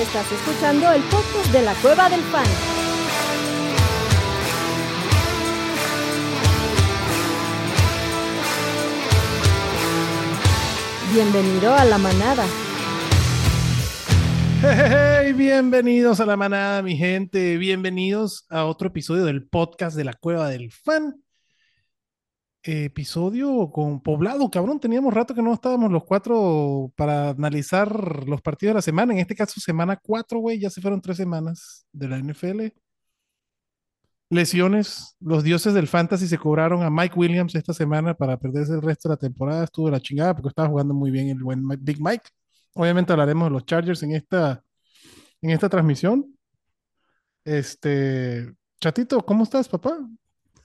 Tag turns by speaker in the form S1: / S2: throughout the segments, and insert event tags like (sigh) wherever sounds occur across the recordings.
S1: Estás escuchando el podcast de la Cueva del Fan. Bienvenido a la manada.
S2: Hey, bienvenidos a la manada, mi gente. Bienvenidos a otro episodio del podcast de la Cueva del Fan. Episodio con poblado, cabrón. Teníamos rato que no estábamos los cuatro para analizar los partidos de la semana. En este caso, semana cuatro, güey. Ya se fueron tres semanas de la NFL. Lesiones. Los dioses del fantasy se cobraron a Mike Williams esta semana para perderse el resto de la temporada. Estuvo de la chingada porque estaba jugando muy bien el buen Big Mike. Obviamente hablaremos de los Chargers en esta, en esta transmisión. Este, Chatito, ¿cómo estás, papá?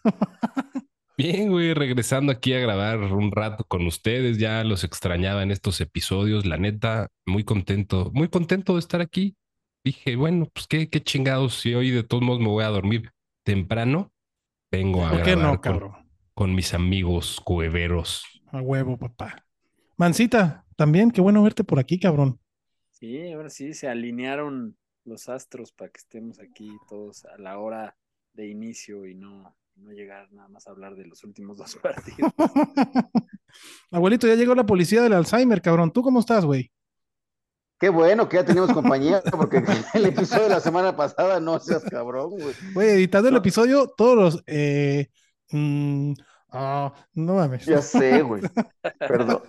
S2: (laughs)
S3: Bien, güey, regresando aquí a grabar un rato con ustedes, ya los extrañaba en estos episodios, la neta, muy contento, muy contento de estar aquí. Dije, bueno, pues qué, qué chingados, si hoy de todos modos me voy a dormir temprano, vengo a
S2: ¿Por qué
S3: grabar
S2: no,
S3: con, con mis amigos cueveros.
S2: A huevo, papá. Mancita, también, qué bueno verte por aquí, cabrón.
S4: Sí, ahora sí se alinearon los astros para que estemos aquí todos a la hora de inicio y no, no llegar nada más a hablar de los últimos (laughs) dos partidos. (laughs)
S2: Abuelito, ya llegó la policía del Alzheimer, cabrón. ¿Tú cómo estás, güey?
S5: Qué bueno que ya tenemos compañía, porque (laughs) el episodio de la semana pasada no seas cabrón, güey.
S2: Güey, editando el episodio, todos los. Eh, mm, ah, no mames.
S5: Ya sé, güey. Perdón.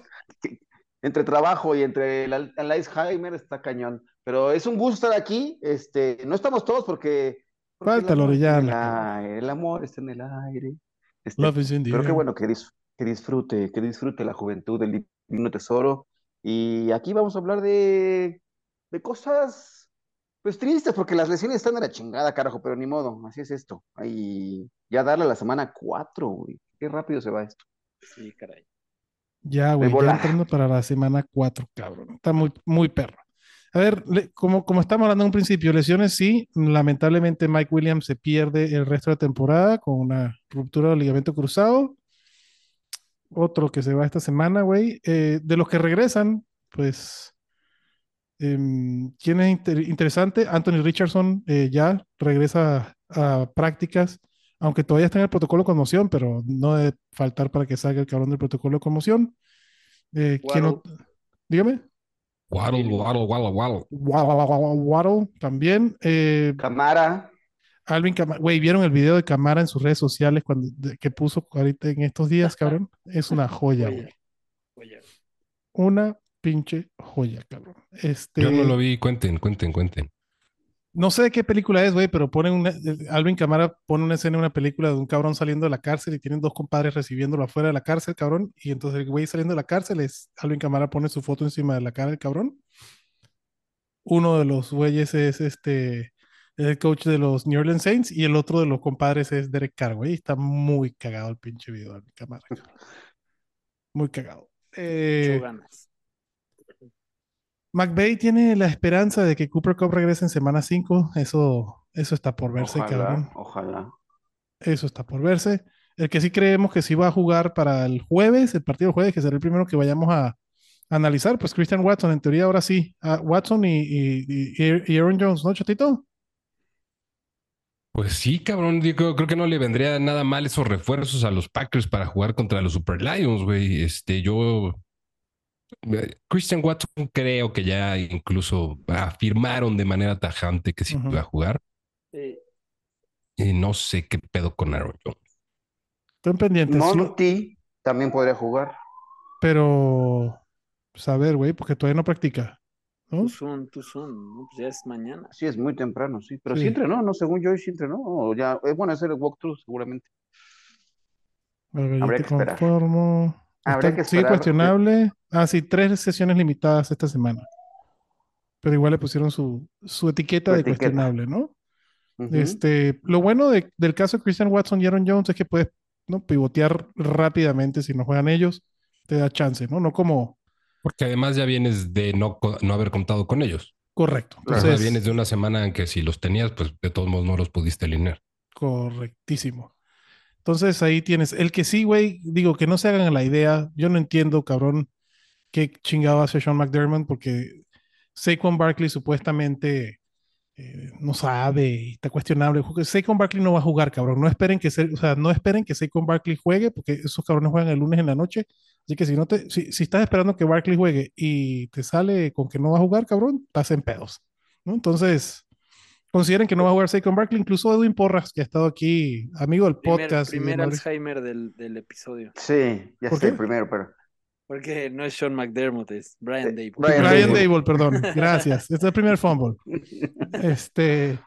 S5: Entre trabajo y entre el, el Alzheimer está cañón. Pero es un gusto estar aquí. Este, no estamos todos porque. Porque
S2: Falta
S5: el amor está en
S2: Lorellana,
S5: el aire, El amor está en el aire. Este,
S2: Love is in the
S5: pero qué bueno que, dis- que disfrute, que disfrute la juventud del divino tesoro. Y aquí vamos a hablar de, de cosas, pues tristes, porque las lesiones están de la chingada, carajo, pero ni modo, así es esto. Ahí, ya darle a la semana cuatro, güey. Qué rápido se va esto.
S4: Sí, caray.
S2: Ya, güey, ya entrando para la semana 4, cabrón. Está muy, muy perro. A ver, le- como, como estamos hablando en un principio, lesiones sí. Lamentablemente Mike Williams se pierde el resto de la temporada con una ruptura del ligamento cruzado. Otro que se va esta semana, güey. Eh, de los que regresan, pues, em, ¿quién es inter- interesante? Anthony Richardson eh, ya regresa a prácticas, aunque todavía está en el protocolo de conmoción, pero no debe faltar para que salga el cabrón del protocolo de conmoción. Eh, ¿quién ot- Dígame.
S3: Waddle, waddle, waddle, waddle.
S2: Wa- wa- wa- wa- wa- Waddle también. Eh,
S5: Camara,
S2: Alvin Camara. Güey, ¿vieron el video de Camara en sus redes sociales cuando, de- que puso ahorita en estos días, cabrón? Es una joya,
S4: Joya.
S2: güey. Una pinche joya, cabrón. Este,
S3: Yo no lo vi, cuenten, cuenten, cuenten.
S2: No sé de qué película es, güey, pero ponen una, eh, Alvin Camara pone una escena en una película de un cabrón saliendo de la cárcel y tienen dos compadres recibiéndolo afuera de la cárcel, cabrón. Y entonces el güey saliendo de la cárcel es Alvin Camara pone su foto encima de la cara del cabrón. Uno de los güeyes es este, el coach de los New Orleans Saints y el otro de los compadres es Derek Carr, güey. Está muy cagado el pinche video de Alvin Camara, cabrón. Muy cagado. Eh,
S4: ganas.
S2: McVay tiene la esperanza de que Cooper Cup regrese en semana 5. Eso, eso está por verse, cabrón.
S5: ojalá, ojalá.
S2: Eso está por verse. El que sí creemos que sí va a jugar para el jueves, el partido del jueves, que será el primero que vayamos a analizar, pues Christian Watson, en teoría ahora sí. Ah, Watson y, y- y- y Aaron Jones, ¿no, Chatito?
S3: Pues sí, cabrón, yo creo, creo que no le vendría nada mal esos refuerzos a los Packers para jugar contra los Super Lions, güey. Este, yo. Eh, Christian Watson creo que ya incluso afirmaron de manera tajante que sí iba a jugar.
S4: Sí,
S3: Y no sé qué pedo con Aaron Jones.
S2: Estén pendientes.
S5: Monty también podría jugar.
S2: pero, pues a ver, güey, porque todavía no practica. ¿no?
S4: tú son, tú son, ¿no? Pues ya es mañana.
S5: Sí, es muy temprano, sí. Pero sí,
S2: Sí.
S5: entrenó, ¿no? Según yo, sí entrenó. O ya, es bueno hacer el walkthrough, seguramente.
S2: A ver,
S5: Habría
S2: te
S5: que
S2: conformo.
S5: Habría
S2: Está-
S5: que
S2: sigue
S5: esperar.
S2: cuestionable. Ah, sí, tres sesiones limitadas esta semana. Pero igual le pusieron su, su etiqueta
S5: Su
S2: de
S5: etiqueta.
S2: cuestionable, ¿no? Este, lo bueno de- del caso de Christian Watson y Aaron Jones es que puedes ¿no? pivotear rápidamente si no juegan ellos, te da chance, ¿no? No como
S3: Porque además ya vienes de no, no haber contado con ellos.
S2: correcto.
S3: O sea,
S2: Entonces,
S3: vienes de una semana en que si los tenías, pues de todos modos no los pudiste alinear.
S2: correctísimo. Entonces ahí tienes. El que sí, güey, digo que no se hagan a la idea. Yo no entiendo, cabrón, qué chingado hace Sean McDermott, porque Saquon Barkley supuestamente eh, no sabe y está cuestionable. Saquon Barkley no va a jugar, cabrón. No esperen que, se, o sea, no esperen que Saquon Barkley juegue, porque esos cabrones juegan el lunes en la noche. Así que si no te, si, si estás esperando que Barkley juegue y te sale con que no va a jugar, cabrón, estás en pedos. ¿no? Entonces, consideren que no va a jugar Saquon Barkley. Incluso Edwin Porras, que ha estado aquí, amigo del
S4: Primer,
S2: podcast.
S4: primer
S2: Madrid.
S4: Alzheimer del, del episodio.
S5: Sí, ya
S2: ¿Por
S5: sé
S2: qué?
S5: el primero, pero.
S4: Porque no es Sean McDermott, es Brian
S5: Eh,
S4: Dable.
S5: Brian
S2: Brian
S5: Dable.
S2: Dable, perdón. (laughs) Gracias. Este es el primer fumble. (laughs) Este,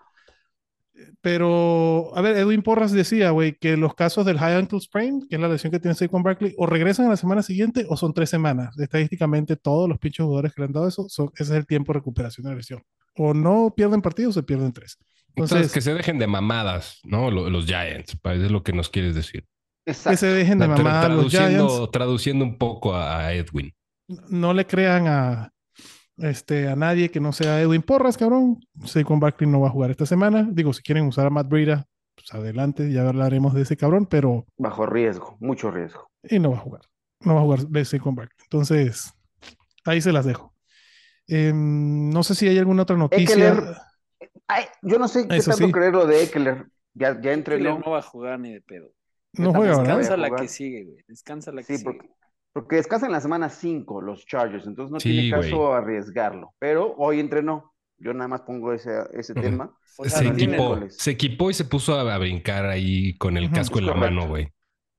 S2: pero, a ver, Edwin Porras decía, güey, que los casos del high ankle sprain, que es la lesión que tiene Saquon Barkley, o regresan a la semana siguiente o son tres semanas. Estadísticamente, todos los pinches jugadores que le han dado eso, son- ese es el tiempo de recuperación de la lesión. O no pierden partidos o se pierden tres.
S3: Entonces,
S2: Entonces,
S3: que se dejen de mamadas, ¿no? Lo- Los Giants, es lo que nos quieres decir.
S2: Que
S5: Exacto.
S2: se dejen de mamar a los
S3: traduciendo,
S2: Giants.
S3: traduciendo un poco a, Edwin.
S2: No le crean a, este, a nadie que no sea Edwin Porras, cabrón. Saquon Barkley no va a jugar esta semana. Digo, si quieren usar a Matt Breida, pues adelante, ya hablaremos de ese cabrón, pero
S5: Bajo riesgo, mucho riesgo.
S2: y no va a jugar. No va a jugar de Saquon Barkley. Entonces, ahí se las dejo. Em, no sé si hay alguna otra noticia.
S5: Eckler. Ay, yo no sé qué
S2: Eso
S5: tanto
S2: sí.
S5: creer lo de Eckler. Ya, ya
S4: Eckler
S5: entrenó.
S4: no va a jugar ni de pedo.
S2: No juega, ¿verdad?
S4: Descansa la que sigue, güey. Descansa la que
S5: Sí,
S4: sigue.
S5: porque, porque descansan la semana 5 los Chargers, entonces no
S3: Sí,
S5: tiene caso
S3: güey.
S5: arriesgarlo. Pero hoy entrenó. Yo nada más pongo ese, ese tema.
S4: O sea,
S3: se,
S4: no
S3: equipó, se equipó y se puso a, a brincar ahí con el casco
S5: es
S3: en la
S5: correcto.
S3: mano, güey.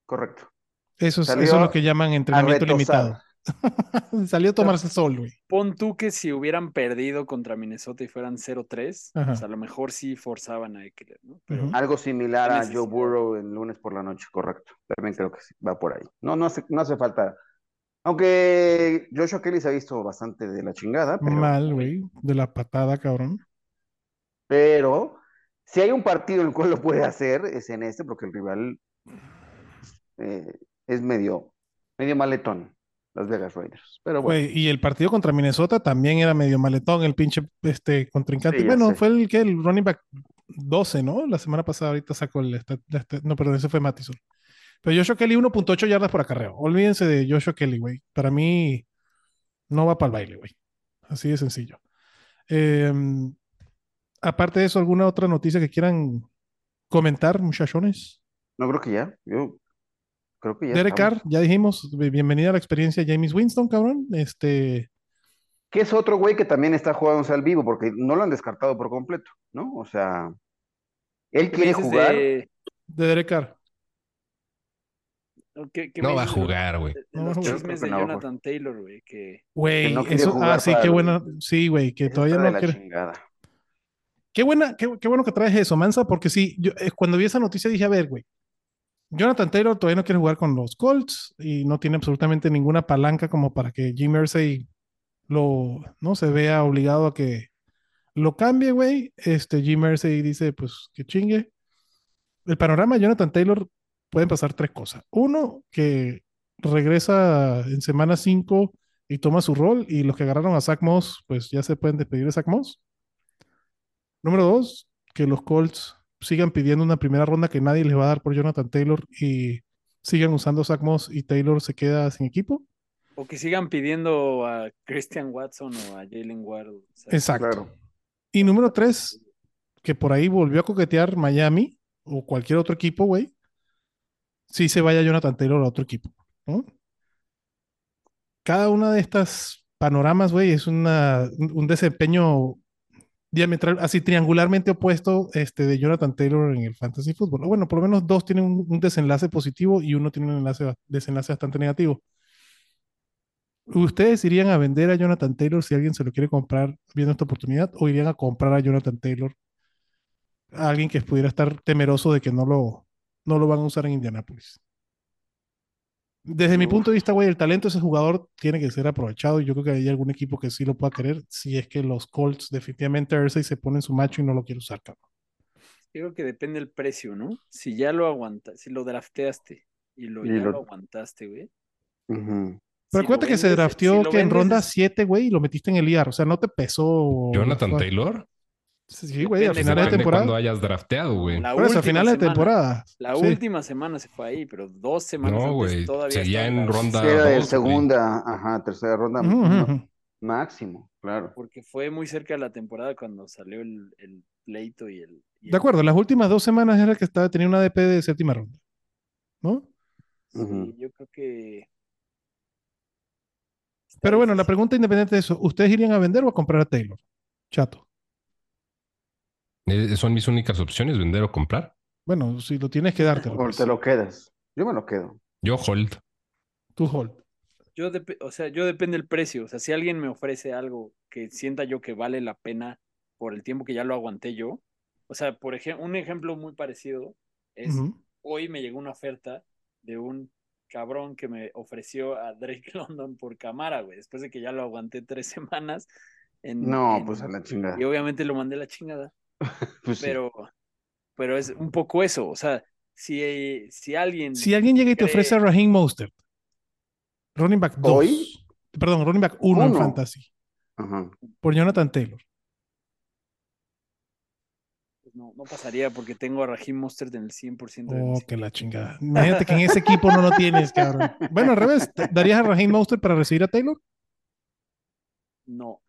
S5: Correcto.
S2: Eso es,
S5: Salió
S2: eso es lo que llaman entrenamiento limitado. (laughs) Salió a tomarse el sol, güey.
S4: Pon tú que si hubieran perdido contra Minnesota y fueran 0-3,
S2: Ajá.
S4: pues a lo mejor sí forzaban a Eckler, ¿no? Pero.
S5: Algo similar a. Joe Burrow el lunes por la noche, correcto. También creo que sí, va por ahí. No, no hace, no hace falta. Aunque Joshua Kelly se ha visto bastante de la chingada, pero,
S2: Mal, güey. De la patada, cabrón.
S5: pero si hay un partido en el cual lo puede hacer, es en este, porque el rival eh, es medio, medio maletón, Las Vegas Raiders. Pero bueno,
S2: y el partido contra Minnesota también era medio maletón, el pinche este, contrincante.
S5: Sí,
S2: bueno,
S5: sé.
S2: fue el que el running back 12, ¿no? La semana pasada ahorita sacó el... esta- no, perdón, ese fue Mattison. Pero Joshua Kelly 1.8 yardas por acarreo. Olvídense de Joshua Kelly, güey. Para mí no va para el baile, güey. Así de sencillo. Eh, aparte de eso, ¿alguna otra noticia que quieran comentar, muchachones?
S5: no creo que ya. Yo creo que ya.
S2: Derek
S5: estamos.
S2: Carr, ya dijimos, bi- bienvenida a la experiencia James Winston, cabrón. Este,
S5: Que es otro güey que también está jugándose al vivo, porque no lo han descartado por completo, ¿no? O sea, él
S4: ¿qué me
S5: quiere jugar.
S4: de-
S2: de Derek Carr.
S4: qué- qué
S3: No va
S4: de-
S3: jugar, güey.
S4: de
S2: No va a
S4: los
S2: jugar.
S4: chismes
S5: Creo
S4: de
S5: no
S4: Jonathan Taylor, güey, que
S2: Güey,
S5: no
S2: eso, ah, sí, qué buena, sí, güey, que todavía
S5: de
S2: no quiere.
S5: chingada.
S2: Qué buena, qué, qué bueno que traes eso, Mansa, porque sí, yo eh, cuando vi esa noticia dije, a ver, güey, Jonathan Taylor todavía no quiere jugar con los Colts y no tiene absolutamente ninguna palanca como para que Jim Irsay lo, no se vea obligado a que lo cambie, güey. Este Jim Irsay dice, pues, que chingue. El panorama de Jonathan Taylor pueden pasar tres cosas. Uno, que regresa en semana 5 y toma su rol y los que agarraron a Zach Moss, pues ya se pueden despedir de Zach Moss. Número dos, que los Colts sigan pidiendo una primera ronda que nadie les va a dar por Jonathan Taylor y sigan usando Zach Moss y Taylor se queda sin equipo.
S4: o que sigan pidiendo a Christian Watson o a Jalen Ward. o sea,
S2: Exacto.
S5: Claro.
S2: Y número tres, que por ahí volvió a coquetear Miami o cualquier otro equipo, güey. Si se vaya Jonathan Taylor a otro equipo. ¿no? Cada una de estas panoramas, güey, es una, un un desempeño diametral, así triangularmente opuesto este, de Jonathan Taylor en el fantasy fútbol. Bueno, por lo menos dos tienen un, desenlace positivo y uno tiene un enlace, desenlace bastante negativo. ¿Ustedes irían a vender a Jonathan Taylor si alguien se lo quiere comprar viendo esta oportunidad? ¿O irían a comprar a Jonathan Taylor a alguien que pudiera estar temeroso de que no lo, no lo van a usar en Indianapolis? Desde mi punto de vista, güey, el talento de ese jugador tiene que ser aprovechado y yo creo que hay algún equipo que sí lo pueda querer si es que los Colts definitivamente Irsay se ponen su macho y no lo quiere usar, cabrón.
S4: Yo creo que depende del precio, ¿no? Si ya lo aguantas, si lo drafteaste y lo,
S5: Y
S4: ya
S5: lo-
S4: lo aguantaste, güey.
S5: Ujú.
S2: Pero
S4: Si
S2: acuérdate que se drafteó
S4: si
S2: que en ronda
S4: es-
S2: 7, güey, y lo metiste en el IAR. O sea, no te pesó.
S3: Jonathan Taylor.
S2: Sí, güey, a finales de temporada.
S3: cuando hayas drafteado, güey.
S4: La
S2: Por eso, a
S4: última
S2: finales de
S4: semana.
S2: temporada.
S4: La
S2: Sí.
S4: última semana se fue ahí, pero dos semanas
S3: No,
S4: antes todavía
S3: Seguía
S4: estaba
S3: en
S4: la-
S3: ronda dos,
S5: segunda, ajá, tercera ronda máximo. Claro.
S4: porque fue muy cerca de la temporada cuando salió el, el pleito y el... y
S2: De
S4: el-
S2: acuerdo, las últimas dos semanas era que estaba tenía una DP de séptima ronda. ¿No?
S4: Sí, yo creo que...
S2: Pero bueno, la pregunta independiente de eso, ¿ustedes irían a vender o a comprar a Taylor? Chato.
S3: Eh, Son mis únicas opciones, vender o comprar.
S2: Bueno, si lo tienes que dártelo.
S5: O
S2: pues.
S5: te lo quedas. Yo me lo quedo.
S3: Yo hold.
S2: Tú hold.
S4: Yo, dep- o sea, yo depende del precio. O sea, si alguien me ofrece algo que sienta yo que vale la pena por el tiempo que ya lo aguanté yo. O sea, por ejemplo, un ejemplo muy parecido es hoy me llegó una oferta de un cabrón que me ofreció a Drake (laughs) London por Camara, güey, después de que ya lo aguanté tres semanas. En,
S5: No,
S4: en-
S5: pues a la chingada.
S4: Y obviamente lo mandé a la chingada. (laughs)
S5: Pues sí.
S4: Pero, pero es un poco eso. O sea, si, si alguien.
S2: Si alguien llega y te ofrece a Raheem Mostert, running back 2,
S5: ¿Hoy?
S2: perdón, running back 1 en fantasy,
S5: Ajá.
S2: por Jonathan Taylor.
S4: pues no, no pasaría porque tengo a Raheem Mostert en el 100% de
S2: Oh, que la chingada. Imagínate que en ese equipo no lo tienes, cabrón. (laughs) Bueno, al revés, ¿te- ¿darías a Raheem Mostert para recibir a Taylor?
S4: No,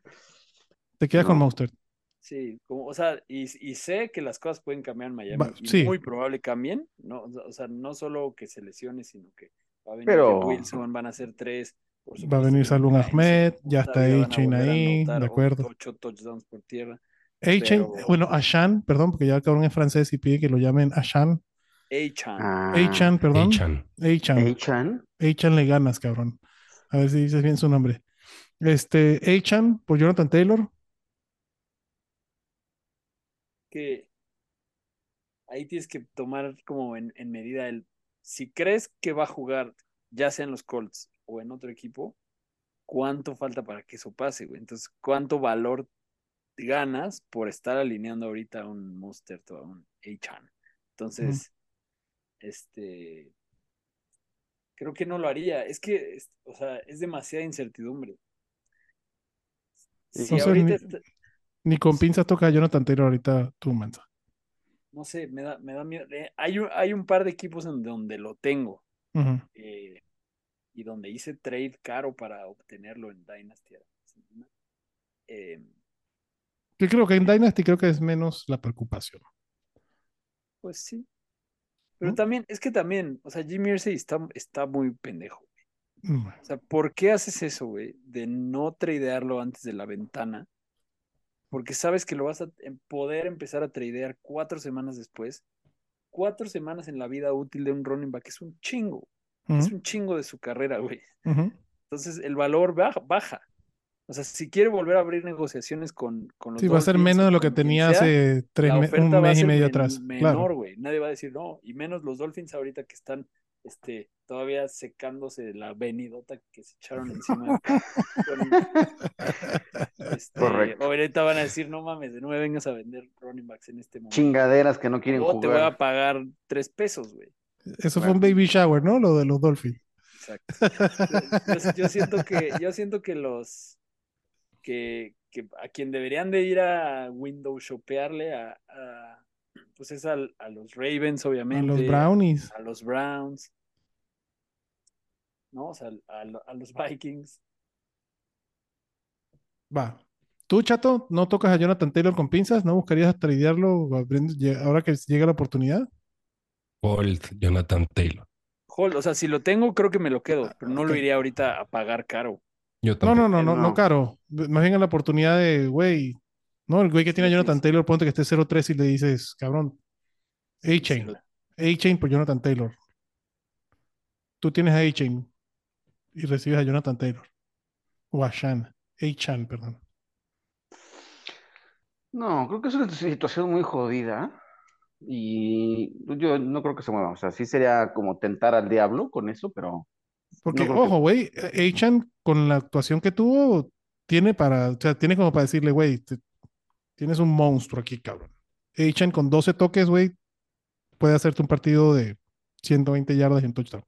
S2: Te quedas con. Mostert.
S4: Sí, como, o sea, y, y sé que las cosas pueden cambiar en Miami
S2: Va-
S4: y
S2: sí.
S4: muy probable cambien, ¿no? O sea, no solo que se lesione, sino que va a venir
S5: Pero-
S4: Wilson, van a ser tres. por
S2: Va a
S4: supuesto
S2: venir
S4: Hines,
S2: Ahmed, ya está
S4: van a
S2: A-Chain
S4: volver a
S2: ahí, de acuerdo.
S4: Ocho touchdowns por tierra.
S2: A-Chain,
S4: pero-
S2: bueno, Ashan, perdón, porque ya el cabrón es francés y pide que lo llamen Ashan.
S4: A-Chan.
S5: Ah,
S2: A-Chan, perdón.
S3: Echan.
S2: A-Chan.
S5: A-Chan.
S2: A-Chan le ganas, cabrón. A ver si dices bien su nombre. Este, A-Chan por Jonathan Taylor.
S4: Que ahí tienes que tomar como en, en medida el, si crees que va a jugar, ya sea en los Colts o en otro equipo, ¿cuánto falta para que eso pase, güey? Entonces, ¿cuánto valor ganas por estar alineando ahorita a un Monster o a un A-Chan? Entonces, este, creo que no lo haría. Es que, es- o sea, es demasiada incertidumbre. Si ahorita está-
S2: Ni con pinzas toca a Jonathan Taylor ahorita tú, Mansa.
S4: no sé, me da, me da miedo. Eh, hay, un, hay un par de equipos en donde lo tengo eh, y donde hice trade caro para obtenerlo en Dynasty. Eh,
S2: Yo creo que en Dynasty creo que es menos la preocupación.
S4: pues sí. Pero también, es que también, o sea, Jimmy Irsay está, está muy pendejo.
S2: Mm,
S4: O sea, ¿por qué haces eso, güey? De no tradearlo antes de la ventana. Porque sabes que lo vas a em- poder empezar a tradear cuatro semanas después. Cuatro semanas en la vida útil de un running back es un chingo. Es un chingo de su carrera, güey. Entonces el valor baja. baja. O sea, si quiere volver a abrir negociaciones con, con los
S2: Sí, va a ser menos de lo que tenía
S4: sea,
S2: hace tres un mes y medio
S4: men-
S2: atrás.
S4: menor,
S2: Claro.
S4: güey. Nadie va a decir no. Y menos los Dolphins ahorita que están este, todavía secándose de la venidota que se echaron encima. (laughs) Este,
S5: Correcto.
S4: ahorita van a decir, no mames, de nuevo vengas a vender running backs en este momento.
S5: Chingaderas que no quieren
S4: O te voy a
S5: jugar.
S4: pagar tres pesos, güey.
S2: Eso fue un baby shower, ¿no? Lo de los Dolphins.
S4: Exacto. Yo, yo- yo siento que, yo siento que los que, que a quien deberían de ir a window shopearle a, a- pues es al- a los Ravens,
S2: A
S4: obviamente.
S2: los Brownies.
S4: a los Browns. ¿No? O sea, a, a los Vikings.
S2: Va. Tú, chato, no tocas a Jonathan Taylor con pinzas, ¿no buscarías tradearlo ahora que llega la oportunidad?
S3: Hold Jonathan Taylor.
S4: Hold, o sea, si lo tengo, creo que me lo quedo, pero no lo iría ahorita a pagar caro.
S3: Yo
S2: No,
S3: tampoco.
S2: no, no, no, no,
S5: No.
S2: caro. Más bien a la oportunidad de, güey, no, el güey que tiene a Jonathan. Taylor, ponte que esté 0-3 y le dices, cabrón, A-Chain, A-Chain por Jonathan Taylor. Tú tienes a A-Chain y recibes a Jonathan Taylor. O a Shan. A-Chan, perdón.
S5: No, creo que es una situación muy jodida. Y yo no creo que se mueva. O sea, sí sería como tentar al diablo con eso, pero
S2: Porque,
S5: No que-
S2: ojo, güey, A-Chan con la actuación que tuvo, tiene para, o sea, tiene como para decirle, güey, te- tienes un monstruo aquí, cabrón. A-Chan con 12 toques, güey, puede hacerte un partido de 120 yardas y un touchdown.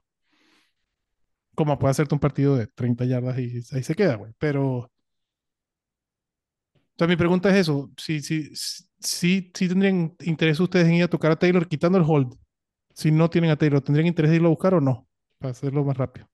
S2: Como puede hacerte un partido de 30 yardas y ahí se queda, güey. Pero, o sea, mi pregunta es eso, si, si, si, si tendrían interés ustedes en ir a tocar a Taylor quitando el hold, si no tienen a Taylor, ¿tendrían interés de irlo a buscar o no? Para hacerlo más rápido.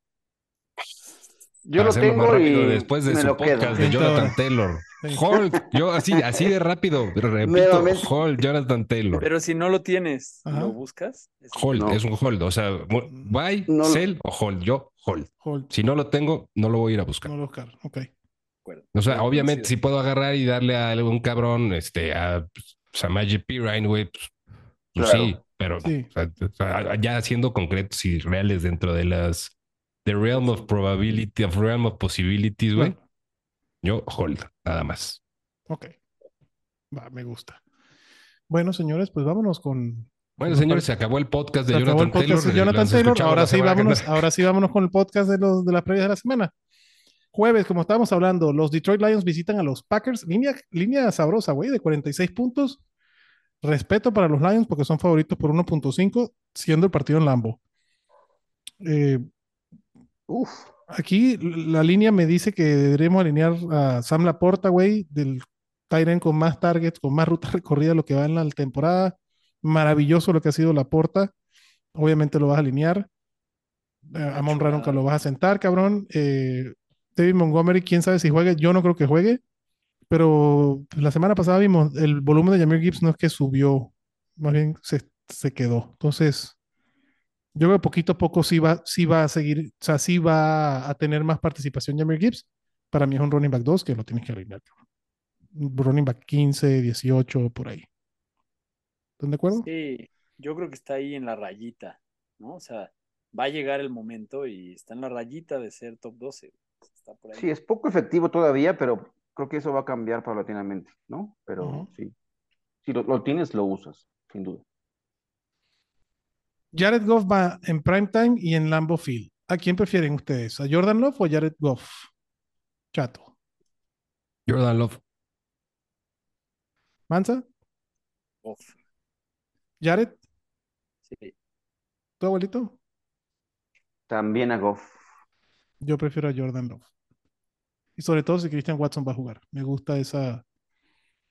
S5: Yo lo
S3: más
S5: tengo
S3: rápido
S5: y
S3: después de
S5: me
S3: su
S5: lo quedo.
S3: podcast de Jonathan. Taylor. Hold, yo así, así de rápido, repito, hold Jonathan Taylor.
S4: Pero si no lo tienes,
S2: Ajá.
S4: ¿lo buscas? Es-
S3: Hold,
S5: No.
S3: es un hold, o sea, mu- buy,
S5: No lo-
S3: sell o hold, yo hold.
S2: Hold.
S3: Si no lo tengo, no lo voy a ir a buscar.
S2: No lo buscar. Ok.
S3: O sea, obviamente, si puedo agarrar y darle a algún cabrón, este, a Samaje Pirine, güey, pues, pues
S5: Claro.
S3: sí, pero
S2: Sí.
S3: o sea, o sea, ya siendo concretos y reales dentro de las The Realm of Probability, of Realm of Possibilities, güey, yo hold, nada más.
S2: Ok. Va, me gusta. Bueno, señores, pues vámonos con.
S3: Bueno, señores, se acabó el podcast de
S2: Se
S3: Jonathan
S2: el podcast de
S3: Taylor.
S2: Jonathan Taylor. Ahora sí,
S3: que
S2: vámonos, ahora sí vámonos con el podcast de los de las previas de la semana. Jueves, como estábamos hablando, los Detroit Lions visitan a los Packers. Línea, línea sabrosa, güey, de 46 puntos. Respeto para los Lions porque son favoritos por 1.5, siendo el partido en Lambo. Eh,
S5: Uf,
S2: aquí la línea me dice que deberíamos alinear a Sam Laporta, güey, del Tyrant con más targets, con más rutas (laughs) recorridas, lo que va en la temporada. Maravilloso lo que ha sido Laporta. Obviamente lo vas a alinear. Eh, A Mon Ra nunca lo vas a sentar, cabrón. Eh, David Montgomery, quién sabe si juegue. Yo no creo que juegue. Pero la semana pasada vimos el volumen de Jameer Gibbs no es que subió, más bien se, se quedó. Entonces, yo creo que poquito a poco sí va, sí va a seguir, o sea, sí va a tener más participación Jameer Gibbs. Para mí es un running back 2 que lo tienes que. Un running back 15, 18, por ahí. ¿Están de acuerdo?
S4: Sí, yo creo que está ahí en la rayita, ¿no? O sea, va a llegar el momento y está en la rayita de ser top 12. Está por ahí.
S5: sí, es poco efectivo todavía, pero creo que eso va a cambiar paulatinamente, ¿no? Pero sí. Si lo, lo tienes, lo usas, sin duda.
S2: Jared Goff va en primetime y en Lambeau Field. ¿A quién prefieren ustedes? ¿A Jordan Love o a Jared Goff? Chato.
S3: Jordan Love.
S2: ¿Mansa?
S4: Off.
S2: ¿Jared?
S4: Sí.
S2: ¿Tu abuelito?
S5: También a Goff.
S2: Yo prefiero a Jordan Love. Y sobre todo si Christian Watson va a jugar. Me gusta esa,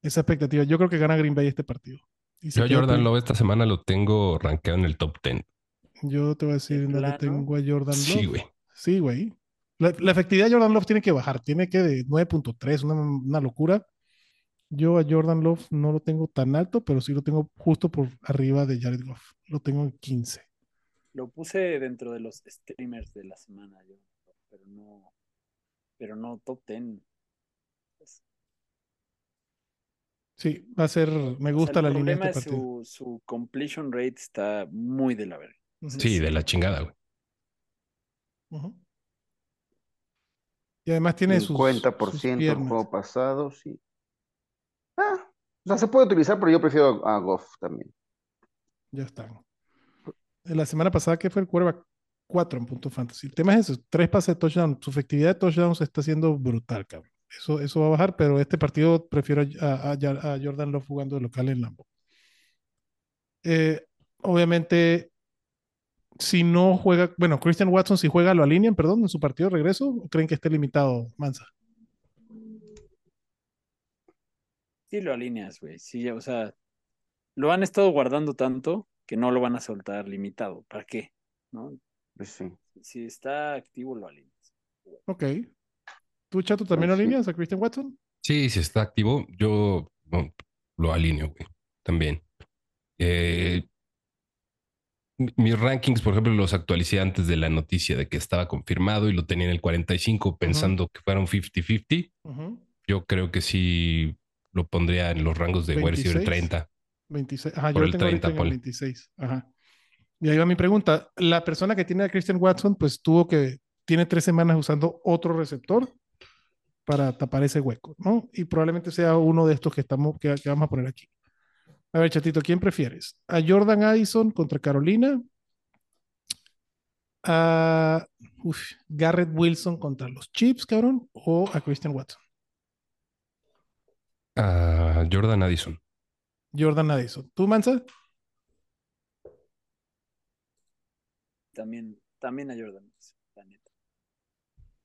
S2: esa expectativa. Yo creo que gana Green Bay este partido.
S3: Yo a Jordan Love esta semana lo tengo rankeado en el top 10.
S2: Yo te voy a decir
S4: ¿De
S2: dónde
S4: plano?
S2: tengo a Jordan Love.
S3: Sí, güey.
S2: Sí, güey. La, la efectividad de Jordan Love tiene que bajar. Tiene que de 9.3, una, una locura. Yo a Jordan Love no lo tengo tan alto, pero sí lo tengo justo por arriba de Jared Goff. Lo tengo en 15.
S4: Lo puse dentro de los streamers de la semana, yo, pero no, pero no top 10. Pues,
S2: Sí, va a ser. Me
S4: o
S2: gusta
S4: sea,
S2: la
S4: el
S2: línea de
S4: problema
S2: este
S4: es su, su completion rate está muy de la verga.
S3: Sí, de la chingada, güey.
S2: Y además tiene sus,
S5: 50%
S2: sus
S5: el
S2: piernas.
S5: juego pasado, sí. Ah, o sea, se puede utilizar, pero yo prefiero a Goff también.
S2: Ya están. La semana pasada, que fue el quarterback 4 en punto fantasy. El tema es eso: tres pases de touchdown. Su efectividad de touchdowns está siendo brutal, cabrón. Eso, eso va a bajar, pero este partido prefiero a, a- a Jordan Love jugando de local en Lambo. Eh, obviamente, si no juega, bueno, Christian Watson, si juega, lo alinean, perdón, en su partido de regreso, ¿o creen que esté limitado, Mansa?
S4: Sí lo alineas, güey. Sí, o sea, lo han estado guardando tanto que no lo van a soltar limitado. ¿Para qué? ¿No?
S5: Pues sí.
S4: Si está activo, lo alineas.
S2: Ok. ¿Tú, Chato, también alineas a Christian Watson?
S3: Sí, si está activo, yo lo alineo, güey. También. Eh, mi- mis rankings, por ejemplo, los actualicé antes de la noticia de que estaba confirmado y lo tenía en el 45 pensando que fuera un 50-50.
S2: Ujú.
S3: Yo creo que sí lo pondría en los rangos de wide receiver
S2: 26.
S3: 30.
S2: 26. Ajá,
S3: Por
S2: yo
S3: el
S2: tengo ahorita
S3: 30,
S2: en el
S3: ponle.
S2: 26. Ajá. Y ahí va mi pregunta. La persona que tiene a Christian Watson, pues tuvo que, tiene tres semanas usando otro receptor para tapar ese hueco, ¿no? Y probablemente sea uno de estos que, estamos, que, que vamos a poner aquí. A ver, Chatito, ¿quién prefieres? ¿A Jordan Addison contra Carolina? ¿A uf, Garrett Wilson contra los Chiefs, cabrón? ¿O a Christian Watson?
S3: Ah, Jordan Addison.
S2: Jordan Addison. ¿Tú, Mansa?
S4: También, también a Jordan, la neta.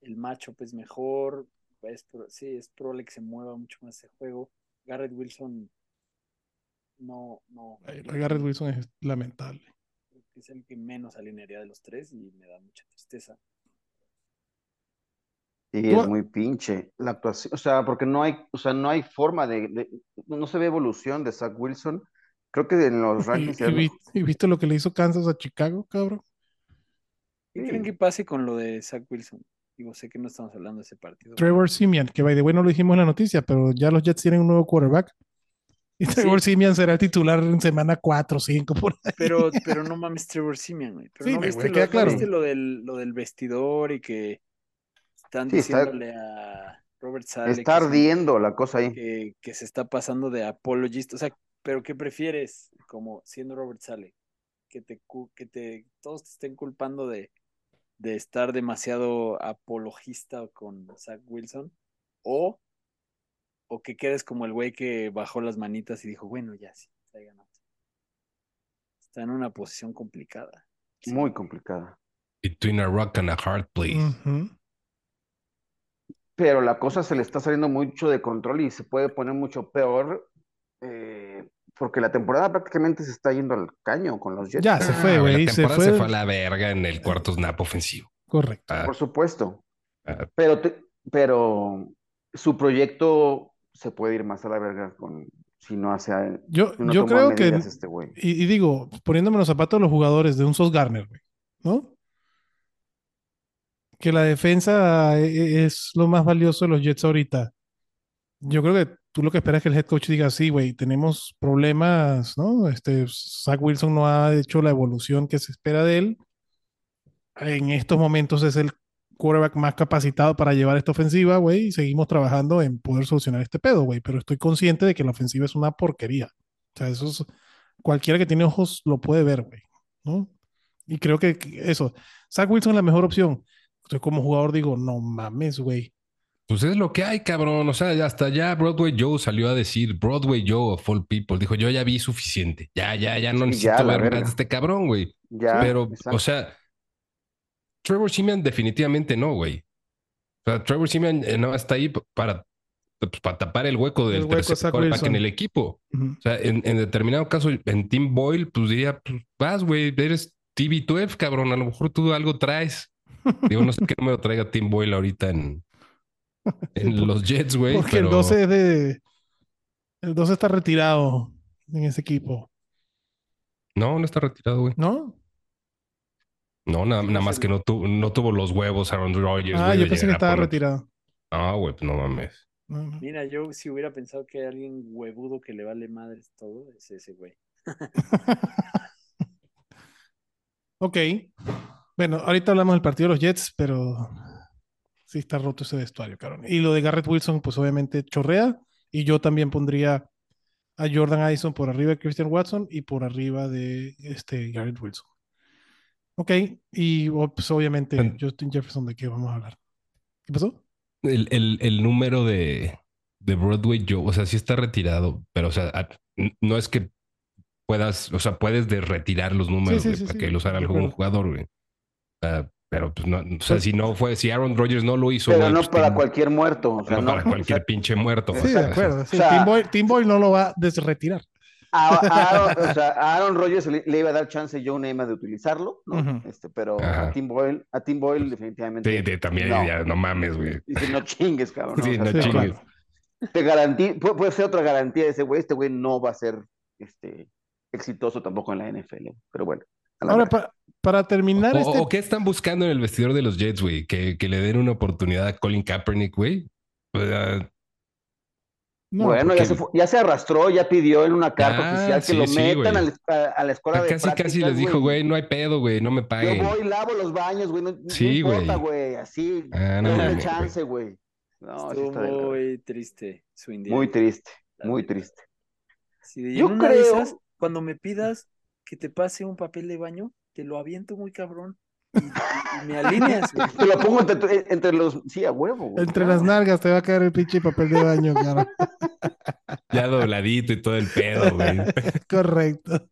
S4: El matchup es mejor. Es, pro- sí, es probable que se mueva mucho más ese juego. Garrett Wilson, no, no.
S2: Garrett Wilson es lamentable.
S4: es el que menos alinearía de los tres y me da mucha tristeza.
S5: Y
S2: Tú-
S5: es muy pinche la actuación, o sea, porque no hay, o sea, no hay forma de, de- no se ve evolución de Zach Wilson. Creo que en los (laughs)
S2: ¿Y,
S5: rankings
S2: y
S5: era-
S2: vi- y viste lo que le hizo Kansas a Chicago, cabrón?
S4: ¿Qué
S5: Sí.
S4: creen que pase con lo de Zach Wilson? Digo, sé que no estamos hablando de ese partido.
S2: Trevor Simeon, que by the way no lo dijimos en la noticia, pero ya los Jets tienen un nuevo quarterback. Y Trevor Simeon será el titular en semana 4 o 5 por ahí.
S4: Pero, (laughs) pero no mames, Trevor Simeon, güey. Pero
S2: Sí,
S4: no
S2: me-
S4: viste, lo,
S2: queda
S4: ¿no
S2: claro.
S4: viste lo del, lo del vestidor y que están
S5: Sí, está-
S4: diciéndole a Robert Sale
S5: está ardiendo la cosa ahí.
S4: que, que se está pasando de apologista. O sea, ¿pero qué prefieres como siendo Robert Sale? Que te, cu- que te todos te estén culpando de, de estar demasiado apologista con Zach Wilson o, o que quedes como el güey que bajó las manitas y dijo, bueno, ya sí, traigan otro". Está en una posición complicada.
S5: Muy complicada.
S3: Between a rock and a hard place.
S5: Pero la cosa se le está saliendo mucho de control y se puede poner mucho peor eh, porque la temporada prácticamente se está yendo al caño con los Jets.
S2: Ya se
S3: Ah,
S2: fue,
S3: güey,
S2: güey.
S3: La
S2: Se
S3: temporada se
S2: fue.
S3: fue a la verga en el cuarto snap ofensivo.
S2: Correcto.
S3: Ah,
S5: Por supuesto.
S3: ah,
S5: Pero, te- pero su proyecto se puede ir más a la verga con, si no hace,
S2: Yo,
S5: no
S2: yo creo que,
S5: este
S2: y, y digo, poniéndome los zapatos de los jugadores de un Sos Garner, güey, ¿no? Que la defensa e- e- es lo más valioso de los Jets ahorita. Yo creo que tú lo que esperas es que el head coach diga, sí, güey, tenemos problemas, ¿no? Este, Zach Wilson no ha hecho la evolución que se espera de él. En estos momentos es el quarterback más capacitado para llevar esta ofensiva, güey, y seguimos trabajando en poder solucionar este pedo, güey, pero estoy consciente de que la ofensiva es una porquería. O sea, eso es, cualquiera que tiene ojos lo puede ver, güey, ¿no? Y creo que eso, Zach Wilson es la mejor opción. Yo como jugador digo, no mames, güey.
S3: Pues es lo que hay, cabrón. O sea, ya hasta ya Broadway Joe salió a decir, Broadway Joe of all people, dijo, yo ya vi suficiente. Ya, ya, ya no necesito
S5: ya,
S3: ver más
S5: verga.
S3: de este cabrón, güey.
S5: Ya,
S3: Pero,
S5: exacto.
S3: o sea, Trevor Simeon definitivamente no, güey. O sea, Trevor Simeon eh, no está ahí para, pues, para tapar el hueco del
S2: El hueco,
S3: tercer quarterback en el equipo. O sea, en, en determinado caso, en Team Boyle, pues diría, pues vas, güey, eres TV12, cabrón. A lo mejor tú algo traes. Digo, no sé qué número traiga Team Boyle ahorita en, en (laughs) los Jets, güey.
S2: Porque
S3: pero...
S2: el 12 es de. El 12 está retirado en ese equipo,
S3: No, no está retirado, güey.
S2: ¿no?
S3: No, nada, más que no, tu- no tuvo los huevos Aaron Rodgers,
S2: Ah, yo pensé que estaba
S3: poner-
S2: retirado.
S3: No, güey, pues no mames.
S2: No, no.
S4: Mira, yo si hubiera pensado que hay alguien huevudo que le vale madres todo, es ese güey. (laughs)
S2: Ok. Bueno, ahorita hablamos del partido de los Jets, pero sí está roto ese vestuario, cabrón. Y lo de Garrett Wilson, pues obviamente chorrea. Y yo también pondría a Jordan Addison por arriba de Christian Watson y por arriba de este Garrett Wilson. Ok. Y oh, pues obviamente
S3: En-
S2: Justin Jefferson, ¿de qué vamos a hablar? ¿Qué pasó?
S3: El, el, el número de, de Broadway Joe, o sea, sí está retirado, pero o sea, a- no es que puedas, o sea, puedes de retirar los números
S2: sí,
S3: güey,
S2: sí,
S3: para que los haga algún jugador, güey. O sea, pero pues no, o sea,
S2: Pues-
S3: si no fue, si Aaron Rodgers no lo hizo,
S5: Pero no
S3: pues,
S5: para
S3: Tim-
S5: cualquier muerto. O sea,
S3: no
S5: no,
S3: para
S5: o
S3: cualquier
S5: sea,
S3: pinche muerto.
S2: Sí, de
S3: O sea,
S2: acuerdo. sí.
S5: o sea-
S2: Tim, Boyle, Tim Boyle no lo va a desretirar.
S5: a, a (laughs) Aaron, o sea, a Aaron Rodgers le, le iba a dar chance Joe Namath de utilizarlo, ¿no? Este, pero
S3: Ajá.
S5: a Tim Boyle, a Tim Boyle definitivamente.
S3: Sí, también
S5: no.
S3: ya no mames, güey.
S5: Dice, no chingues, cabrón. ¿no?
S3: Sí,
S5: O sea,
S3: no
S2: Sí,
S3: chingues.
S2: claro.
S5: te garantí, puede, puede ser otra garantía de ese güey. Este güey no va a ser este, exitoso tampoco en la NFL. Pero bueno.
S2: Ahora,
S5: verga.
S2: Pa- para terminar
S3: O,
S2: este...
S3: o qué están buscando en el vestidor de los Jets, güey? Que, que le den una oportunidad a Colin Kaepernick, güey.
S2: No,
S5: bueno,
S3: porque-
S5: ya se, fue- ya se arrastró, ya pidió en una carta
S3: Ah,
S5: oficial que
S3: sí,
S5: lo metan a, la, a- a la escuela de
S3: casi casi les dijo, güey, no hay pedo, güey, no me
S5: Yo
S3: paguen.
S5: voy, lavo los baños, güey. No, no
S3: Sí,
S5: importa,
S3: güey.
S5: Así.
S3: Ah, no mames,
S5: chance, güey. No, sí
S4: Estuvo
S5: está
S4: muy triste su.
S5: Muy triste,
S4: la
S5: muy triste.
S4: Y
S5: Yo creo-
S4: esas, cuando me pidas que te pase un papel de baño, te lo aviento muy cabrón. Y, y- y me alineas, güey. (laughs)
S5: Te lo pongo entre, tu- entre los. Sí, a huevo, güey.
S2: Entre las nalgas te va a caer el pinche papel de baño, cara.
S3: Ya dobladito y todo el pedo, güey. (laughs)
S2: Correcto.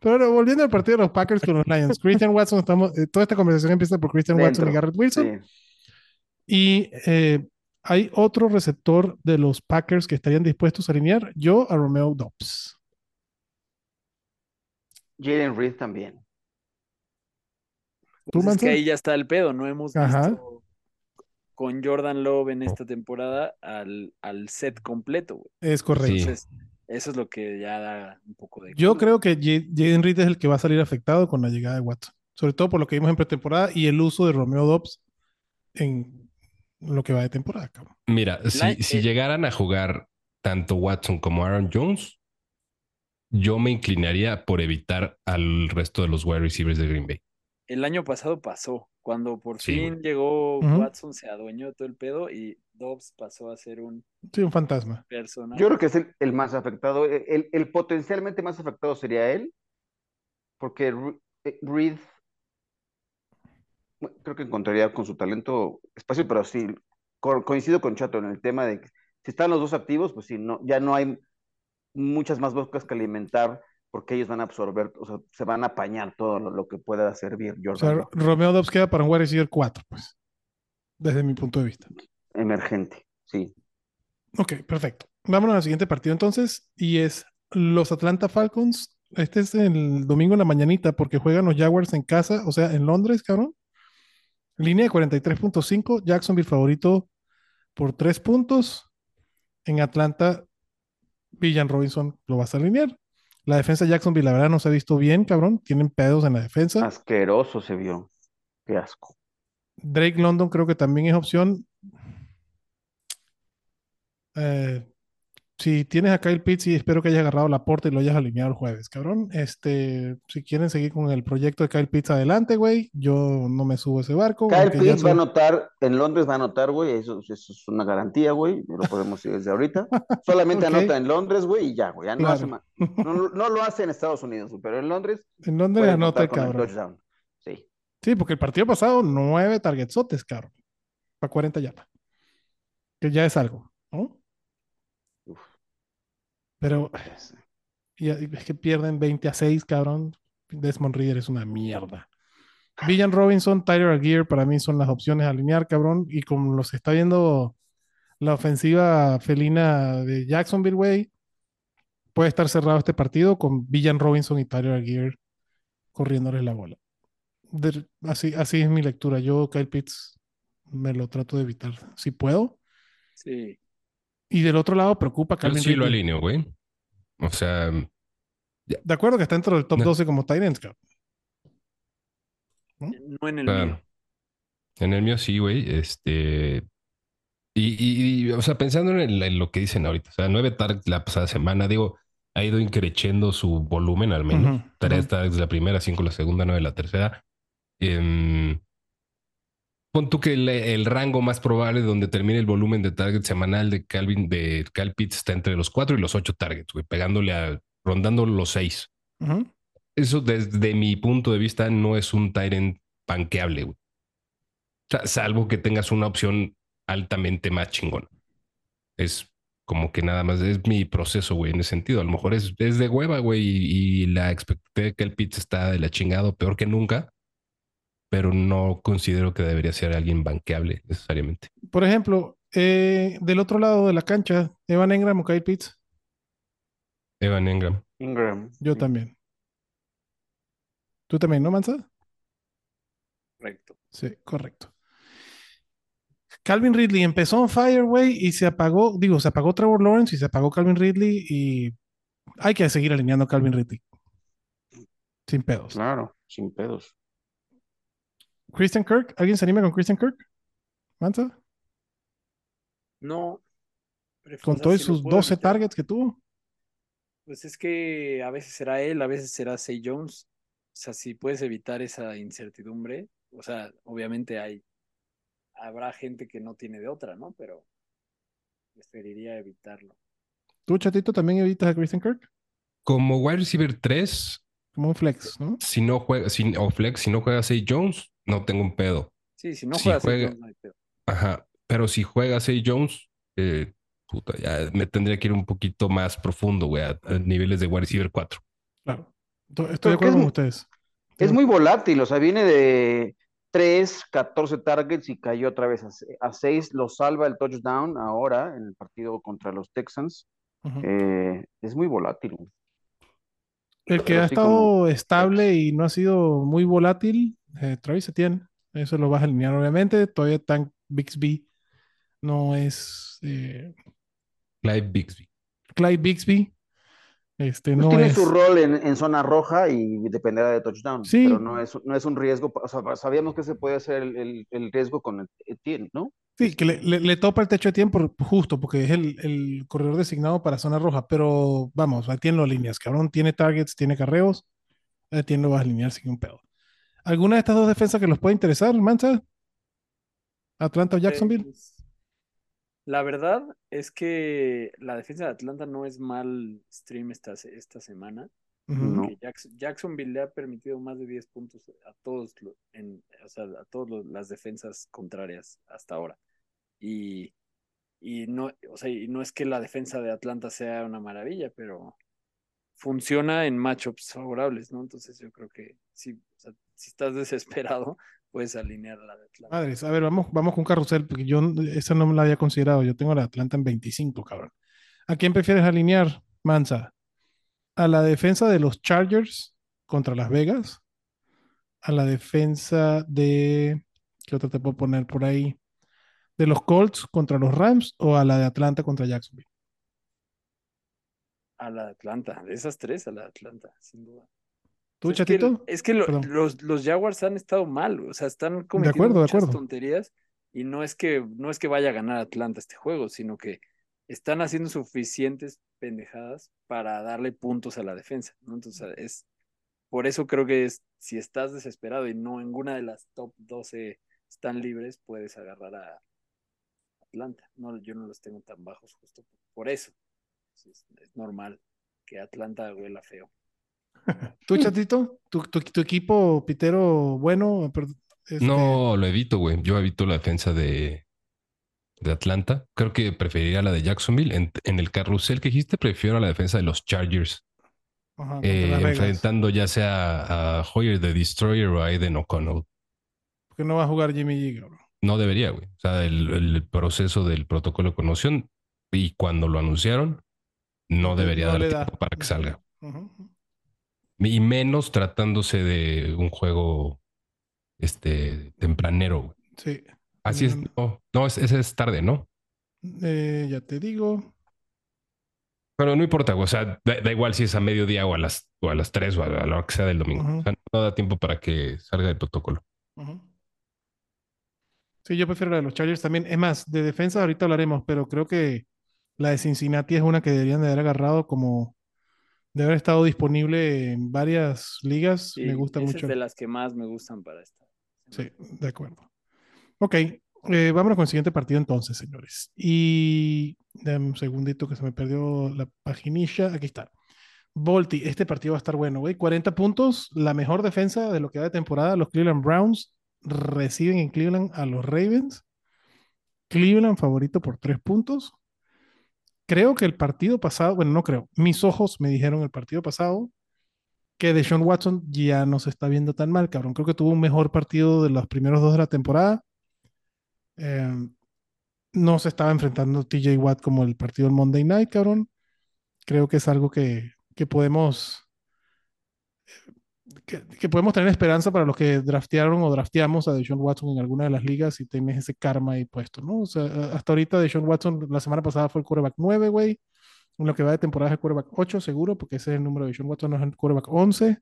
S2: Pero bueno, volviendo al partido de los Packers con los Lions. Christian Watson, estamos, eh, toda esta conversación empieza por Christian Watson y Garrett Wilson.
S5: Sí.
S2: Y eh, hay otro receptor de los Packers que estarían dispuestos a alinear. Yo a Romeo Dobbs.
S5: Jalen Reed también.
S2: ¿Tú,
S4: Pues es que ahí ya está el pedo, no hemos
S2: Ajá.
S4: visto con Jordan Love en esta temporada al, al set completo, güey.
S2: Es correcto.
S4: Entonces, eso es lo que ya da un poco de.
S2: Yo
S4: culo.
S2: creo que Jaden Reed es el que va a salir afectado con la llegada de Watson. Sobre todo por lo que vimos en pretemporada y el uso de Romeo Dobbs en lo que va de temporada, cabrón.
S3: Mira,
S4: La-
S3: si, si
S4: eh,
S3: llegaran a jugar tanto Watson como Aaron Jones, yo me inclinaría por evitar al resto de los wide receivers de Green Bay.
S4: El año pasado pasó. Cuando por
S3: Sí,
S4: fin llegó. Watson, se adueñó de todo el pedo y Dobbs pasó a ser un
S2: Sí, un fantasma.
S4: personaje.
S5: Yo creo que es el, el más afectado. El, el potencialmente más afectado sería él, porque eh, Reed creo que encontraría con su talento espacio, pero sí, co- coincido con Chato en el tema de que si están los dos activos, pues sí, no, ya no hay muchas más bocas que alimentar porque ellos van a absorber, o sea, se van a apañar todo lo, lo que pueda servir
S2: O sea,
S5: Jordan.
S2: Romeo Dobbs queda para un wide receiver 4, pues. Desde mi punto de vista.
S5: emergente, sí.
S2: Ok, perfecto. Vámonos al siguiente partido entonces. Y es los Atlanta Falcons. Este es el domingo en la mañanita porque juegan los Jaguars en casa, o sea, en Londres, cabrón. Línea de 43.5. Jacksonville favorito por 3 puntos. En Atlanta, Villan Robinson lo vas a alinear. La defensa de Jacksonville, la verdad, no se ha visto bien, cabrón. Tienen pedos en la defensa.
S5: Asqueroso se vio. Qué asco.
S2: Drake London creo que también es opción. Eh, si tienes a Kyle Pitts y espero que hayas agarrado la porta y lo hayas alineado el jueves, cabrón. Este, si quieren seguir con el proyecto de Kyle Pitts adelante, güey, yo no me subo a ese barco.
S5: Kyle Pitts va a anotar, en Londres va a anotar, güey, eso, eso es una garantía, güey, lo podemos decir desde ahorita. (laughs) Solamente anota en Londres, güey, y ya, güey, ya no,
S2: Claro.
S5: hace más. No, no lo hace en Estados Unidos, pero en Londres
S2: ¿En
S5: puede
S2: anota cabrón?
S5: Sí.
S2: Sí, porque el partido pasado, nueve targetsotes, cabrón. Para 40 yardas. Que ya es algo, ¿no? Pero y es que pierden 20 a 6, cabrón. Desmond Reader es una mierda. Villan Robinson, Tyler Aguirre para mí son las opciones a alinear, cabrón. Y como los está viendo la ofensiva felina de Jacksonville, güey, puede estar cerrado este partido con Villan Robinson y Tyler Aguirre corriéndoles la bola. De- así, así es mi lectura. Yo, Kyle Pitts, me lo trato de evitar si puedo.
S4: Sí.
S2: Y del otro lado, preocupa
S3: Yo
S2: Calvin
S3: sí lo alineo, güey. O sea,
S2: De acuerdo que está dentro del top
S3: No.
S2: 12 como Tyrants, cabrón.
S4: No en el
S3: Claro.
S4: mío.
S3: En el mío sí, güey. Este. Y, y- y, o sea, pensando en, el- en lo que dicen ahorita, o sea, nueve targets la pasada semana, digo, ha ido increciendo su volumen al menos. Tres targets la primera, cinco la segunda, nueve la tercera. Em, pon tú que el, el rango más probable donde termine el volumen de target semanal de Calvin, de Cal Pitts está entre los cuatro y los ocho targets, güey, pegándole a, rondando los seis.
S2: Ujú.
S3: Eso desde mi punto de vista no es un Tyrant panqueable, güey. O sea, salvo que tengas una opción altamente más chingona. Es como que nada más es mi proceso, güey, en ese sentido. A lo mejor es, es de hueva, güey, y, y la expectativa de que el Pitts está de la chingada, o peor que nunca, pero no considero que debería ser alguien banqueable necesariamente.
S2: Por ejemplo, eh, del otro lado de la cancha, Evan Engram o Kyle Pitts,
S3: Evan Engram.
S5: Ingram.
S2: yo
S5: sí.
S2: también. ¿Tú también, no, Mansa?
S4: Correcto.
S2: Sí, correcto. Calvin Ridley empezó on fire, güey, y se apagó, digo, se apagó Trevor Lawrence y se apagó Calvin Ridley y hay que seguir alineando a Calvin Ridley. Sin pedos.
S5: Claro, sin pedos.
S2: Christian Kirk, ¿alguien se anima con Christian Kirk? ¿Mansa?
S4: No.
S2: Con
S4: sea,
S2: todos
S4: si
S2: sus
S4: puedo
S2: 12
S4: evitar,
S2: targets que tuvo.
S4: Pues es que a veces será él, a veces será Say Jones. O sea, si puedes evitar esa incertidumbre, o sea, obviamente hay, habrá gente que no tiene de otra, ¿no? Pero preferiría evitarlo.
S2: ¿Tú, chatito, también evitas a Christian Kirk?
S3: Como wide receiver 3,
S2: Como un flex, ¿no?
S3: si no juega, si, o flex, si no juega Say Jones, no tengo un pedo.
S4: Sí, si no
S3: Si
S4: juegas Say
S3: juega-
S4: Jones, no hay pedo.
S3: Ajá, pero si juega Say Jones, eh, puta, ya me tendría que ir un poquito más profundo, güey, a, a niveles de wide receiver 4.
S2: Claro. Estoy de acuerdo con ustedes.
S5: Es muy volátil, o sea, viene de 3, 14 targets y cayó otra vez a, a 6. Lo salva el touchdown ahora en el partido contra los Texans. Eh, es muy volátil. güey.
S2: El que
S5: pero
S2: ha estado
S5: como
S2: estable y no ha sido muy volátil, eh, Travis Etienne. Eso lo vas a alinear, obviamente. Todavía Tank Bixby no es eh,
S3: Clive Bixby.
S2: Clyde Bixby. Este,
S5: Pues
S2: no
S5: tiene
S2: es.
S5: su rol en, en zona roja y dependerá de touchdown,
S2: Sí.
S5: pero no es, no es un riesgo. O sea, sabíamos que se puede hacer el, el- el riesgo con Etienne, ¿no?
S2: Sí, que le, le- le topa el techo de tiempo justo porque es el, el corredor designado para zona roja, pero vamos, tiene las líneas, cabrón, tiene targets, tiene carreos, ahí tiene lo vas a alinear sin un pedo. ¿Alguna de estas dos defensas que los puede interesar, Mansa? ¿Atlanta o Jacksonville?
S4: Pues, la verdad es que la defensa de Atlanta no es mal stream esta, esta semana. Jacksonville le ha permitido más de 10 puntos a todos lo- en, o sea, a todas las defensas contrarias hasta ahora. Y, y no, o sea, y no es que la defensa de Atlanta sea una maravilla, pero funciona en matchups favorables, ¿no? Entonces yo creo que sí, o sea, si estás desesperado, (laughs) puedes alinear a la de Atlanta.
S2: Madres, a ver, vamos, vamos con carrusel, porque yo esa no me la había considerado. Yo tengo a la Atlanta en 25, cabrón. ¿A quién prefieres alinear, Mansa? ¿A la defensa de los Chargers contra Las Vegas? ¿A la defensa de... ¿Qué otra te puedo poner por ahí? ¿De los Colts contra los Rams o a la de Atlanta contra Jacksonville?
S4: A la de Atlanta, de esas tres a la de Atlanta, sin duda.
S2: ¿Tú,
S4: es que-
S2: chatito?
S4: Es que, lo-
S2: Perdón.
S4: los, los Jaguars han estado mal, o sea, están cometiendo
S2: acuerdo, de
S4: muchas
S2: acuerdo.
S4: tonterías y no es que no es que vaya a ganar Atlanta este juego, sino que están haciendo suficientes pendejadas para darle puntos a la defensa, ¿no? Entonces, es por eso creo que es si estás desesperado y no ninguna de las top 12 están libres, puedes agarrar a Atlanta. No, yo no los tengo tan bajos justo por eso. Es, es normal que Atlanta huela feo.
S2: ¿Tú, chatito? ¿Tu, tu, tu equipo pitero bueno? Este,
S3: No, lo evito, güey. Yo evito la defensa de, de Atlanta. Creo que preferiría la de Jacksonville. En, en el carrusel que dijiste, prefiero a la defensa de los Chargers.
S2: ajá,
S3: eh, enfrentando ya sea a Hoyer the Destroyer o a Aiden O'Connell.
S2: Porque no va a jugar Jimmy G, cabrón.
S3: No debería, güey. O sea, el, el proceso del protocolo de conmoción y cuando lo anunciaron, no
S2: No
S3: debería dar
S2: le da.
S3: tiempo para que salga.
S2: Ujú.
S3: Y menos tratándose de un juego este tempranero. güey.
S2: Sí.
S3: Así es.
S2: Mm.
S3: No, no es, ese es tarde, ¿no?
S2: Eh, ya te digo.
S3: Pero no importa, güey. O sea, da, da igual si es a mediodía o a las, o a las 3 o a la hora que sea del domingo. O sea, no da tiempo para que salga el protocolo.
S2: Sí, yo prefiero la de los Chargers también. Es más, de defensa ahorita hablaremos, pero creo que la de Cincinnati es una que deberían de haber agarrado como de haber estado disponible en varias ligas.
S4: Sí,
S2: Me gusta
S4: esa
S2: mucho.
S4: es de las que más me gustan para esta.
S2: Sí, de acuerdo. Ok, eh, vámonos con el siguiente partido entonces, señores. Y dame un segundito que se me perdió la paginilla. Aquí está. Volti, este partido va a estar bueno, güey. 40 puntos, la mejor defensa de lo que va de temporada. Los Cleveland Browns reciben en Cleveland a los Ravens. Cleveland favorito por 3 puntos. Creo que el partido pasado, bueno, no creo, mis ojos me dijeron el partido pasado que Deshaun Watson ya no se está viendo tan mal, cabrón. Creo que tuvo un mejor partido de los primeros dos de la temporada. Eh, no se estaba enfrentando TJ Watt como el partido del Monday Night, cabrón. Creo que es algo que, que podemos que, que podemos tener esperanza para los que draftearon o drafteamos a Deshaun Watson en alguna de las ligas y tienes ese karma ahí puesto, ¿no? O sea, hasta ahorita Deshaun Watson la semana pasada fue el quarterback 9, güey. En lo que va de temporada es el quarterback 8, seguro, porque ese es el número de Deshaun Watson, no es el quarterback 11.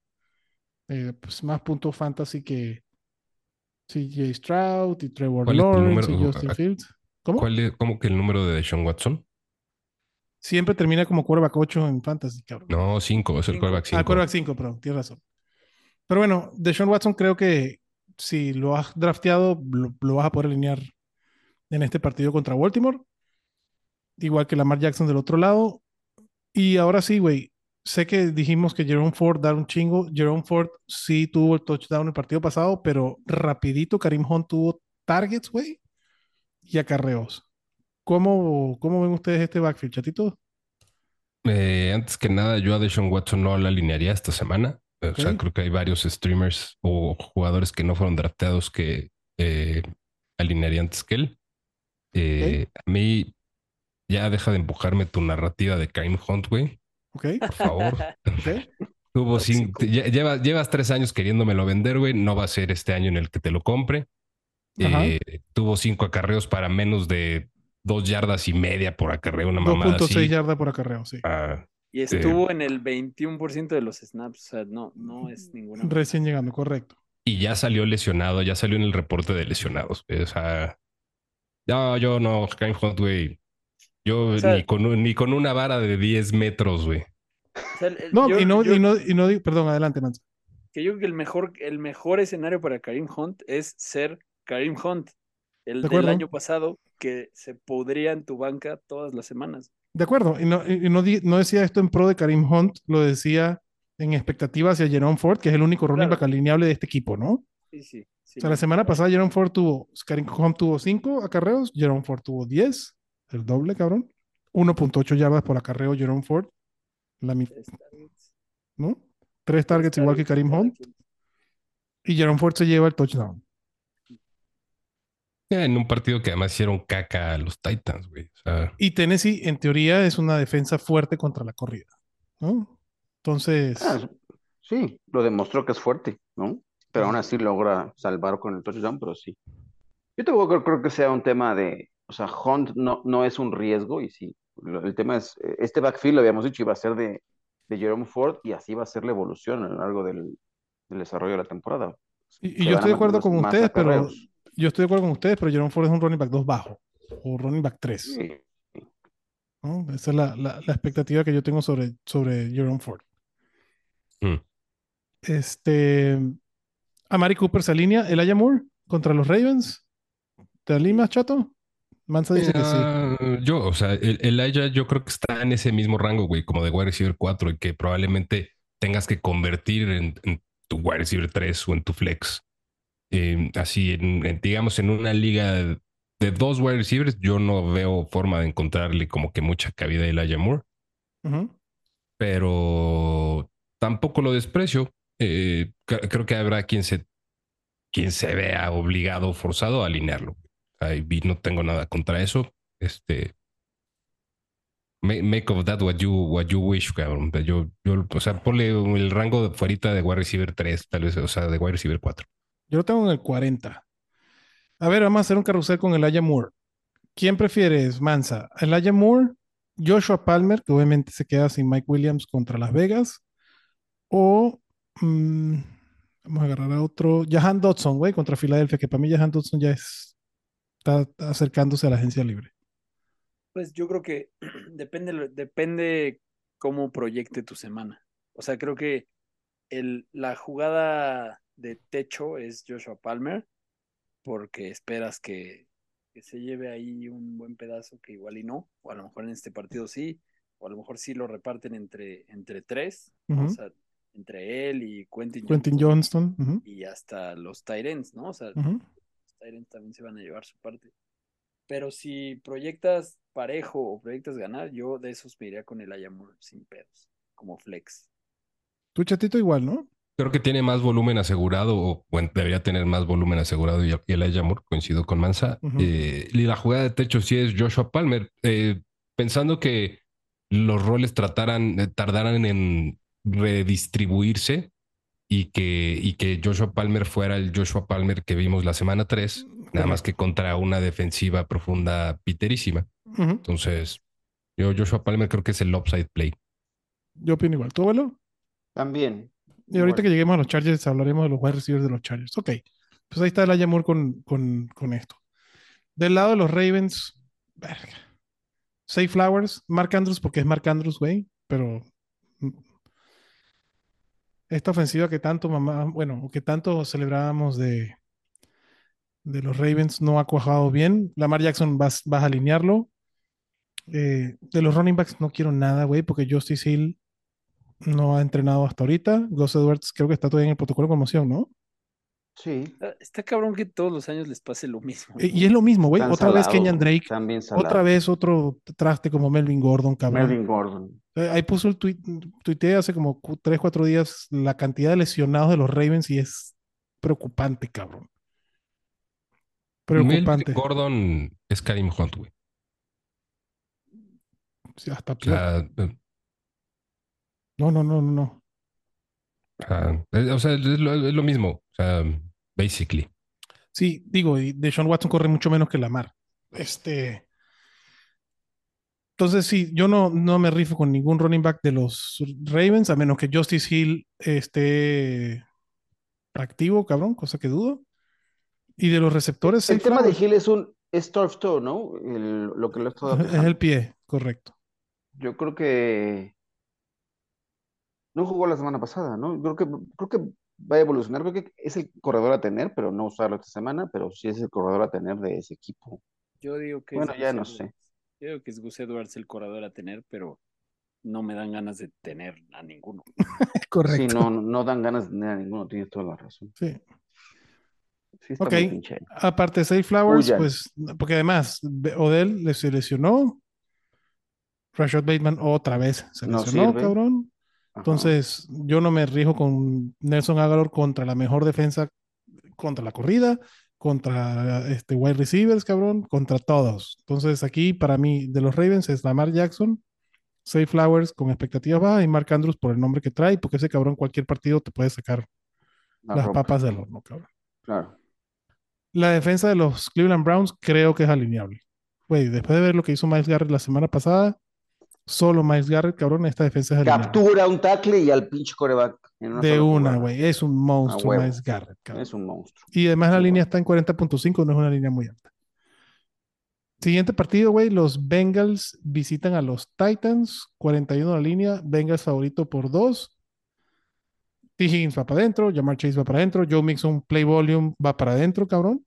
S2: Eh, pues más puntos fantasy que CJ Stroud y Trevor
S3: ¿Cuál es tu
S2: Lawrence y? Justin Fields. ¿Cómo?
S3: ¿Cuál es, ¿Cómo que el número de Deshaun Watson?
S2: Siempre termina como quarterback 8 en fantasy, cabrón.
S3: No, 5, es el quarterback 5.
S2: Ah, quarterback 5, perdón, tienes razón. Pero bueno, Deshaun Watson creo que si lo has drafteado, lo, lo vas a poder alinear en este partido contra Baltimore. Igual que Lamar Jackson del otro lado. Y ahora sí, güey. Sé que dijimos que Jerome Ford da un chingo. Jerome Ford sí tuvo el touchdown el partido pasado, pero rapidito Karim Hunt tuvo targets, güey, y acarreos. ¿Cómo, ¿Cómo ven ustedes este backfield, chatito?
S3: Eh, antes que nada, yo a Deshaun Watson no la alinearía esta semana. O sea, creo que hay varios streamers o jugadores que no fueron drafteados que eh, alinearía antes que él. Eh, A mí ya deja de empujarme tu narrativa de Karim Hunt, güey.
S2: ¿Ok?
S3: Por favor. (laughs)
S2: ¿Ok?
S3: Tuvo lle- lleva- llevas tres años queriéndomelo vender, güey. No va a ser este año en el que te lo compre. Eh, tuvo cinco acarreos para menos de dos yardas y media por acarreo, una mamada
S2: 2.6
S3: así.
S2: yardas por acarreo, sí.
S3: Ah,
S4: Y estuvo en el 21% de los snaps. O sea, no, no es ninguna.
S2: Recién llegando, correcto.
S3: y ya salió lesionado, ya salió en el reporte de lesionados. güey. O sea, no, yo no, Karim Hunt, güey. Yo
S4: O sea-
S3: ni, con, ni con una vara de 10 metros, güey.
S4: O sea, el-
S2: No,
S4: yo-
S2: y, no,
S4: yo-
S2: y, no, y no digo, perdón, adelante, Mansa.
S4: que yo creo que el mejor, el mejor escenario para Karim Hunt es ser Karim Hunt, el
S2: De
S4: del
S2: acuerdo.
S4: año pasado, que se podría en tu banca todas las semanas.
S2: De acuerdo, y no, y no, di- no decía esto en pro de Karim Hunt, lo decía en expectativa hacia Jerome Ford, que es el único running
S4: Claro.
S2: back alineable de este equipo, ¿no?
S4: Sí, sí. sí,
S2: O sea, la semana pasada Jerome Ford tuvo, Karim Hunt tuvo 5 acarreos, Jerome Ford tuvo 10, el doble, cabrón. 1.8 yardas por acarreo Jerome Ford, la mitad, ¿no? Tres targets igual que Karim Hunt, y Jerome Ford se lleva el touchdown.
S3: En un partido que además hicieron caca a los Titans, güey. O sea,
S2: Y Tennessee, en teoría, es una defensa fuerte contra la corrida, ¿no? Entonces,
S5: Ah, sí, lo demostró que es fuerte, ¿no? Pero aún así logra salvar con el touchdown, pero sí. Yo tampoco creo, creo que sea un tema de, o sea, Hunt no, no es un riesgo y sí, lo- el tema es, eh, este backfield lo habíamos dicho iba a ser de, de Jerome Ford y así va a ser la evolución a lo largo del, del desarrollo de la temporada.
S2: y, yo estoy de acuerdo con ustedes, pero. Yo estoy de acuerdo con ustedes, pero Jerome Ford es un running back 2 bajo, o running back 3.
S5: Sí.
S2: ¿no? Esa es la, la- la expectativa que yo tengo sobre, sobre Jerome Ford.
S3: Mm.
S2: Este, Amari Cooper se alinea, Elijah Moore contra los Ravens. ¿Te alineas, chato? Mansa dice que sí.
S3: Ah, Yo, o sea, el, Elijah yo creo que está en ese mismo rango, güey, como de wide receiver 4 y que probablemente tengas que convertir en, en tu wide receiver 3 o en tu flex. Eh, así, en- en, digamos, en una liga de, dos wide receivers, yo no veo forma de encontrarle como que mucha cabida a Elijah Moore, pero tampoco lo desprecio. Eh, cre- creo que habrá quien se, quien se vea obligado o forzado a alinearlo. Ay, no tengo nada contra eso. Este. ma- Make of that what you, what you wish, cabrón. Yo, yo, o sea, ponle el rango de fuerita de wide receiver 3, tal vez, o sea, de wide receiver 4.
S2: Yo lo tengo en el 40. A ver, vamos a hacer un carrusel con Elijah Moore. ¿Quién prefieres, Mansa? ¿Elijah Moore, Joshua Palmer, que obviamente se queda sin Mike Williams contra Las Vegas? ¿O mm, vamos a agarrar a otro, Jahan Dodson, güey, contra Filadelfia, que para mí Jahan Dodson ya es, está acercándose a la agencia libre.
S4: Pues yo creo que (clears throat) depende, depende cómo proyecte tu semana. O sea, creo que el, la jugada de techo es Joshua Palmer, porque esperas que, que se lleve ahí un buen pedazo que igual y no, o a lo mejor en este partido sí, o a lo mejor sí lo reparten entre, entre tres, o sea, entre él y Quentin,
S2: Quentin
S4: Johnston y hasta los Tyrants, ¿no? O sea, los Tyrants también se van a llevar su parte. Pero si proyectas parejo o proyectas ganar, yo de esos me iría con el Ayamur sin pedos, como flex.
S2: Tu chatito igual, ¿no?
S3: Creo que tiene más volumen asegurado, o bueno, debería tener más volumen asegurado. Y Elijah Moore, coincido con Mansa. Eh, y la jugada de techo sí es Joshua Palmer. Eh, pensando que los roles trataran, eh, tardaran en redistribuirse y que, y que Joshua Palmer fuera el Joshua Palmer que vimos la semana 3, nada más que contra una defensiva profunda piterísima. Entonces, yo Joshua Palmer creo que es el upside play.
S2: Yo opino igual. ¿Tu abuelo?
S5: También.
S2: Y ahorita que
S5: Igual.
S2: lleguemos a los Chargers hablaremos de los wide receivers de los Chargers. Ok. Pues ahí está el Moore con, con, con esto. Del lado de los Ravens, verga. Say Flowers, Mark Andrews, porque es Mark Andrews, güey, pero mm, esta ofensiva que tanto mamá, bueno, que tanto celebrábamos de, de los Ravens no ha cuajado bien. Lamar Jackson vas, vas a alinearlo. Eh, de los running backs no quiero nada, güey, porque Justice Hill no ha entrenado hasta ahorita. Gus Edwards creo que está todavía en el protocolo de conmoción, ¿no?
S5: Sí.
S4: Está, está cabrón que todos los años les pase lo mismo. ¿no?
S2: Y es lo mismo, güey. Otra vez Kenyan Drake,
S5: bien
S2: otra vez otro traste como Melvin Gordon, cabrón.
S5: Melvin Gordon.
S2: Eh, Ahí puso el tweet, tuiteé hace como 3, 4 días la cantidad de lesionados de los Ravens y es preocupante, cabrón. Preocupante.
S3: Melvin Gordon es Karim Hunt, güey.
S2: Sí, hasta
S3: O sea,
S2: No, no, no, no, no.
S3: Ah, eh, o sea, es lo, es lo mismo. O sea, basically.
S2: Sí, digo, y Deshaun Watson corre mucho menos que Lamar. Este, Entonces, sí, yo no, no me rifo con ningún running back de los Ravens, a menos que Justice Hill esté activo, cabrón, cosa que dudo. Y de los receptores,
S5: El tema de. Hill es un es turf toe, ¿no? El- lo que lo he estado
S2: Es el pie, correcto.
S5: Yo creo que no jugó la semana pasada, ¿no? Creo que creo que va a evolucionar. Creo que es el corredor a tener, pero no usarlo esta semana, pero sí es el corredor a tener de ese equipo.
S4: Yo digo que
S5: Bueno,
S4: es
S5: ya
S4: Gus
S5: no sé.
S4: Yo digo que es Gus Edwards el corredor a tener, pero no me dan ganas de tener a ninguno. (laughs)
S5: Sí,
S2: Correcto.
S5: no, no, no dan ganas de tener a ninguno, tienes toda la razón.
S2: Sí.
S5: Sí,
S2: Ok. Aparte de Zay Flowers, pues, porque además Odell le se lesionó. Rashad Bateman otra vez se
S5: No
S2: lesionó,
S5: sirve.
S2: cabrón.
S5: Ajá.
S2: Entonces, yo no me rijo con Nelson Aguilar contra la mejor defensa, contra la corrida, contra este wide receivers, cabrón, contra todos. Entonces, aquí para mí, de los Ravens es Lamar Jackson, Say Flowers con expectativas bajas y Mark Andrews por el nombre que trae, porque ese cabrón cualquier partido te puede sacar
S5: La
S2: las
S5: ropa,
S2: papas del horno, cabrón.
S5: Claro.
S2: La defensa de los Cleveland Browns creo que es alineable. Güey, después de ver lo que hizo Miles Garrett la semana pasada, solo Miles Garrett, cabrón, esta defensa es.
S5: Captura un tackle y al pinche coreback. una
S2: De una, güey. Es un monstruo. Miles Garrett, cabrón.
S5: Es un monstruo.
S2: Y además la
S5: Sí,
S2: línea está en 40.5, no es una línea muy alta. Siguiente partido, güey. Los Bengals visitan a los Titans. 41 la línea. Bengals favorito por 2. T. Higgins va para adentro. Jamar Chase va para adentro. Joe Mixon, play volume, va para adentro, cabrón.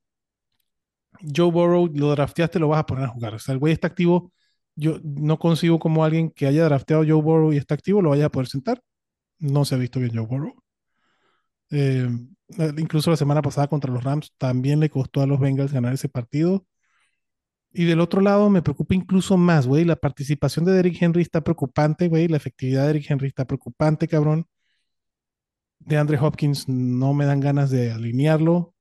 S2: Joe Burrow, lo drafteaste, lo vas a poner a jugar. O sea, el güey está activo. Yo no consigo como alguien que haya drafteado Joe Burrow y está activo lo vaya a poder sentar. No se ha visto bien Joe Burrow. Eh, incluso la semana pasada contra los Rams también le costó a los Bengals ganar ese partido. Y del otro lado me preocupa incluso más, güey. La participación de Derrick Henry está preocupante, güey. La efectividad de Derrick Henry está preocupante, cabrón. De Andre Hopkins no me dan ganas de alinearlo.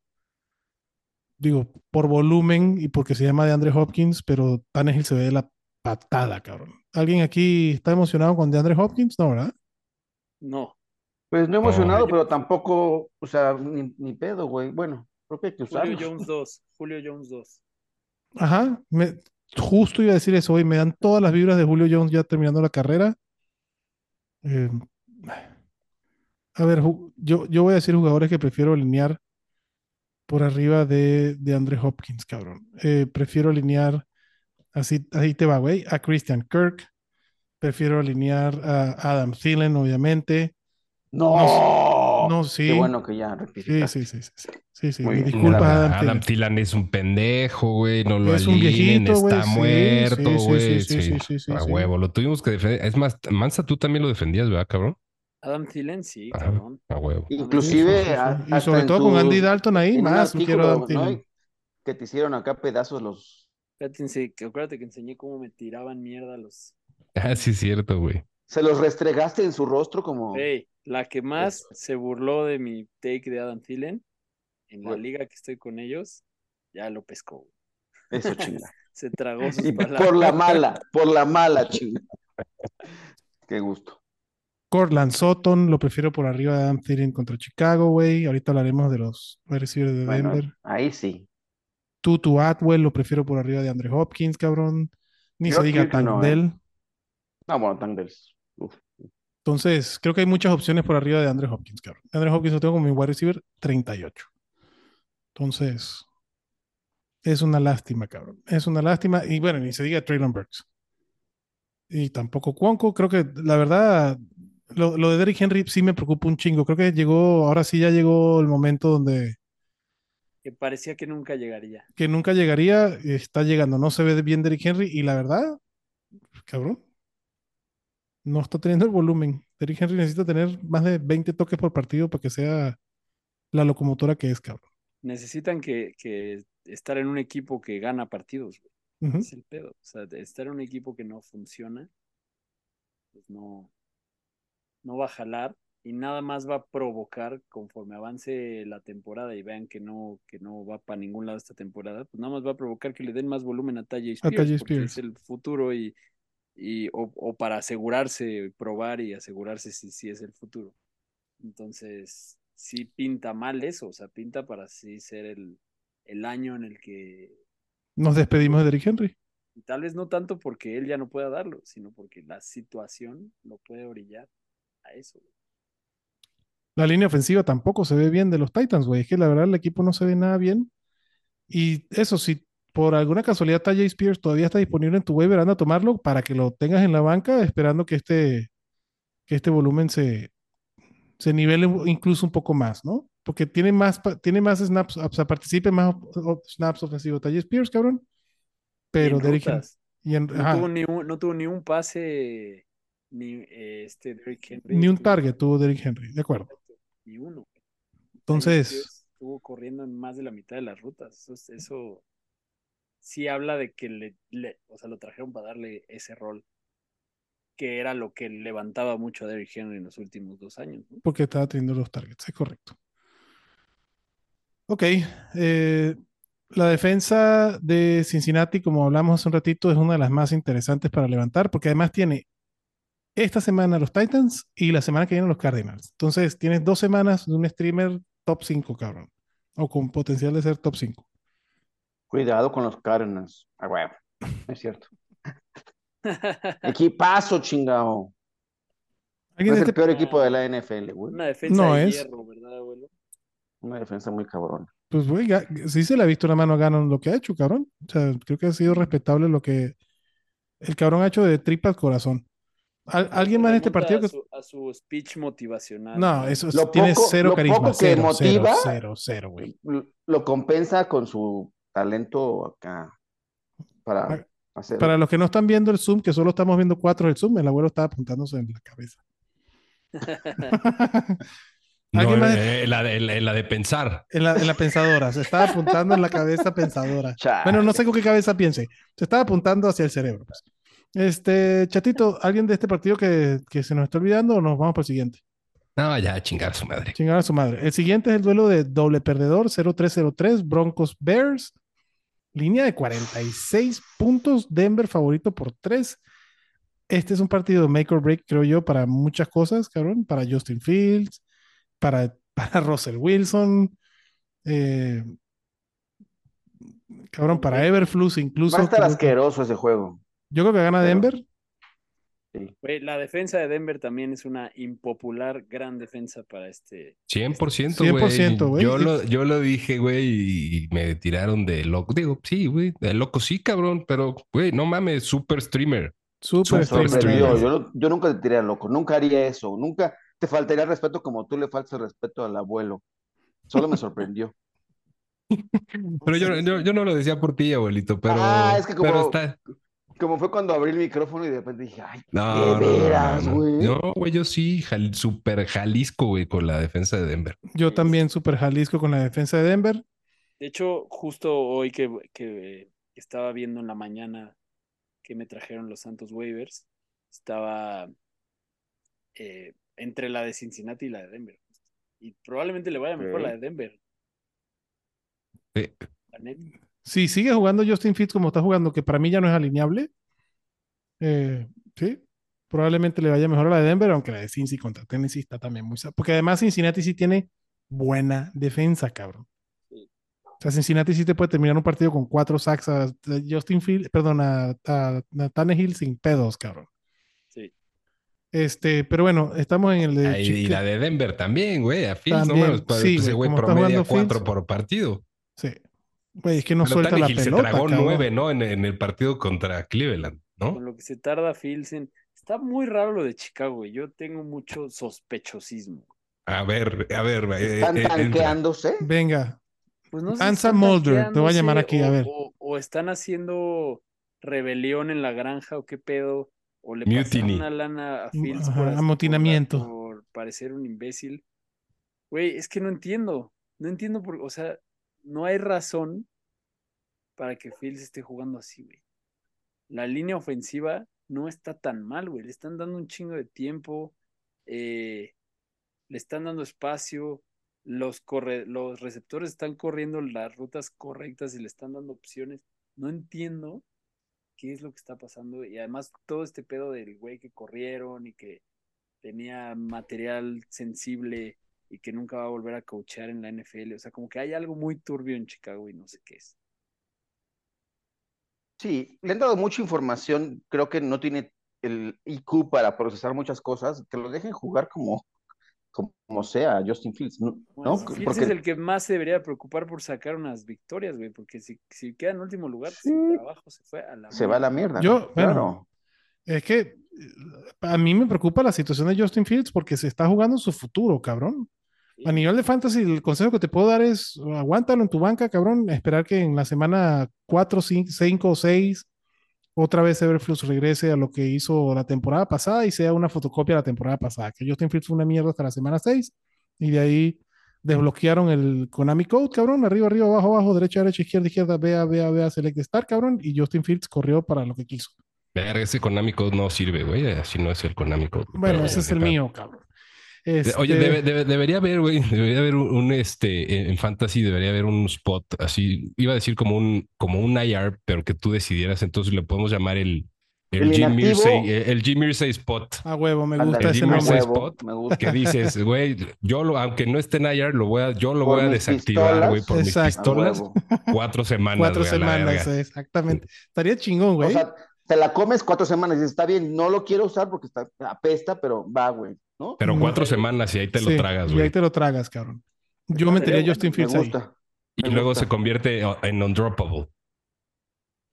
S2: Digo, por volumen y porque se llama de Andre Hopkins, pero Tannehill se ve de la patada, cabrón. ¿Alguien aquí está emocionado con DeAndre Hopkins? No, ¿verdad?
S4: No.
S5: Pues no emocionado, pero tampoco, o sea, ni, ni pedo, güey. Bueno, creo que hay que usarlo.
S4: Julio Jones 2. Julio Jones 2.
S2: Ajá, me- justo iba a decir eso hoy. Me dan todas las vibras de Julio Jones ya terminando la carrera. Eh, a ver, yo, yo voy a decir jugadores que prefiero alinear por arriba de, de Andre Hopkins, cabrón. Eh, prefiero alinear, así, ahí te va, güey, a Christian Kirk. Prefiero alinear a Adam Thielen, obviamente.
S5: No,
S2: no, sí.
S5: Qué bueno que ya
S2: Sí,
S5: rectificaste.
S2: sí, sí, sí. Sí, sí, sí.
S5: Muy
S2: Me
S5: bien.
S2: disculpas,
S3: Adam,
S2: Adam,
S3: Adam
S2: Thielen.
S3: Es un pendejo, güey. No lo
S2: Es un
S3: alineen,
S2: viejito, güey,
S3: está
S2: sí,
S3: muerto,
S2: sí, sí,
S3: güey.
S2: sí, sí,
S3: Sí,
S2: sí, sí, sí,
S3: a
S2: sí.
S3: huevo. Lo tuvimos que defender. Es más, Mansa, tú también lo defendías, ¿verdad, cabrón?
S4: Adam Thielen, sí,
S3: Ajá,
S4: cabrón.
S3: a huevo.
S5: Inclusive,
S2: Sí,
S5: a-
S2: Y sobre todo con Andy Dalton ahí, más quiero Adam
S5: artículo, ¿no?
S2: Thielen.
S5: Que te hicieron acá pedazos los...
S4: Fíjate, que acuérdate que enseñé cómo me tiraban mierda los.
S3: Ah, sí, es cierto, güey.
S5: Se los restregaste en su rostro como...
S4: La que más
S5: Eso.
S4: se burló de mi take de Adam Thielen en la
S5: Bueno.
S4: liga que estoy con ellos, ya lo pescó. güey.
S5: Eso (laughs) chinga.
S4: Se tragó sus
S5: Y
S4: palabras.
S5: por la mala, (laughs) por la mala, chinga. Qué gusto.
S2: Cortland Sutton, lo prefiero por arriba de Adam Thielen contra Chicago, güey. Ahorita hablaremos de los receivers de
S5: Bueno,
S2: Denver.
S5: ahí sí.
S2: Tutu Atwell, lo prefiero por arriba de Andre Hopkins, cabrón. Ni
S5: Yo
S2: se diga
S5: que no, ¿eh? No, bueno, Tangles. Uf.
S2: Entonces, creo que hay muchas opciones por arriba de Andre Hopkins, cabrón. Andre Hopkins lo tengo como mi wide receiver 38. Entonces, es una lástima, cabrón. Es una lástima. Y bueno, ni se diga Traylon Burks. Y tampoco Cuonco. Creo que la verdad, lo, lo de Derrick Henry sí me preocupa un chingo. Creo que llegó, ahora sí ya llegó el momento donde
S4: Que parecía que nunca llegaría.
S2: que nunca llegaría, está llegando. No se ve bien Derrick Henry y la verdad, cabrón, no está teniendo el volumen. Derrick Henry necesita tener más de 20 toques por partido para que sea la locomotora que es, cabrón.
S4: Necesitan que, que estar en un equipo que gana partidos.
S2: Ujú.
S4: Es el pedo. O sea, estar en un equipo que no funciona, pues no, no va a jalar y nada más va a provocar conforme avance la temporada y vean que no, que no va para ningún lado esta temporada, pues nada más va a provocar que le den más volumen a Tajay Spears,
S2: Tajay
S4: porque
S2: Spears.
S4: es el futuro y, y o, o para asegurarse, probar y asegurarse si, si es el futuro. Entonces, sí pinta mal eso, o sea, pinta para sí ser el, el año en el que
S2: Nos despedimos de Derrick Henry.
S4: Y tal vez no tanto porque él ya no pueda darlo, sino porque la situación lo puede orillar a eso. güey.
S2: La línea ofensiva tampoco se ve bien de los Titans, güey. Es que la verdad el equipo no se ve nada bien. Y eso, si por alguna casualidad Tajay Spears todavía está disponible en tu waiver, anda a tomarlo para que lo tengas en la banca, esperando que este, que este volumen se, se nivele incluso un poco más, ¿no? Porque tiene más, tiene más snaps, o sea, participe más snaps ofensivos Tajay Spears, cabrón. Pero Derrick
S4: No,
S2: ajá,
S4: tuvo ni un, no tuvo ni un pase, ni este Derrick Henry.
S2: ni un target tuvo Derrick Henry, de acuerdo.
S4: Ni uno.
S2: Entonces-
S4: Estuvo corriendo en más de la mitad de las rutas. Eso, es- eso sí habla de que le, le- o sea, lo trajeron para darle ese rol, que era lo que levantaba mucho a Derrick Henry en los últimos dos años. ¿no?
S2: porque estaba teniendo los targets, es correcto. Ok, eh, la defensa de Cincinnati, como hablamos hace un ratito, es una de las más interesantes para levantar, porque además tiene esta semana los Titans y la semana que viene los Cardinals. Entonces, tienes dos semanas de un streamer top 5, cabrón, o con potencial de ser top 5.
S5: Cuidado con los Cardinals. Ah, huevo. No es cierto. (laughs) Equipazo, chingado. No
S2: ¿Alguien
S5: es el
S2: este-
S5: peor equipo de la NFL, güey.
S4: Una defensa
S2: No
S4: de
S2: es.
S4: hierro, ¿verdad, abuelo?
S5: Una defensa muy cabrona.
S2: Pues, güey, sí se le ha visto una mano a Gannon lo que ha hecho, cabrón. O sea, creo que ha sido respetable lo que el cabrón ha hecho de tripas corazón. Al- ¿Alguien más en este partido
S4: a
S2: que...
S4: su, a su speech motivacional.
S2: No, eso es-
S5: Lo
S2: tiene
S5: poco-
S2: cero
S5: lo
S2: carisma.
S5: poco que
S2: cero,
S5: motiva-
S2: cero, cero, güey.
S5: Lo- compensa con su talento acá para hacer.
S2: Para los que no están viendo el Zoom, que solo estamos viendo cuatro del Zoom, el abuelo estaba apuntándose en la cabeza. (laughs) (laughs)
S3: No,
S2: ¿Alguien más?
S3: eh, la, de, la- la de pensar.
S2: En la, en la pensadora, se estaba apuntando en la cabeza (laughs) pensadora.
S5: Chale.
S2: Bueno, no sé con qué cabeza piense. Se estaba apuntando hacia el cerebro. pues. Este, chatito, ¿alguien de este partido que, que se nos está olvidando o nos vamos para el siguiente?
S3: No, ya, chingar a su madre.
S2: Chingar a su madre. El siguiente es el duelo de doble perdedor 0303 Broncos Bears. Línea de 46 puntos. Denver favorito por 3. Este es un partido de make or break, creo yo, para muchas cosas, cabrón. Para Justin Fields, para, (laughs) para Russell Wilson, eh, cabrón, para Everflux incluso.
S5: Va a estar
S2: creo que-
S5: asqueroso ese juego.
S2: Yo creo que gana
S5: Pero-
S2: Denver.
S4: Güey, la defensa de Denver también es una impopular gran defensa para este.
S3: 100%,
S2: 100%, güey.
S3: Yo lo, yo lo dije, güey, y me tiraron de loco. Digo, sí, güey, de loco sí, cabrón, pero, güey, no mames, super streamer.
S2: Super
S5: Me
S2: streamer.
S5: Yo, nunca te tiré loco. Nunca haría eso. Nunca te faltaría respeto como tú le faltas el respeto al abuelo. Solo me sorprendió. (laughs)
S3: Pero yo, yo, yo no lo decía por ti, abuelito, pero,
S5: Ah, es que como-
S3: pero está.
S5: Como fue cuando abrí el micrófono y de repente dije, ay,
S3: No,
S5: de veras,
S3: no, no.
S5: güey.
S3: No, güey, yo sí, jal- super Jalisco, güey, con la defensa de Denver.
S2: Yo también super Jalisco con la defensa de Denver.
S4: De hecho, justo hoy que, que estaba viendo en la mañana que me trajeron los Santos Waivers, estaba eh, entre la de Cincinnati y la de Denver. Y probablemente le vaya mejor
S5: Ok.
S4: la de Denver.
S3: Sí.
S2: Si sigue jugando Justin Fields como está jugando, que para mí ya no es alineable, eh, sí, probablemente le vaya mejor a la de Denver, aunque la de Cincy contra Tennessee está también muy... Porque además Cincinnati sí tiene buena defensa, cabrón. O sea, Cincinnati sí te puede terminar un partido con cuatro sacks a Justin Fields, perdón, a, a, a Tannehill sin pedos, cabrón.
S4: Sí.
S2: Este, pero bueno, estamos en el de
S3: Ah, y, la de Denver también, güey, a Fields, no pa-
S2: sí,
S3: ese
S2: güey,
S3: promedia cuatro
S2: Fields.
S3: por partido.
S2: Sí. Güey, es que no
S3: Pero
S2: suelta la
S3: Tannehill se
S2: pelota,
S3: tragó nueve, ¿no? En, en el partido contra Cleveland, ¿no?
S4: Con lo que se tarda Fields en... Está muy raro lo de Chicago, güey. Yo tengo mucho sospechosismo.
S3: A ver, a ver, eh,
S5: están
S3: eh, entra.
S5: tanqueándose.
S2: Venga,
S4: Pues no sé si
S2: Ansa Mulder, te voy a llamar aquí, a
S4: o-
S2: ver.
S4: O, o están haciendo rebelión en la granja o qué pedo. O le
S3: Mutiny.
S4: pasaron una lana a Fields
S2: Ajá,
S4: por,
S2: amotinamiento.
S4: por, por parecer un imbécil. Güey, es que no entiendo. No entiendo por, o sea, no hay razón para que Fields esté jugando así, güey. La línea ofensiva no está tan mal, güey. Le están dando un chingo de tiempo. eh, le están dando espacio. Los, corre, los receptores están corriendo las rutas correctas y le están dando opciones. No entiendo qué es lo que está pasando. Y además todo este pedo del güey que corrieron y que tenía material sensible y que nunca va a volver a coachear en la NFL. O sea, como que hay algo muy turbio en Chicago y no sé qué es.
S5: Sí, le han dado mucha información, creo que no tiene el IQ para procesar muchas cosas, que lo dejen jugar como, como sea, Justin Fields, ¿no?
S4: Bueno,
S5: ¿No?
S4: Fields
S5: Porque
S4: es el que más se debería preocupar por sacar unas victorias, güey, porque si, si queda en último lugar,
S5: Sí.
S4: su trabajo se fue a la
S5: se va a la mierda.
S2: Yo, bueno,
S5: claro.
S2: Es que eh, a mí me preocupa la situación de Justin Fields porque se está jugando su futuro, cabrón. A nivel de fantasy, el consejo que te puedo dar es aguántalo en tu banca, cabrón. Esperar que en la semana 4, 5 o 6 otra vez Everflux regrese a lo que hizo la temporada pasada y sea una fotocopia de la temporada pasada. Que Justin Fields fue una mierda hasta la semana 6 y de ahí desbloquearon el Konami Code, cabrón. Arriba, arriba, abajo, abajo, derecha, derecha, izquierda, izquierda, vea, vea, vea, select start, cabrón. Y Justin Fields corrió para lo que quiso.
S3: Verga, ese Konami Code no sirve, güey. Así no es el Konami Code.
S2: Bueno, ese es el mío, cabrón.
S3: De- Oye,
S2: Este,
S3: debe- debe- debería haber, güey, debería haber un, un, este, en fantasy debería haber un spot así, iba a decir como un, como un IR, pero que tú decidieras, entonces le podemos llamar el, el,
S5: El
S3: Jim el, Jim Mirsay spot.
S2: A huevo, me gusta
S3: el
S2: ese
S5: huevo,
S3: spot,
S5: me gusta.
S3: Que dices, güey, yo lo, aunque no esté en IR, lo voy a, yo lo
S5: Por
S3: voy a
S5: mis
S3: desactivar, güey, por mis
S2: Exacto.
S5: A
S3: pistolas. Cuatro semanas,
S2: Cuatro
S3: la
S2: semanas, eh, exactamente. Estaría chingón, güey.
S5: O sea, te la comes cuatro semanas y dices, está bien, no lo quiero usar porque está apesta, pero va, güey, ¿no?
S3: Pero cuatro semanas y ahí te
S2: Sí,
S3: lo tragas,
S2: Y
S3: güey.
S2: ahí te lo tragas, cabrón. Yo metería a Justin
S5: me
S2: Fields ahí.
S3: Y
S5: me
S3: luego
S5: gusta.
S3: se convierte en undroppable.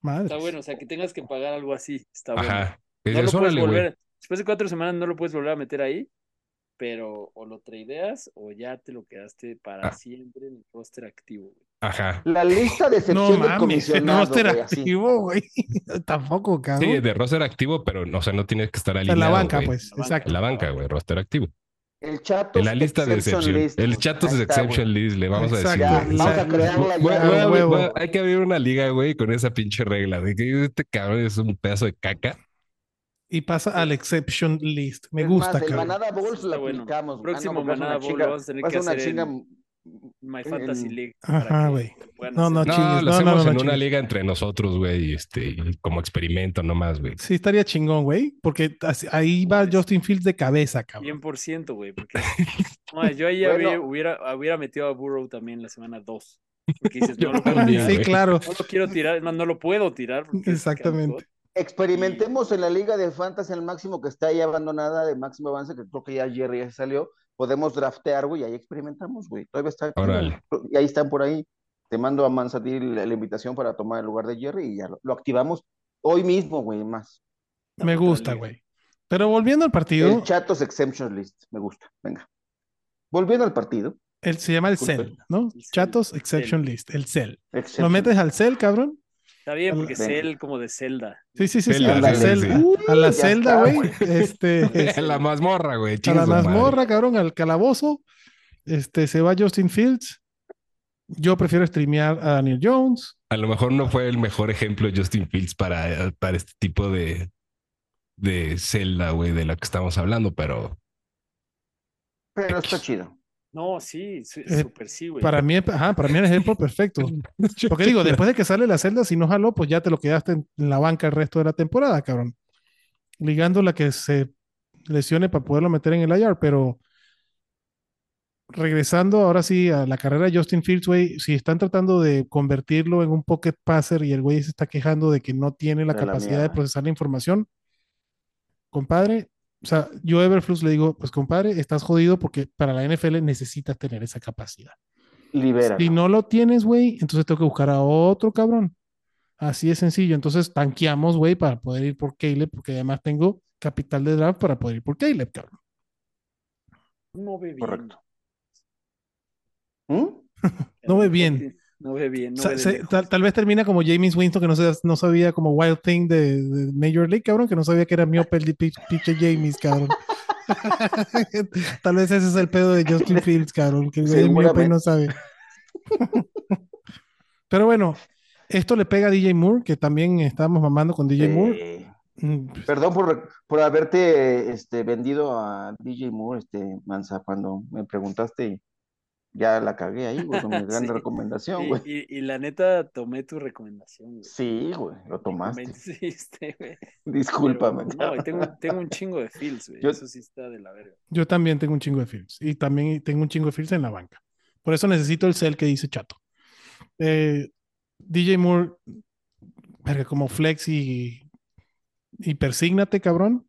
S2: Madre.
S4: Está bueno, o sea, que tengas que pagar algo así, está bueno.
S3: Ajá.
S4: No
S3: Dices,
S4: lo puedes
S3: güey.
S4: volver, después de cuatro semanas no lo puedes volver a meter ahí, pero o lo tradeas o ya te lo quedaste para
S3: Ah.
S4: siempre en el roster activo. güey.
S3: Ajá.
S5: La lista de (laughs)
S2: No
S5: excepción
S2: no
S5: comisionado,
S2: será
S5: güey, así.
S2: activo, güey. (laughs) Tampoco, cabrón.
S3: Sí, de roster activo, pero o sea, no tienes que estar
S2: en
S3: alineado.
S2: la banca,
S3: güey.
S2: pues.
S4: La.
S2: Exacto.
S3: En la banca, güey, roster activo.
S5: El Chatos
S3: En la lista de
S5: Exception. List,
S3: el
S5: Ahí está,
S3: Exception
S5: güey.
S3: List, le vamos a decir.
S2: Exacto.
S5: Ya, vamos a
S2: La-
S5: crearla ya.
S2: huevo.
S3: güey, hay que abrir una liga, güey, con esa pinche regla de que este cabrón es un pedazo de caca.
S2: Y pasa al exception list. Me
S5: Es
S2: gusta,
S5: más, el
S2: cabrón.
S5: Manada Balls
S4: Está
S5: lo
S4: bueno.
S5: aplicamos.
S4: Próximo
S5: porque va a ser
S4: Manada lo vamos a tener que
S5: ser una
S4: hacer
S5: chinga
S4: en- My Fantasy League.
S2: Ajá, güey. No, no,
S4: hacer-
S3: No,
S2: chingues,
S3: lo
S2: no,
S3: hacemos
S2: no, no,
S3: en una
S2: chingues.
S3: liga entre nosotros, güey, este, y como experimento nomás, güey.
S2: Sí, estaría chingón, güey. Porque así- ahí va Justin Fields de cabeza, cabrón.
S4: 100%, güey. Porque (laughs) no, yo ahí
S5: Bueno.
S4: hubiera, hubiera metido a Burrow también la semana 2. Porque dices, no lo puedo
S3: también,
S4: tirar.
S2: Sí, claro.
S4: No lo quiero tirar, más, no lo puedo tirar.
S2: Exactamente.
S5: Experimentemos en la liga de fantasy al máximo que está ahí abandonada de máximo avance, que creo que ya Jerry ya se salió. Podemos draftear, güey, y ahí experimentamos, güey. Todavía está.
S3: Órale.
S5: Y ahí están por ahí. Te mando a Mansatir la, la invitación para tomar el lugar de Jerry y ya lo, lo activamos hoy mismo, güey, más.
S2: Me gusta, güey. Pero volviendo al partido,
S5: El Chatos Exemption List, me gusta. Venga. Volviendo al partido.
S2: él se llama el cell, ¿no?
S4: El.
S2: Chatos exception list, el cell. Lo metes al cell, cabrón.
S4: Está bien, porque es él como de Zelda.
S2: Sí, sí, sí, sí.
S3: Zelda,
S2: A la
S5: sí,
S2: celda, a la güey. Este, (laughs)
S3: la mazmorra, güey.
S2: a la mazmorra, cabrón, al calabozo. Este, se va Justin Fields. Yo prefiero streamear a Daniel Jones.
S3: A lo mejor no fue el mejor ejemplo de Justin Fields para, para este tipo de, de celda, güey, de la que estamos hablando, pero
S5: Pero está chido.
S4: No, sí,
S2: Eh,
S4: súper sí, güey.
S2: Para mí, ajá, para mí es el ejemplo (laughs) perfecto. Porque digo, después de que sale la celda, si no jaló, pues ya te lo quedaste en, en la banca el resto de la temporada, cabrón. Ligando la que se lesione para poderlo meter en el IR, pero regresando ahora sí a la carrera de Justin Fields, güey, si están tratando de convertirlo en un pocket passer y el güey se está quejando de que no tiene la
S5: De la
S2: capacidad de procesar la información, compadre, o sea, yo a Everflux le digo, pues compadre, estás jodido porque para la NFL necesitas tener esa capacidad.
S5: Libera.
S2: Si no lo tienes, güey, entonces tengo que buscar a otro cabrón. Así de sencillo. Entonces tanqueamos, güey, para poder ir por Caleb, porque además tengo capital de draft para poder ir por Caleb, cabrón.
S4: no ve bien.
S5: Correcto. ¿Mm? (laughs)
S2: No ve bien.
S4: No ve bien. No ve
S2: se- tal, tal vez termina como James Winston, que no, sa- no sabía como Wild Thing de, de Major League, cabrón, que no sabía que era miope el pinche James, cabrón. (laughs) tal vez ese es el pedo de Justin (laughs) Fields, cabrón, que el miope y no sabe. (laughs) Pero bueno, esto le pega a DJ Moore, que también estábamos mamando con DJ Moore.
S5: Eh,
S2: Mm,
S5: Perdón por, por haberte este, vendido a DJ Moore, este, Mansa, cuando me preguntaste y ya la cagué ahí, güey, con mi (laughs) gran
S4: Sí.
S5: recomendación,
S4: Y,
S5: güey.
S4: y- y la neta, tomé tu recomendación. güey.
S5: Sí, güey, lo
S4: Me
S5: tomaste. (laughs)
S4: convenciste, güey.
S5: Discúlpame.
S4: Pero, No, y tengo, tengo un chingo de feels, güey.
S5: Yo-
S4: Eso sí está de la verga.
S2: Yo también tengo un chingo de fields y también tengo un chingo de fields en la banca. Por eso necesito el cel que dice chato. Eh, DJ Moore, verga, como flex y, y persígnate, cabrón.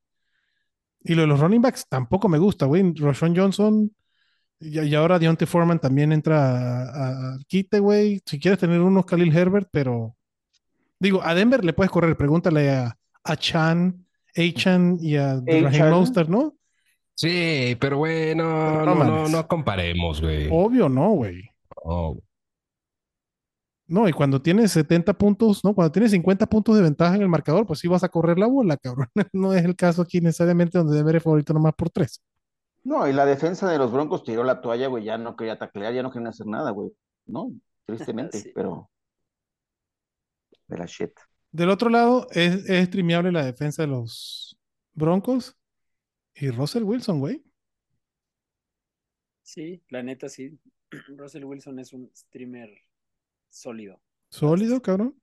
S2: Y lo de los running backs tampoco me gusta, güey. Roshan Johnson y, y ahora Deontay Foreman también entra a- a- al quite, güey. Si quieres tener unos Khalil Herbert, pero digo, a Denver le puedes correr. Pregúntale a, a Chan, A-Chan y a Raheem. Mostert, ¿no?
S3: Sí, pero güey, no,
S2: No
S3: no, comparemos, güey.
S2: Obvio, no, güey.
S3: No.
S2: No, y cuando tienes 70 puntos, ¿no? Cuando tienes 50 puntos de ventaja en el marcador, pues sí vas a correr la bola, cabrón. (laughs) No es el caso aquí necesariamente donde Denver es favorito nomás por tres.
S5: No, y la defensa de los Broncos tiró la toalla, güey, ya no quería taclear, ya no querían hacer nada, güey. No, tristemente, (laughs)
S4: Sí.
S5: pero de la shit.
S2: Del otro lado, es, es streameable la defensa de los Broncos y Russell Wilson, güey.
S4: Sí, la neta sí. (clears throat) Russell Wilson es un streamer sólido.
S2: Sólido, cabrón.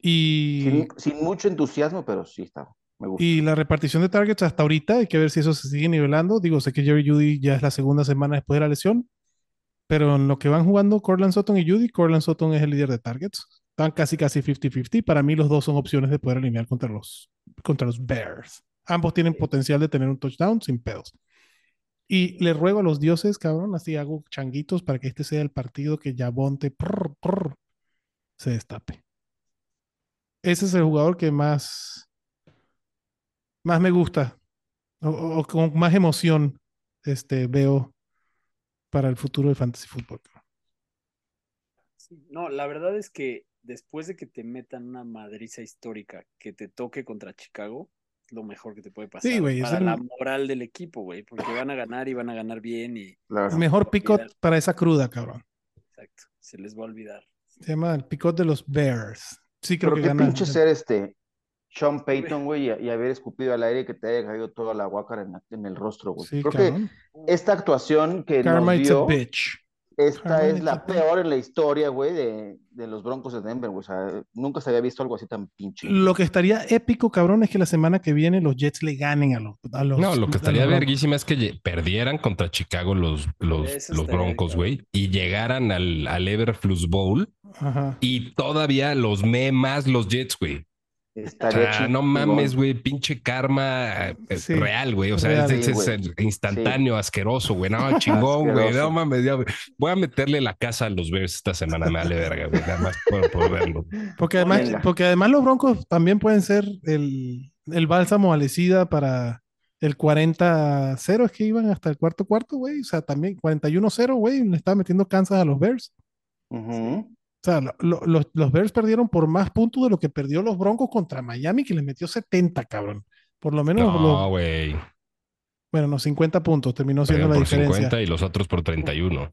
S2: Y,
S5: Sin, sin mucho entusiasmo, pero sí está. Me gusta.
S2: y la repartición de targets hasta ahorita, hay que ver si eso se sigue nivelando. Digo, sé que Jerry Judy ya es la segunda semana después de la lesión, pero en lo que van jugando Cortland Sutton y Judy, Cortland Sutton es el líder de targets. Están casi, casi 50-50. Para mí, los dos son opciones de poder alinear contra los, contra los Bears. Ambos tienen potencial de tener un touchdown sin pedos. Y le ruego a los dioses, cabrón, así hago changuitos para que este sea el partido que Yabonte prr, prr, se destape. Ese es el jugador que más, más me gusta o, o- o con más emoción este, veo para el futuro de Fantasy Football.
S4: No, la verdad es que después de que te metan una madriza histórica que te toque contra Chicago, es lo mejor que te puede pasar
S2: Sí, güey,
S4: para
S2: el-
S4: la moral del equipo, güey, porque van a ganar y van a ganar bien y.
S2: El mejor picot para esa cruda, cabrón.
S4: exacto, se les va a olvidar.
S2: Se llama el picot de los Bears. Sí, creo
S5: Pero
S2: que
S5: qué pinche ser este Sean (laughs) Payton, güey, y, y haber escupido al aire que te haya caído toda la guácara en, la- en el rostro, güey.
S2: Sí,
S5: Creo que esta actuación que nos
S2: Karmite's a
S5: dio,
S2: bitch.
S5: esta
S2: Karma
S5: es la peor en la historia, güey, de, de los Broncos de Denver, güey. O sea, nunca se había visto algo así tan pinche.
S2: Lo que estaría épico, cabrón, es que la semana que viene los Jets le ganen a los. A los
S3: No, lo que estaría verguísima es que perdieran contra Chicago los, los, los Broncos, güey, y llegaran al, al Everflux Bowl
S2: Ajá.
S3: y todavía los me más los Jets, güey. Sea, no mames, güey, pinche karma
S2: Sí,
S3: real, güey. O sea,
S2: real.
S3: es, es- instantáneo, asqueroso, güey. No, chingón, güey. No mames, ya. Voy a meterle la casa a los Bears esta semana, me vale verga, güey. Nada más por, por verlo.
S2: Porque además,
S5: Venga.
S2: porque además los Broncos también pueden ser el, el bálsamo alecida para el 40-0, es que iban hasta el cuarto cuarto, güey. O sea, también 41-0, güey. Le estaba metiendo Kansas a los Bears.
S5: Ujú.
S2: O sea, lo- lo- los, los Bears perdieron por más puntos de lo que perdió los Broncos contra Miami, que les metió 70, cabrón. Por lo menos,
S3: No, güey.
S2: bueno, no, 50 puntos terminó siendo
S3: Perdieron
S2: la
S3: por
S2: diferencia.
S3: 50 y los otros por 31.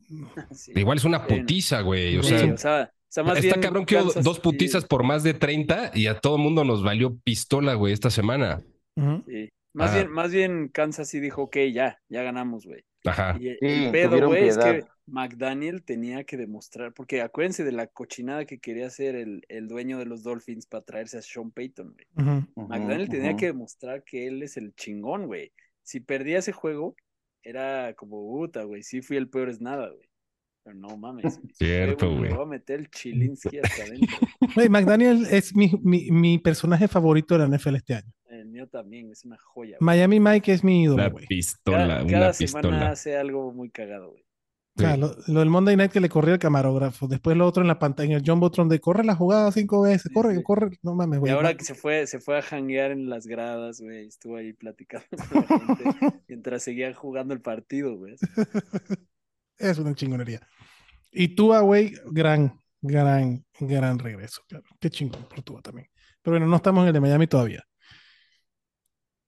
S4: Sí.
S3: Igual es una putiza, güey. O
S4: Sí,
S3: sea,
S4: o sea, o sea, más
S3: está
S4: bien
S3: cabrón que dos
S4: sí-
S3: putizas por más de 30 y a todo mundo nos valió pistola, güey, esta semana.
S4: Sí. Más
S3: Ah.
S4: bien, más bien Kansas sí dijo, ok, ya, ya ganamos, güey.
S3: Ajá.
S4: Y el-
S5: Sí,
S4: el pedo, güey, es que. McDaniel tenía que demostrar, porque acuérdense de la cochinada que quería hacer el, el dueño de los Dolphins para traerse a Sean Payton, güey. McDaniel tenía que demostrar que él es el chingón, güey. Si perdía ese juego, era como, puta, güey, sí fui el peor es nada, güey. Pero no mames. güey. (laughs)
S3: Cierto, güey.
S4: voy a meter el Chilinsky hasta adentro. (laughs)
S2: Güey, McDaniel es mi, mi, mi personaje favorito de la NFL este año.
S4: Mío también, es una joya. güey.
S2: Miami Mike es mi ídolo,
S3: Una
S2: güey.
S3: pistola,
S4: Cada,
S3: una
S4: cada semana
S3: pistola.
S4: hace algo muy cagado, güey.
S2: O sea,
S3: Sí.
S2: lo, lo del Monday Night que le corría el camarógrafo, después lo otro en la pantalla, en el John Botron de corre la jugada cinco veces,
S4: Sí,
S2: corre,
S4: sí.
S2: corre, no mames,
S4: Y
S2: güey.
S4: ahora
S2: Ma-
S4: que se fue, se fue a janguear en las gradas, güey, estuvo ahí platicando con la gente (laughs) mientras seguían jugando el partido, güey.
S2: Es una chingonería. Y Tua, güey, gran, gran, gran regreso. Claro. Qué chingón por Tua también. Pero bueno, no estamos en el de Miami todavía.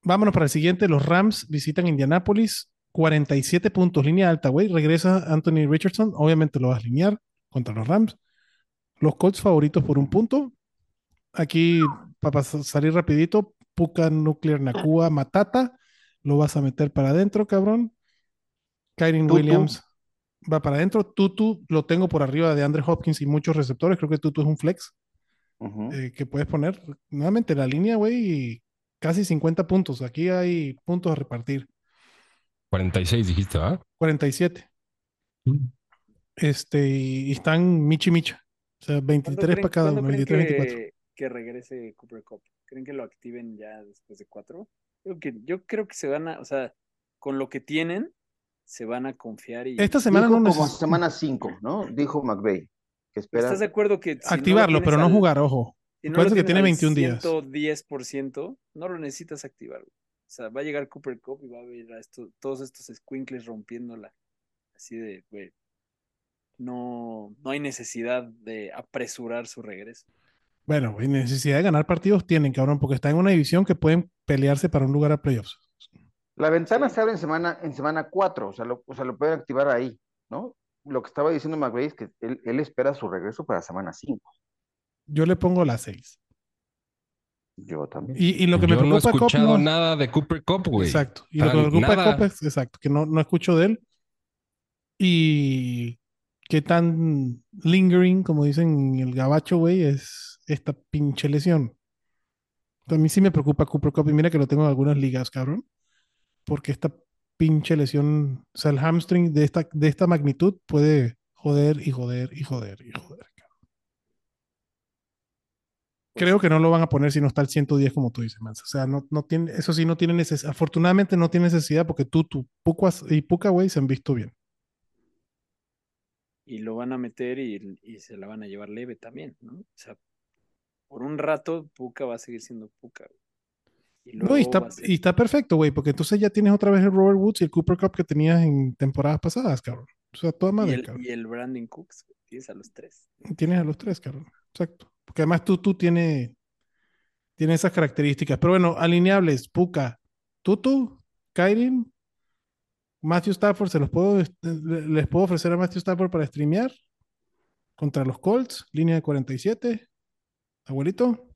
S2: Vámonos para el siguiente. Los Rams visitan Indianápolis. 47 puntos, línea alta, güey. Regresa Anthony Richardson. Obviamente lo vas a alinear contra los Rams. Los Colts favoritos por un punto. Aquí, para salir rapidito, Puka Nuclear Nakua Matata. Lo vas a meter para adentro, cabrón. Kyren. Williams va para adentro. Tutu lo tengo por arriba de Andre Hopkins y muchos receptores. Creo que Tutu es un flex eh, que puedes poner nuevamente la línea, güey, casi 50 puntos. Aquí hay puntos a repartir.
S3: 46 dijiste, ¿ah?
S2: 47. Este, y, están Michi Micha. O sea,
S4: ¿Cuándo
S2: 23
S4: creen,
S2: para cada uno,
S4: creen
S2: 23, 24.
S4: que, que regrese Cooper Cup? ¿Creen que lo activen ya después de cuatro? Creo que, yo creo que se van a, o sea, con lo que tienen, se van a confiar y...
S2: Esta semana
S5: Dijo
S2: no
S5: como semana 5, ¿no? Dijo McVeigh. Que espera.
S4: ¿Estás de acuerdo que... si
S2: activarlo, pero no jugar, ojo.
S4: Si no
S2: que tiene
S4: al
S2: 21 días.
S4: 110%, no lo necesitas activar. güey. O sea, va a llegar Cooper Cup y va a ver a esto- todos estos squinkles rompiéndola. Así de, güey. No, no hay necesidad de apresurar su regreso.
S2: Bueno, güey, necesidad de ganar partidos tienen, cabrón, porque están en una división que pueden pelearse para un lugar a playoffs.
S5: La ventana
S4: Sí.
S5: se abre en semana, en semana 4, o sea, lo, o sea, lo pueden activar ahí, ¿no? Lo que estaba diciendo McVeigh es que él, él espera su regreso para semana 5.
S2: Yo le pongo las 6.
S5: Yo también.
S2: Y, y lo que me
S3: Yo no he
S2: preocupa Cop,
S3: escuchado
S2: no-
S3: nada de Cooper Cup, güey.
S2: Exacto. Y lo que me preocupa
S3: nada.
S2: Cop es, exacto, que no, no escucho de él. Y qué tan lingering, como dicen en el gabacho, güey, es esta pinche lesión. A mí sí me preocupa Cooper Cup y mira que lo tengo en algunas ligas, cabrón. Porque esta pinche lesión, o sea, el hamstring de esta, de esta magnitud puede joder y joder y joder y joder. Creo que no lo van a poner si no está al 110 como tú dices, Mansa. O sea, no, no tiene, eso sí no tiene necesidad. Afortunadamente no tiene necesidad porque tú, tu Pucas y Puka, güey, se han visto bien.
S4: Y lo van a meter y, y se la van a llevar leve también, ¿no? O sea, por un rato Puka va a seguir siendo Puka. Y
S2: No, y está,
S4: ser-
S2: y perfecto, güey, porque entonces ya tienes otra vez el Robert Woods y el Cooper Cup que tenías en temporadas pasadas, cabrón. O sea, toda
S4: y
S2: madre,
S4: el,
S2: cabrón.
S4: y el Brandon Cooks, tienes a los tres.
S2: Tienes a los tres, cabrón. Exacto. Porque además tú, tú tienes tiene esas características. Pero bueno, alineables, Puka, Tutu, Kairin, Matthew Stafford, se los puedo, le- les puedo ofrecer a Matthew Stafford para streamear contra los Colts, línea de 47. Abuelito,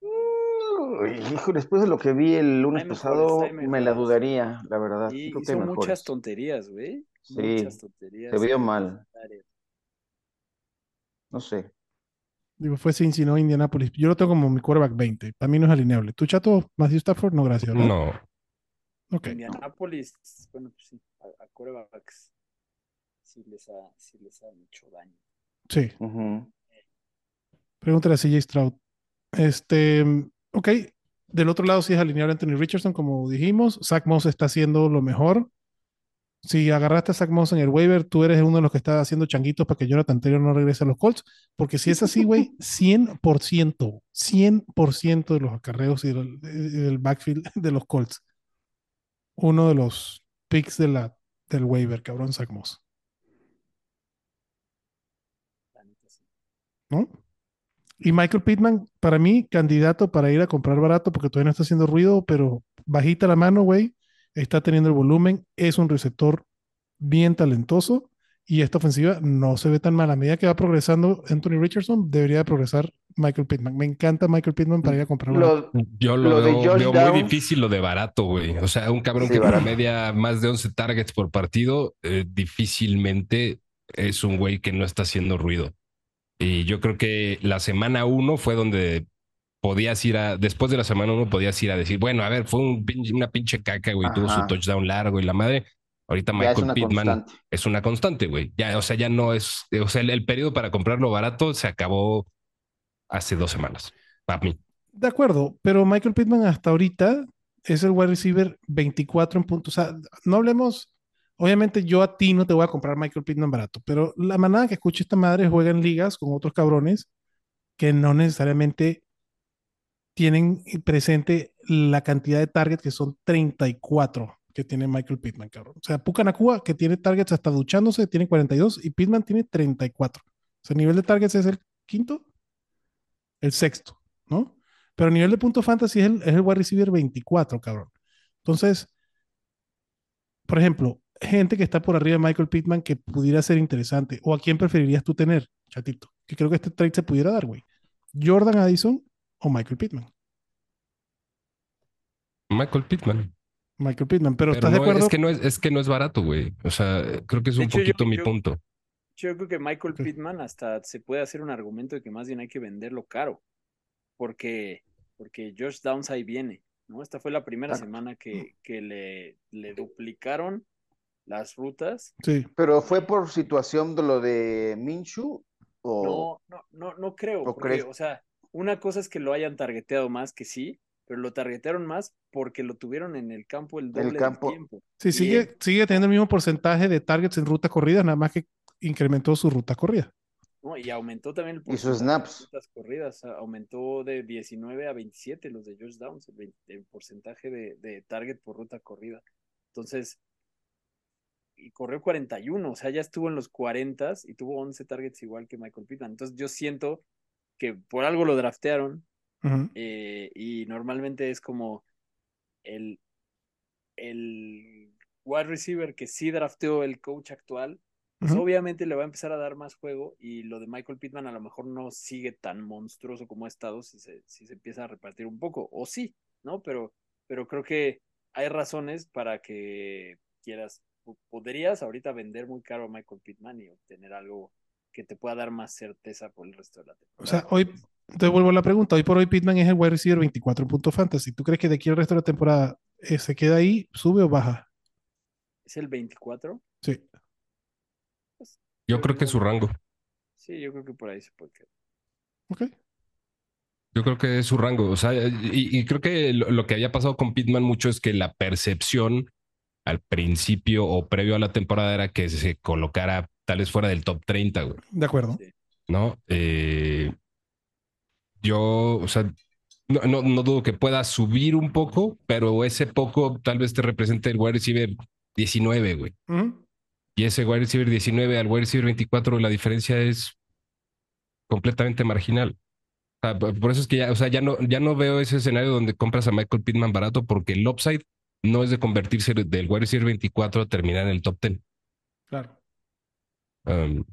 S5: Uy, hijo, después de lo que vi el lunes
S4: mejores,
S5: pasado, me la dudaría, la verdad.
S4: Y
S5: Creo que
S4: muchas tonterías, güey.
S5: Sí,
S4: Muchas tonterías.
S5: se vio mal. No sé.
S2: digo, fue Cincinnati, Indianapolis. Yo lo tengo como mi quarterback 20. Para mí no es alineable. ¿Tú, chato, Matthew Stafford? No, gracias. ¿verdad?
S3: No.
S2: Ok.
S4: Indianapolis, bueno, pues sí, a, a quarterbacks sí les, ha, sí les han hecho daño.
S2: Sí.
S5: Ujú.
S2: Pregúntale a CJ Stroud. Este, ok. Del otro lado sí es alineable Anthony Richardson, como dijimos. Zach Moss está haciendo lo mejor. Si agarraste a Zach Moss en el waiver, tú eres uno de los que está haciendo changuitos para que Jonathan Taylor no regrese a los Colts. Porque si es así, güey, (laughs) 100%, 100% de los acarreos y del, del backfield de los Colts. Uno de los picks de la, del waiver, cabrón, Zach Moss. ¿no? Y Michael Pittman, para mí, candidato para ir a comprar barato porque todavía no está haciendo ruido, pero bajita la mano, güey, está teniendo el volumen, es un receptor bien talentoso y esta ofensiva no se ve tan mal. A medida que va progresando Anthony Richardson, debería de progresar Michael Pittman. Me encanta Michael Pittman para ir a comprar barato.
S5: Lo-
S3: Yo lo, veo,
S5: Josh
S3: veo
S5: Downs.
S3: muy difícil lo de barato, güey. O sea, un cabrón
S5: Sí,
S3: que
S5: barato.
S3: promedia más de 11 targets por partido, eh, difícilmente es un güey que no está haciendo ruido. Y yo creo que la semana uno fue donde podías ir a, después de la semana uno podías ir a decir, bueno, a ver, fue un pinche- una pinche caca, güey, tuvo su
S5: Ajá.
S3: touchdown largo y la madre. Ahorita
S5: ya es
S3: Michael
S5: una
S3: Pittman
S5: constante.
S3: es una constante, güey. Ya, o sea, ya no es, o sea, el, el periodo para comprarlo barato se acabó hace dos semanas. Para mí.
S2: De acuerdo, pero Michael Pittman hasta ahorita es el wide receiver 24 en puntos. O sea, no hablemos, obviamente yo a ti no te voy a comprar Michael Pittman barato, pero la manada que escucha esta madre juega en ligas con otros cabrones que no necesariamente tienen presente la cantidad de targets que son 34 que tiene Michael Pittman, cabrón. O sea, Pucanacua, que tiene targets hasta duchándose, tiene 42 y Pittman tiene 34. O sea, el nivel de targets es el quinto, el sexto, ¿no? Pero a nivel de punto fantasy es el, es el wide receiver 24, cabrón. Entonces, por ejemplo, gente que está por arriba de Michael Pittman que pudiera ser interesante, o a quién preferirías tú tener, chatito, que creo que este trade se pudiera dar, güey. Jordan Addison o Michael Pittman.
S3: Michael Pittman.
S2: Michael Pittman, pero,
S3: Pero
S2: ¿estás de
S3: no,
S2: acuerdo?
S3: es que no es, es que no es barato, güey. O sea, creo que es
S4: De
S3: un
S4: hecho, yo-
S3: poquito mi
S4: yo-
S3: punto.
S4: Yo creo que Michael. Pittman hasta se puede hacer un argumento de que más bien hay que venderlo caro. Porque, porque Josh Downs ahí viene, ¿no? Esta fue la primera semana que, que le, le duplicaron las rutas.
S2: Sí,
S5: Pero fue por situación de lo de Minshu O...
S4: No, no, no, no creo.
S5: ¿O
S4: Porque,
S5: crees?
S4: o sea, una cosa es que lo hayan targeteado más que sí, pero lo targetearon más porque lo tuvieron en el campo el doble del
S5: campo.
S4: tiempo.
S2: Sí, sigue, sigue teniendo el mismo porcentaje de targets en rutas corridas, nada más que incrementó su ruta corrida.
S4: ¿no? Y aumentó también el
S5: Y sus
S4: porcentaje
S5: snaps.
S4: de rutas corridas. Aumentó de 19 a 27 los de Josh Downs, el, 20 el porcentaje de, de target por ruta corrida. Entonces, y corrió 41, o sea, ya estuvo en los 40 y tuvo 11 targets igual que Michael Pittman. Entonces, yo siento que por algo lo draftearon eh, y normalmente es como el, el wide receiver que sí drafteó el coach actual, pues obviamente le va a empezar a dar más juego y lo de Michael Pittman a lo mejor no sigue tan monstruoso como ha estado si se, si se empieza a repartir un poco, o sí, ¿no? Pero, pero creo que hay razones para que quieras, po- podrías ahorita vender muy caro a Michael Pittman y obtener algo que te pueda dar más certeza por el resto de la temporada.
S2: O sea, hoy te vuelvo a la pregunta. Hoy por hoy Pittman es el wide receiver 24 en punto fantasy. ¿Tú crees que de aquí al resto de la temporada eh, se queda ahí, sube o baja?
S4: ¿Es el 24?
S2: Sí.
S3: Yo creo que es su rango.
S4: Sí, yo creo que por ahí se puede quedar.
S2: Ok.
S3: Yo creo que es su rango. O sea, y, y creo que lo, lo que había pasado con Pittman mucho es que la percepción al principio o previo a la temporada era que se colocara tal vez fuera del top 30, güey.
S2: De acuerdo.
S3: ¿no? Eh, yo, o sea, no, no, no dudo que pueda subir un poco, pero ese poco tal vez te represente el wide receiver 19, güey. Y ese wide receiver 19 al wide receiver 24, la diferencia es completamente marginal. O sea, por por eso es que ya, o sea, ya no, ya no veo ese escenario donde compras a Michael Pittman barato porque el upside no es de convertirse del wide receiver 24 a terminar en el top 10.
S2: Claro.
S3: Um,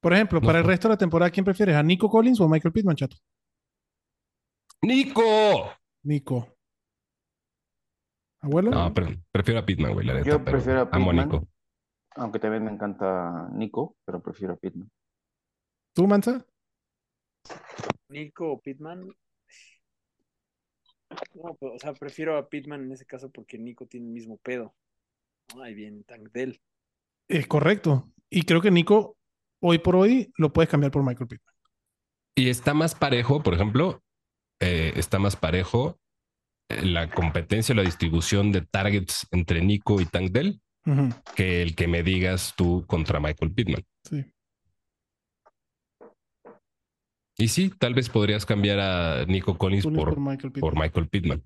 S2: Por ejemplo,
S3: No
S2: para el resto de la temporada, ¿quién prefieres? ¿A Nico Collins o a Michael Pittman, chato?
S3: ¡Nico!
S2: Nico. ¿Abuelo?
S3: No, pero prefiero a Pittman, güey, la neta.
S5: Yo
S3: pero
S5: prefiero a
S3: amo a
S5: Pittman.
S3: Nico.
S5: Aunque también me encanta Nico, pero prefiero a Pittman.
S2: ¿Tú, Mansa?
S4: Nico o Pittman. No, pues, o sea, prefiero a Pittman en ese caso porque Nico tiene el mismo pedo. Ahí viene Tank Dell.
S2: Es correcto. Y creo que Nico, hoy por hoy, lo puedes cambiar por Michael Pittman.
S3: Y está más parejo, por ejemplo, eh, está más parejo eh, la competencia, la distribución de targets entre Nico y Tank Dell que el que me digas tú contra Michael Pittman.
S2: Sí.
S3: Y sí, tal vez podrías cambiar a Nico Collins
S2: Collins
S3: por,
S2: por Michael Pittman.
S3: por Michael Pittman.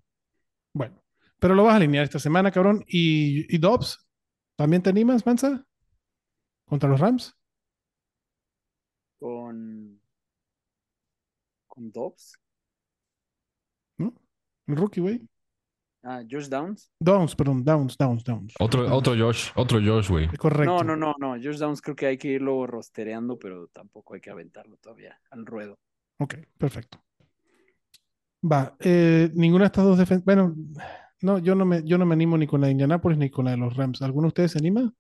S2: Bueno, pero lo vas a alinear esta semana, cabrón. ¿Y, y Dobbs? ¿También te animas, Mansa? ¿Contra los Rams?
S4: Con. Con Dobbs.
S2: ¿No? El rookie, güey.
S4: Ah, Josh Downs.
S2: Downs, perdón, Downs, Downs, Downs.
S3: Otro,
S2: Downs.
S3: otro Josh, otro Josh, güey.
S2: Correcto.
S4: No, no, no, no. Josh Downs creo que hay que irlo rostereando, pero tampoco hay que aventarlo todavía al ruedo.
S2: Ok, perfecto. Va, eh, ninguna de estas dos defensas. Bueno, no, yo no me, yo no me animo ni con la de Indianapolis ni con la de los Rams. ¿Alguno de ustedes se anima?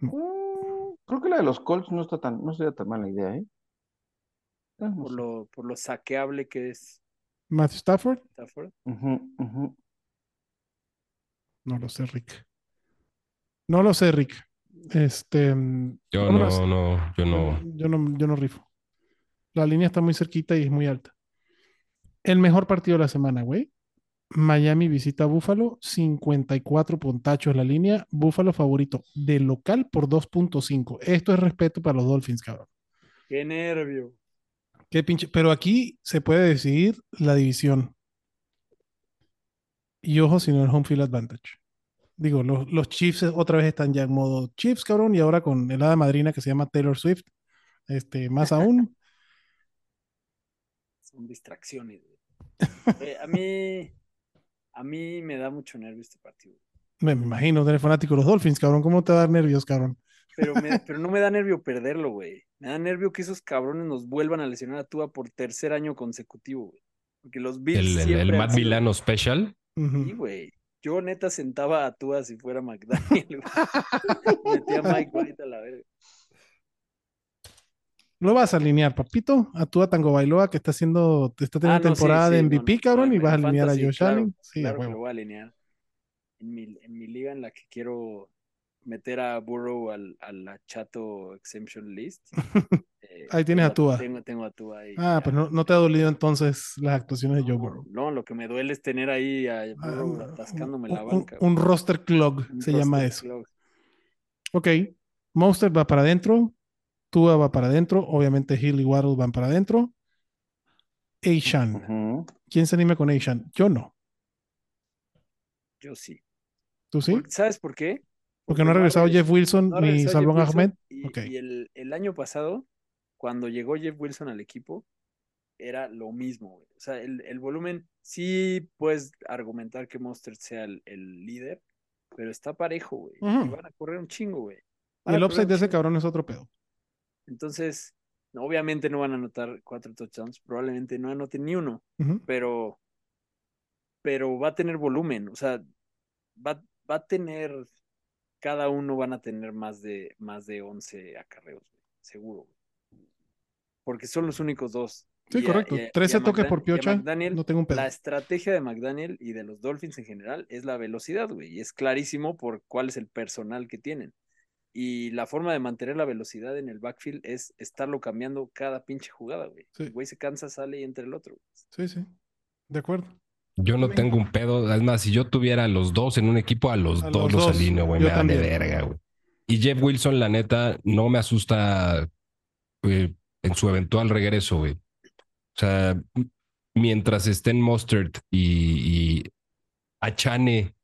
S5: Mm, creo que la de los Colts no está tan, no sería tan mala idea, ¿eh? Ah, no
S4: Por
S5: sé.
S4: lo, por lo saqueable que es
S2: Matthew Stafford.
S4: Stafford.
S2: No lo sé, Rick. No lo sé, Rick. Este. mm,
S3: Yo no, no, yo no.
S2: Yo no, yo no rifo. La línea está muy cerquita y es muy alta. El mejor partido de la semana, güey. Miami visita a Buffalo, 54 puntachos la línea. Buffalo favorito de local por 2.5. Esto es respeto para los Dolphins, cabrón.
S4: Qué nervio.
S2: Qué pinche. Pero aquí se puede decidir la división. Y ojo, si no el home field advantage. Digo, los, los Chiefs otra vez están ya en modo Chiefs, cabrón, y ahora con el hada madrina que se llama Taylor Swift. Este, más aún. (laughs)
S4: Son distracciones. güey. Eh, a mí. A mí me da mucho nervio este partido.
S2: Me me imagino, eres fanático de los Dolphins, cabrón. ¿Cómo te va a dar nervios, cabrón?
S4: Pero, me- (laughs) pero no me da nervio perderlo, güey. Me da nervio que esos cabrones nos vuelvan a lesionar a Tua por tercer año consecutivo, güey. Porque los Bills
S3: El, el,
S4: siempre
S3: el Matt Milano Special.
S4: Sí, güey. Yo neta sentaba a Tua si fuera McDaniel, güey. (laughs) Metía a Mike White a la verga.
S2: Lo vas a alinear, papito, a tu Tango Bailoa, que está haciendo, está teniendo
S4: Ah, no,
S2: temporada
S4: sí,
S2: de MVP,
S4: no,
S2: cabrón,
S4: no,
S2: y vas a alinear a Josh
S4: claro,
S2: Allen. Sí,
S4: Claro que lo voy a alinear. En mi, en mi liga en la que quiero meter a Burrow al, a la chato exemption list. (laughs) eh,
S2: Ahí tienes a Tua.
S4: Tengo, tengo a Tua ahí.
S2: Ah,
S4: ya.
S2: pues no, no te ha dolido entonces las actuaciones de Joe
S4: No,
S2: Burrow.
S4: no, lo que me duele es tener ahí a Burrow
S2: Ah,
S4: atascándome
S2: un,
S4: la banca.
S2: un roster clog
S4: Un
S2: se llama eso.
S4: clog.
S2: Ok, Monster va para adentro, Tua va para adentro, obviamente Hill y Waddle van para adentro. Aishan. ¿quién se anima con Aishan? Yo no.
S4: Yo sí.
S2: ¿Tú sí?
S4: ¿Sabes por qué?
S2: Porque no ha regresado
S4: regres-
S2: Jeff Wilson
S4: no
S2: ni
S4: Wilson,
S2: Ahmed.
S4: Y,
S2: Ok.
S4: y el, el año pasado, cuando llegó Jeff Wilson al equipo, era lo mismo, güey. O sea, el, el volumen, sí puedes argumentar que Monster sea el, el líder, pero está parejo, güey. Y van a correr un chingo, güey. Van
S2: el upside de ese cabrón es otro pedo.
S4: Entonces, obviamente no van a anotar cuatro touchdowns, probablemente no anoten ni uno, pero, pero va a tener volumen, o sea, va, va a tener, cada uno van a tener más de, más de 11 acarreos, seguro. Porque son los únicos dos.
S2: Sí,
S4: Y a-
S2: correcto.
S4: y a-
S2: 13
S4: y a
S2: toques por
S4: a
S2: piocha,
S4: McDaniel,
S2: no tengo un pedo.
S4: La estrategia de McDaniel y de los Dolphins en general es la velocidad, güey, y es clarísimo por cuál es el personal que tienen. Y la forma de mantener la velocidad en el backfield es estarlo cambiando cada pinche jugada, güey.
S2: Sí.
S4: El güey se cansa, sale y entra el otro.
S2: Sí, sí. De acuerdo.
S3: Yo no tengo un pedo. Es más, si yo tuviera a los dos en un equipo, a los
S2: A
S3: dos
S2: los dos.
S3: alineo, güey.
S2: Yo
S3: Me dan de verga, güey. Y Jeff Wilson, la neta, no me asusta eh, en su eventual regreso, güey. O sea, mientras estén Mustard y, y Achane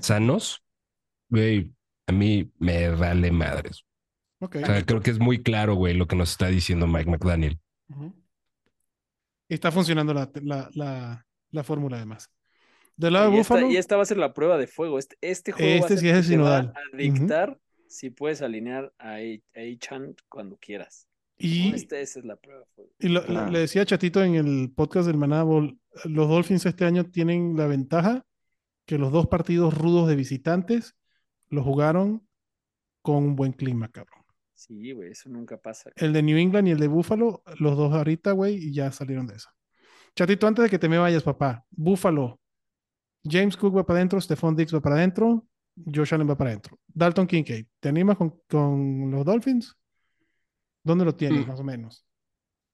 S3: sanos, güey, a mí me vale madres.
S2: Ok.
S3: O sea, creo que es muy claro, güey, lo que nos está diciendo Mike McDaniel.
S2: Está funcionando la, la, la, la fórmula además. Del lado de
S4: y, esta,
S2: Buffalo,
S4: y esta va a ser la prueba de fuego. Este, este juego va a
S2: Este sí es
S4: te va a dictar si puedes alinear a A-Chan cuando quieras.
S2: y,
S4: Este, esa es la prueba de fuego.
S2: y lo-
S5: Ah.
S2: le decía Chatito en el podcast del Maná Bowl, los Dolphins este año tienen la ventaja que los dos partidos rudos de visitantes los jugaron con un buen clima, cabrón.
S4: Sí, güey, eso nunca pasa.
S2: El de New England y el de Buffalo, los dos ahorita, güey, y ya salieron de eso. Chatito, antes de que te me vayas, papá, Buffalo, James Cook va para adentro, Stephon Diggs va para adentro, Josh Allen va para adentro. Dalton Kincaid, ¿te animas con, con los Dolphins? ¿Dónde lo tienes,
S3: Mm.
S2: más o menos?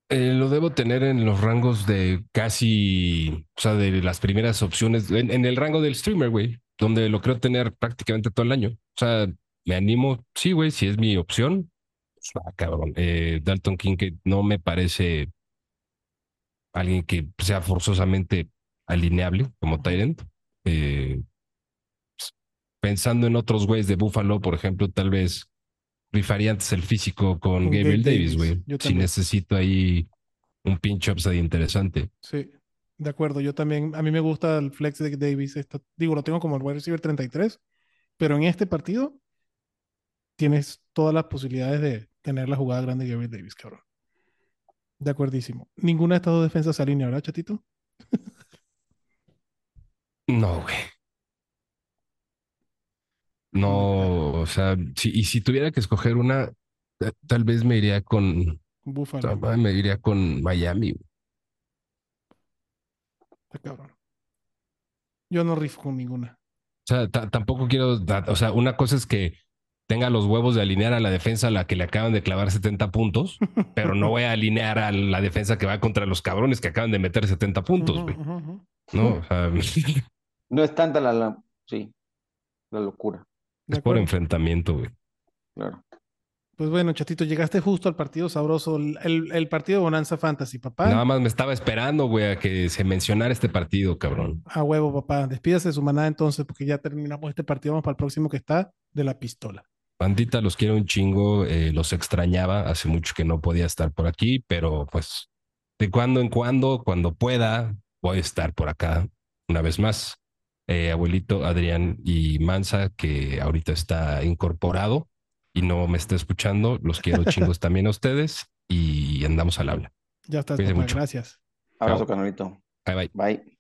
S3: Eh, lo debo tener en los rangos de casi, o sea, de las primeras opciones, en, en el rango del streamer, güey, donde lo creo tener prácticamente todo el año. O sea, me animo, sí, güey, si es mi opción. pues va, cabrón. Eh, Dalton Kincaid no me parece alguien que sea forzosamente alineable como Tyrant. Eh, pues, pensando en otros güeyes de Buffalo, por ejemplo, tal vez rifaría antes el físico con Gabriel Davis, güey. Si necesito ahí un pinch upside interesante.
S2: Sí, de acuerdo. Yo también, a mí me gusta el flex de Davis. digo, lo tengo como el wide receiver 33, pero en este partido tienes todas las posibilidades de tener la jugada grande de Gabriel Davis, cabrón. De acuerdísimo. Ninguna de estas dos defensas se alinea, ¿verdad, chatito?
S3: No, güey. No, o sea, si, y si tuviera que escoger una, eh, tal vez me iría con,
S2: Buffalo.
S3: me iría con Miami. güey.
S2: Está cabrón. Yo no rifo con ninguna.
S3: O sea, ta- tampoco quiero, o sea, una cosa es que tenga los huevos de alinear a la defensa a la que le acaban de clavar 70 puntos, (laughs) pero no voy a alinear a la defensa que va contra los cabrones que acaban de meter 70 puntos, güey. No, o sea, (laughs)
S5: No es tanta la, la- sí, la locura,
S3: es por enfrentamiento, güey.
S5: claro.
S2: Pues bueno, chatito, llegaste justo al partido sabroso, el, partido de Bonanza Fantasy, papá.
S3: Nada más me estaba esperando, güey, a que se mencionara este partido, cabrón.
S2: A huevo, papá. Despídase de su manada entonces, porque ya terminamos este partido. Vamos para el próximo que está de la pistola.
S3: Bandita, los quiero un chingo, eh, los extrañaba, hace mucho que no podía estar por aquí, pero pues de cuando en cuando, cuando pueda, voy a estar por acá una vez más. Eh, abuelito Adrián y Mansa, que ahorita está incorporado y no me está escuchando, los quiero chingos también a ustedes y andamos al habla.
S2: Ya estás,
S3: Cuídense
S2: papá.
S3: mucho.
S2: Gracias.
S5: Abrazo, canalito.
S3: Bye bye.
S5: Bye.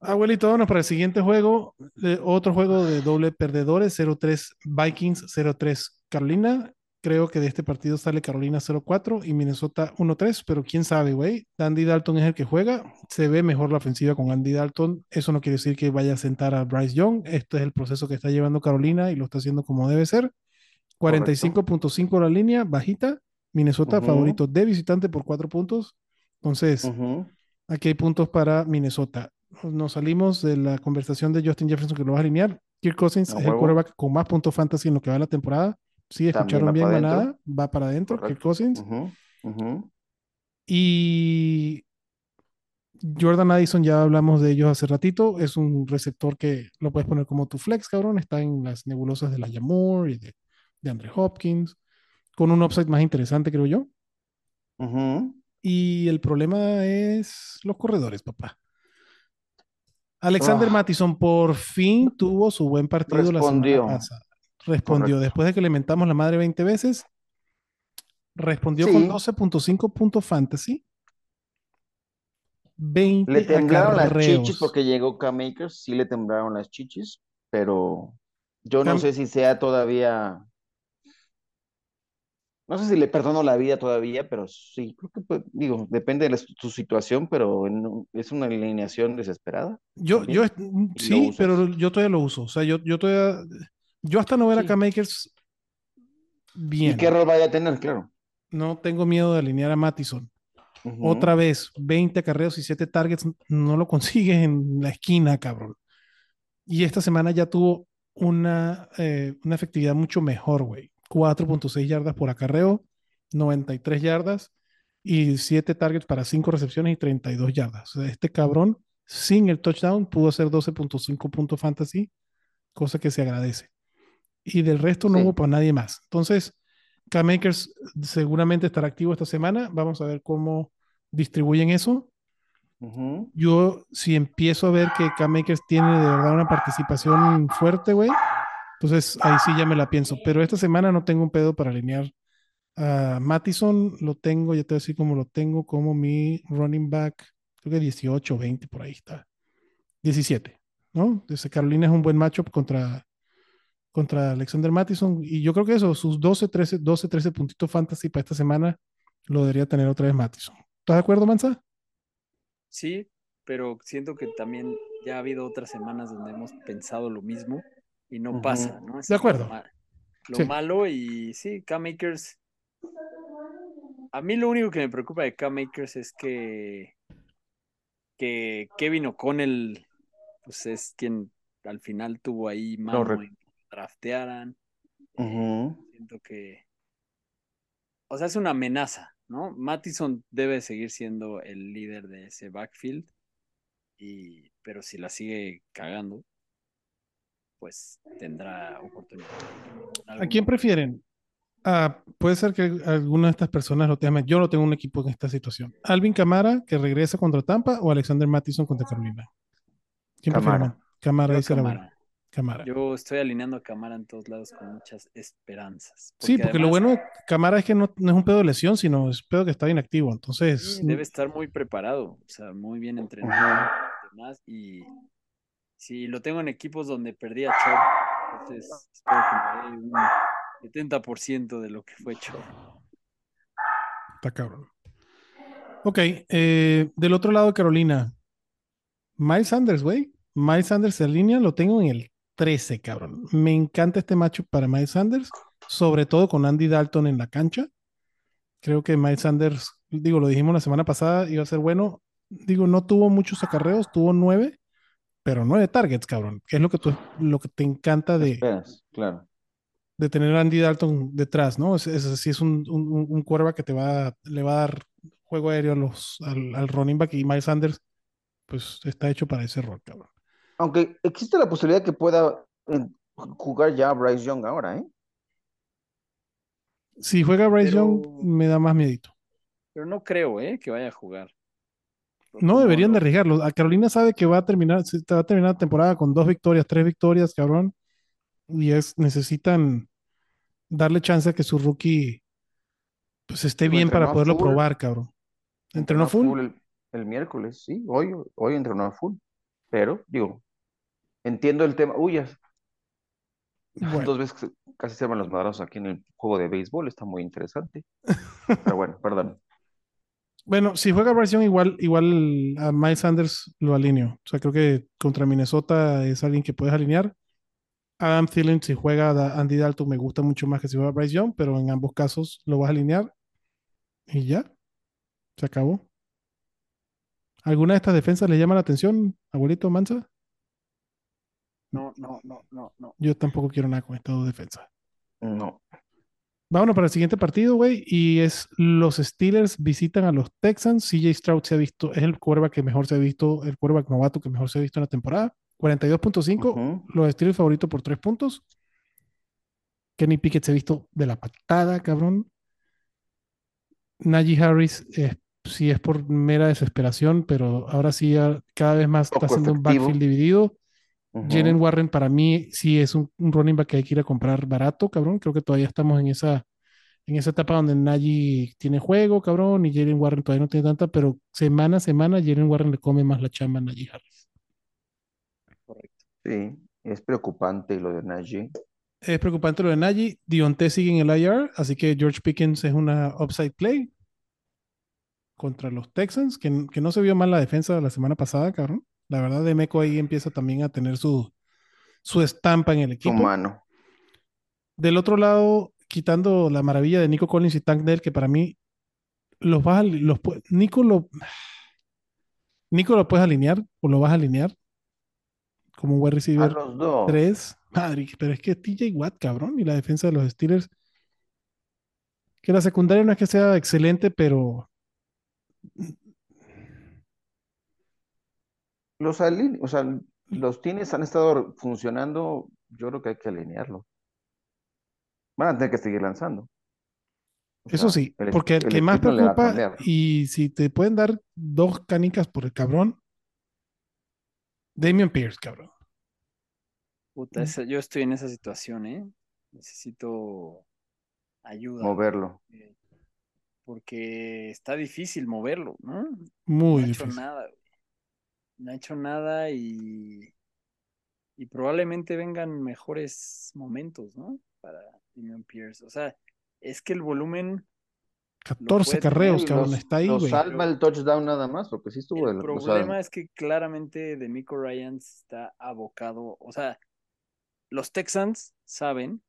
S2: Abuelito, vámonos para el siguiente juego. Eh, otro juego de doble perdedores: 0-3 Vikings, 0-3 Carolina. Creo que de este partido sale Carolina 0-4 y Minnesota 1-3, pero quién sabe, güey. Andy Dalton es el que juega. Se ve mejor la ofensiva con Andy Dalton. Eso no quiere decir que vaya a sentar a Bryce Young. Este es el proceso que está llevando Carolina y lo está haciendo como debe ser. 45.5 la línea, bajita. Minnesota favorito de visitante por cuatro puntos. Entonces, aquí hay puntos para Minnesota. Nos salimos de la conversación de Justin Jefferson que lo vas a alinear. Kirk Cousins es el quarterback con más puntos fantasy en lo que va de la temporada. Sí, escucharon
S5: va
S2: bien, manada. Va para adentro, Kirk. Cousins.
S5: Ujú.
S2: Y Jordan Addison, ya hablamos de ellos hace ratito. Es un receptor que lo puedes poner como tu flex, cabrón. Está en las nebulosas de la Yamur y de, de Andre Hopkins. Con un upside más interesante, creo yo. Y el problema es los corredores, papá. Alexander
S5: Ah.
S2: Mattison por fin tuvo su buen partido la
S5: Respondió.
S2: semana pasada. Respondió.
S5: Correcto.
S2: Después de que le mentamos la madre 20 veces, respondió con
S5: Sí.
S2: 12.5 puntos fantasy. 20
S5: Le temblaron las chichis porque llegó K-Makers, sí le temblaron las chichis, pero yo no sé si sea todavía. No sé si le perdono la vida todavía, pero sí, creo que, pues, digo, depende de la- su situación, pero en es una alineación desesperada.
S2: Yo, yo,
S5: lo
S2: sí, pero yo todavía lo uso. O sea, yo, yo todavía, yo hasta no ver a. K-Makers
S5: ¿Y
S2: bien.
S5: qué rol vaya a tener? Claro.
S2: No tengo miedo de alinear a Mattison. Otra vez, 20 acarreos y 7 targets, no lo consigues en la esquina, cabrón. Y esta semana ya tuvo una, eh, una efectividad mucho mejor, güey. 4.6 yardas por acarreo, 93 yardas y 7 targets para 5 recepciones y 32 yardas. O sea, este cabrón, sin el touchdown, pudo hacer 12.5 puntos fantasy, cosa que se agradece. Y del resto no
S5: Sí.
S2: hubo para nadie más. Entonces, K-Makers seguramente estará activo esta semana. Vamos a ver cómo distribuyen eso.
S5: Ujú.
S2: Yo, si empiezo a ver que K-Makers tiene de verdad una participación fuerte, güey, entonces ahí sí ya me la pienso. Pero esta semana no tengo un pedo para alinear a Mattison. Lo tengo, ya te voy a decir cómo lo tengo, como mi running back, creo que 18 o 20, por ahí está. 17, ¿no? Desde Carolina es un buen matchup contra, contra Alexander Mattison. Y yo creo que eso, sus 12, 13, 12, 13 puntitos fantasy para esta semana, lo debería tener otra vez Mattison. ¿Estás de acuerdo, Manza?
S4: Sí, pero siento que también ya ha habido otras semanas donde hemos pensado lo mismo y no pasa, ¿no? Eso
S2: De
S4: lo
S2: acuerdo.
S4: Lo,
S2: Sí.
S4: malo y sí, K-Makers. A mí lo único que me preocupa de K-Makers es que, que Kevin O'Connell, pues es quien al final tuvo ahí mano en que draftearan.
S5: Ujú.
S4: Siento que. O sea, es una amenaza, ¿no? Mattison debe seguir siendo el líder de ese backfield. Y, pero si la sigue cagando, pues tendrá oportunidad.
S2: ¿A quién
S4: momento.
S2: prefieren? Ah, puede ser que alguna de estas personas lo tengan. Yo no tengo un equipo en esta situación. Alvin Camara, que regresa contra Tampa, o Alexander Mattison contra Carolina. ¿Quién prefiere,
S5: Camara.
S2: man? Camara,
S4: Yo
S2: dice la
S4: Camara.
S2: buena. Camara.
S4: Yo estoy alineando a Camara en todos lados con muchas esperanzas.
S2: sí, porque lo bueno de Camara es que no, no es un pedo de lesión, sino es pedo que está inactivo. Entonces,
S4: debe estar muy preparado, o sea, muy bien entrenado. Y demás, y si lo tengo en equipos donde perdí a Chubb, entonces espero que me dé un 70% de lo que fue Chubb.
S2: está cabrón. Ok, eh, del otro lado Carolina, Miles Sanders, güey. Miles Sanders en línea lo tengo en el 13, cabrón. Me encanta este macho para Miles Sanders, sobre todo con Andy Dalton en la cancha. Creo que Miles Sanders, digo, lo dijimos la semana pasada, iba a ser bueno. Digo, no tuvo muchos acarreos, tuvo nueve, pero nueve targets, cabrón. Que es lo que, tú, lo que te encanta de,
S5: Esperas, claro.
S2: de tener a Andy Dalton detrás, ¿no? Es, es, sí es un, un, un quarterback que te va, le va a dar juego aéreo a los, al, al running back y Miles Sanders, pues está hecho para ese rol, cabrón.
S5: Aunque existe la posibilidad que pueda eh, jugar ya Bryce Young ahora, ¿eh?
S2: Si juega Bryce
S4: Pero-
S2: Young, me da más miedito.
S4: Pero no creo, ¿eh? Que vaya a jugar.
S2: No deberían de
S4: lo-
S2: arriesgarlo. A Carolina sabe que va a terminar, se va a terminar la temporada con dos victorias, tres victorias, cabrón. Y es, necesitan darle chance a que su rookie pues esté bien para
S5: entrenó
S2: poderlo
S5: full.
S2: probar, cabrón. ¿Entrenó full?
S5: el, el miércoles, sí, hoy, hoy entrenó a full. Pero, digo, entiendo el tema. Uy, ya (laughs)
S2: Bueno,
S5: dos veces casi se arman los madrazos aquí en el juego de béisbol, está muy interesante. (laughs) Pero bueno, perdón.
S2: Bueno, si juega Bryce Young, igual, igual a Miles Sanders lo alineo. O sea, creo que contra Minnesota es alguien que puedes alinear. Adam Thielen, si juega a Andy Dalton, me gusta mucho más que si juega Bryce Young, pero en ambos casos lo vas a alinear y ya. Se acabó. ¿Alguna de estas defensas le llama la atención, abuelito Mansa?
S4: No, no, no, no, no.
S2: Yo tampoco quiero nada con estas dos defensas.
S5: No.
S2: Vámonos para el siguiente partido, güey. Y es los Steelers visitan a los Texans. CJ Stroud se ha visto, es el quarterback que mejor se ha visto, el quarterback novato que mejor se ha visto en la temporada. 42.5,
S5: Ujú.
S2: los Steelers favoritos por 3 puntos. Kenny Pickett se ha visto de la patada, cabrón. Najee Harris, eh, sí es por mera desesperación, pero ahora sí ya cada vez más está haciendo un backfield dividido. Jalen Warren para mí sí es un, un running back que hay que ir a comprar barato, cabrón. Creo que todavía estamos en esa, en esa etapa donde Najee tiene juego, cabrón, y Jalen Warren todavía no tiene tanta, pero semana a semana Jalen Warren le come más la chamba a Najee Harris.
S4: Correcto.
S5: Sí, es preocupante lo de Najee.
S2: Es preocupante lo de Najee. Dionte sigue en el IR, así que George Pickens es una upside play contra los Texans, que, que no se vio mal la defensa la semana pasada, cabrón. La verdad, Demeco ahí empieza también a tener su, su estampa en el equipo.
S5: mano.
S2: Del otro lado, quitando la maravilla de Nico Collins y Tank Dell, que para mí los vas a, los, Nico lo Nico lo puedes alinear o lo vas a alinear como un wide
S5: A
S2: receiver
S5: los dos.
S2: 3. Madre, pero es que TJ Watt, cabrón, y la defensa de los Steelers. Que la secundaria no es que sea excelente, pero
S5: Los aline- o sea, los tienes han estado funcionando. Yo creo que hay que alinearlo. Van a tener que seguir lanzando. O
S2: eso
S5: sea,
S2: sí,
S5: el
S2: porque el
S5: el
S2: que más preocupa, y si te pueden dar dos canicas por el cabrón, Damian Pierce, cabrón.
S4: Puta, esa- yo estoy en esa situación, ¿eh? Necesito ayuda.
S5: Moverlo.
S4: eh, Porque está difícil moverlo, ¿no?
S2: Muy
S4: no ha hecho
S2: difícil.
S4: nada, güey. No ha hecho nada y, y probablemente vengan mejores momentos, ¿no? Para Damian Pierce. O sea, es que el volumen,
S2: 14
S4: puede
S2: carreos, cabrón,
S5: Los-
S2: está ahí, güey.
S5: salva el touchdown nada más, porque sí estuvo
S4: el
S5: o sea,
S4: problema es que claramente Demico Ryans está abocado, o sea, los Texans saben,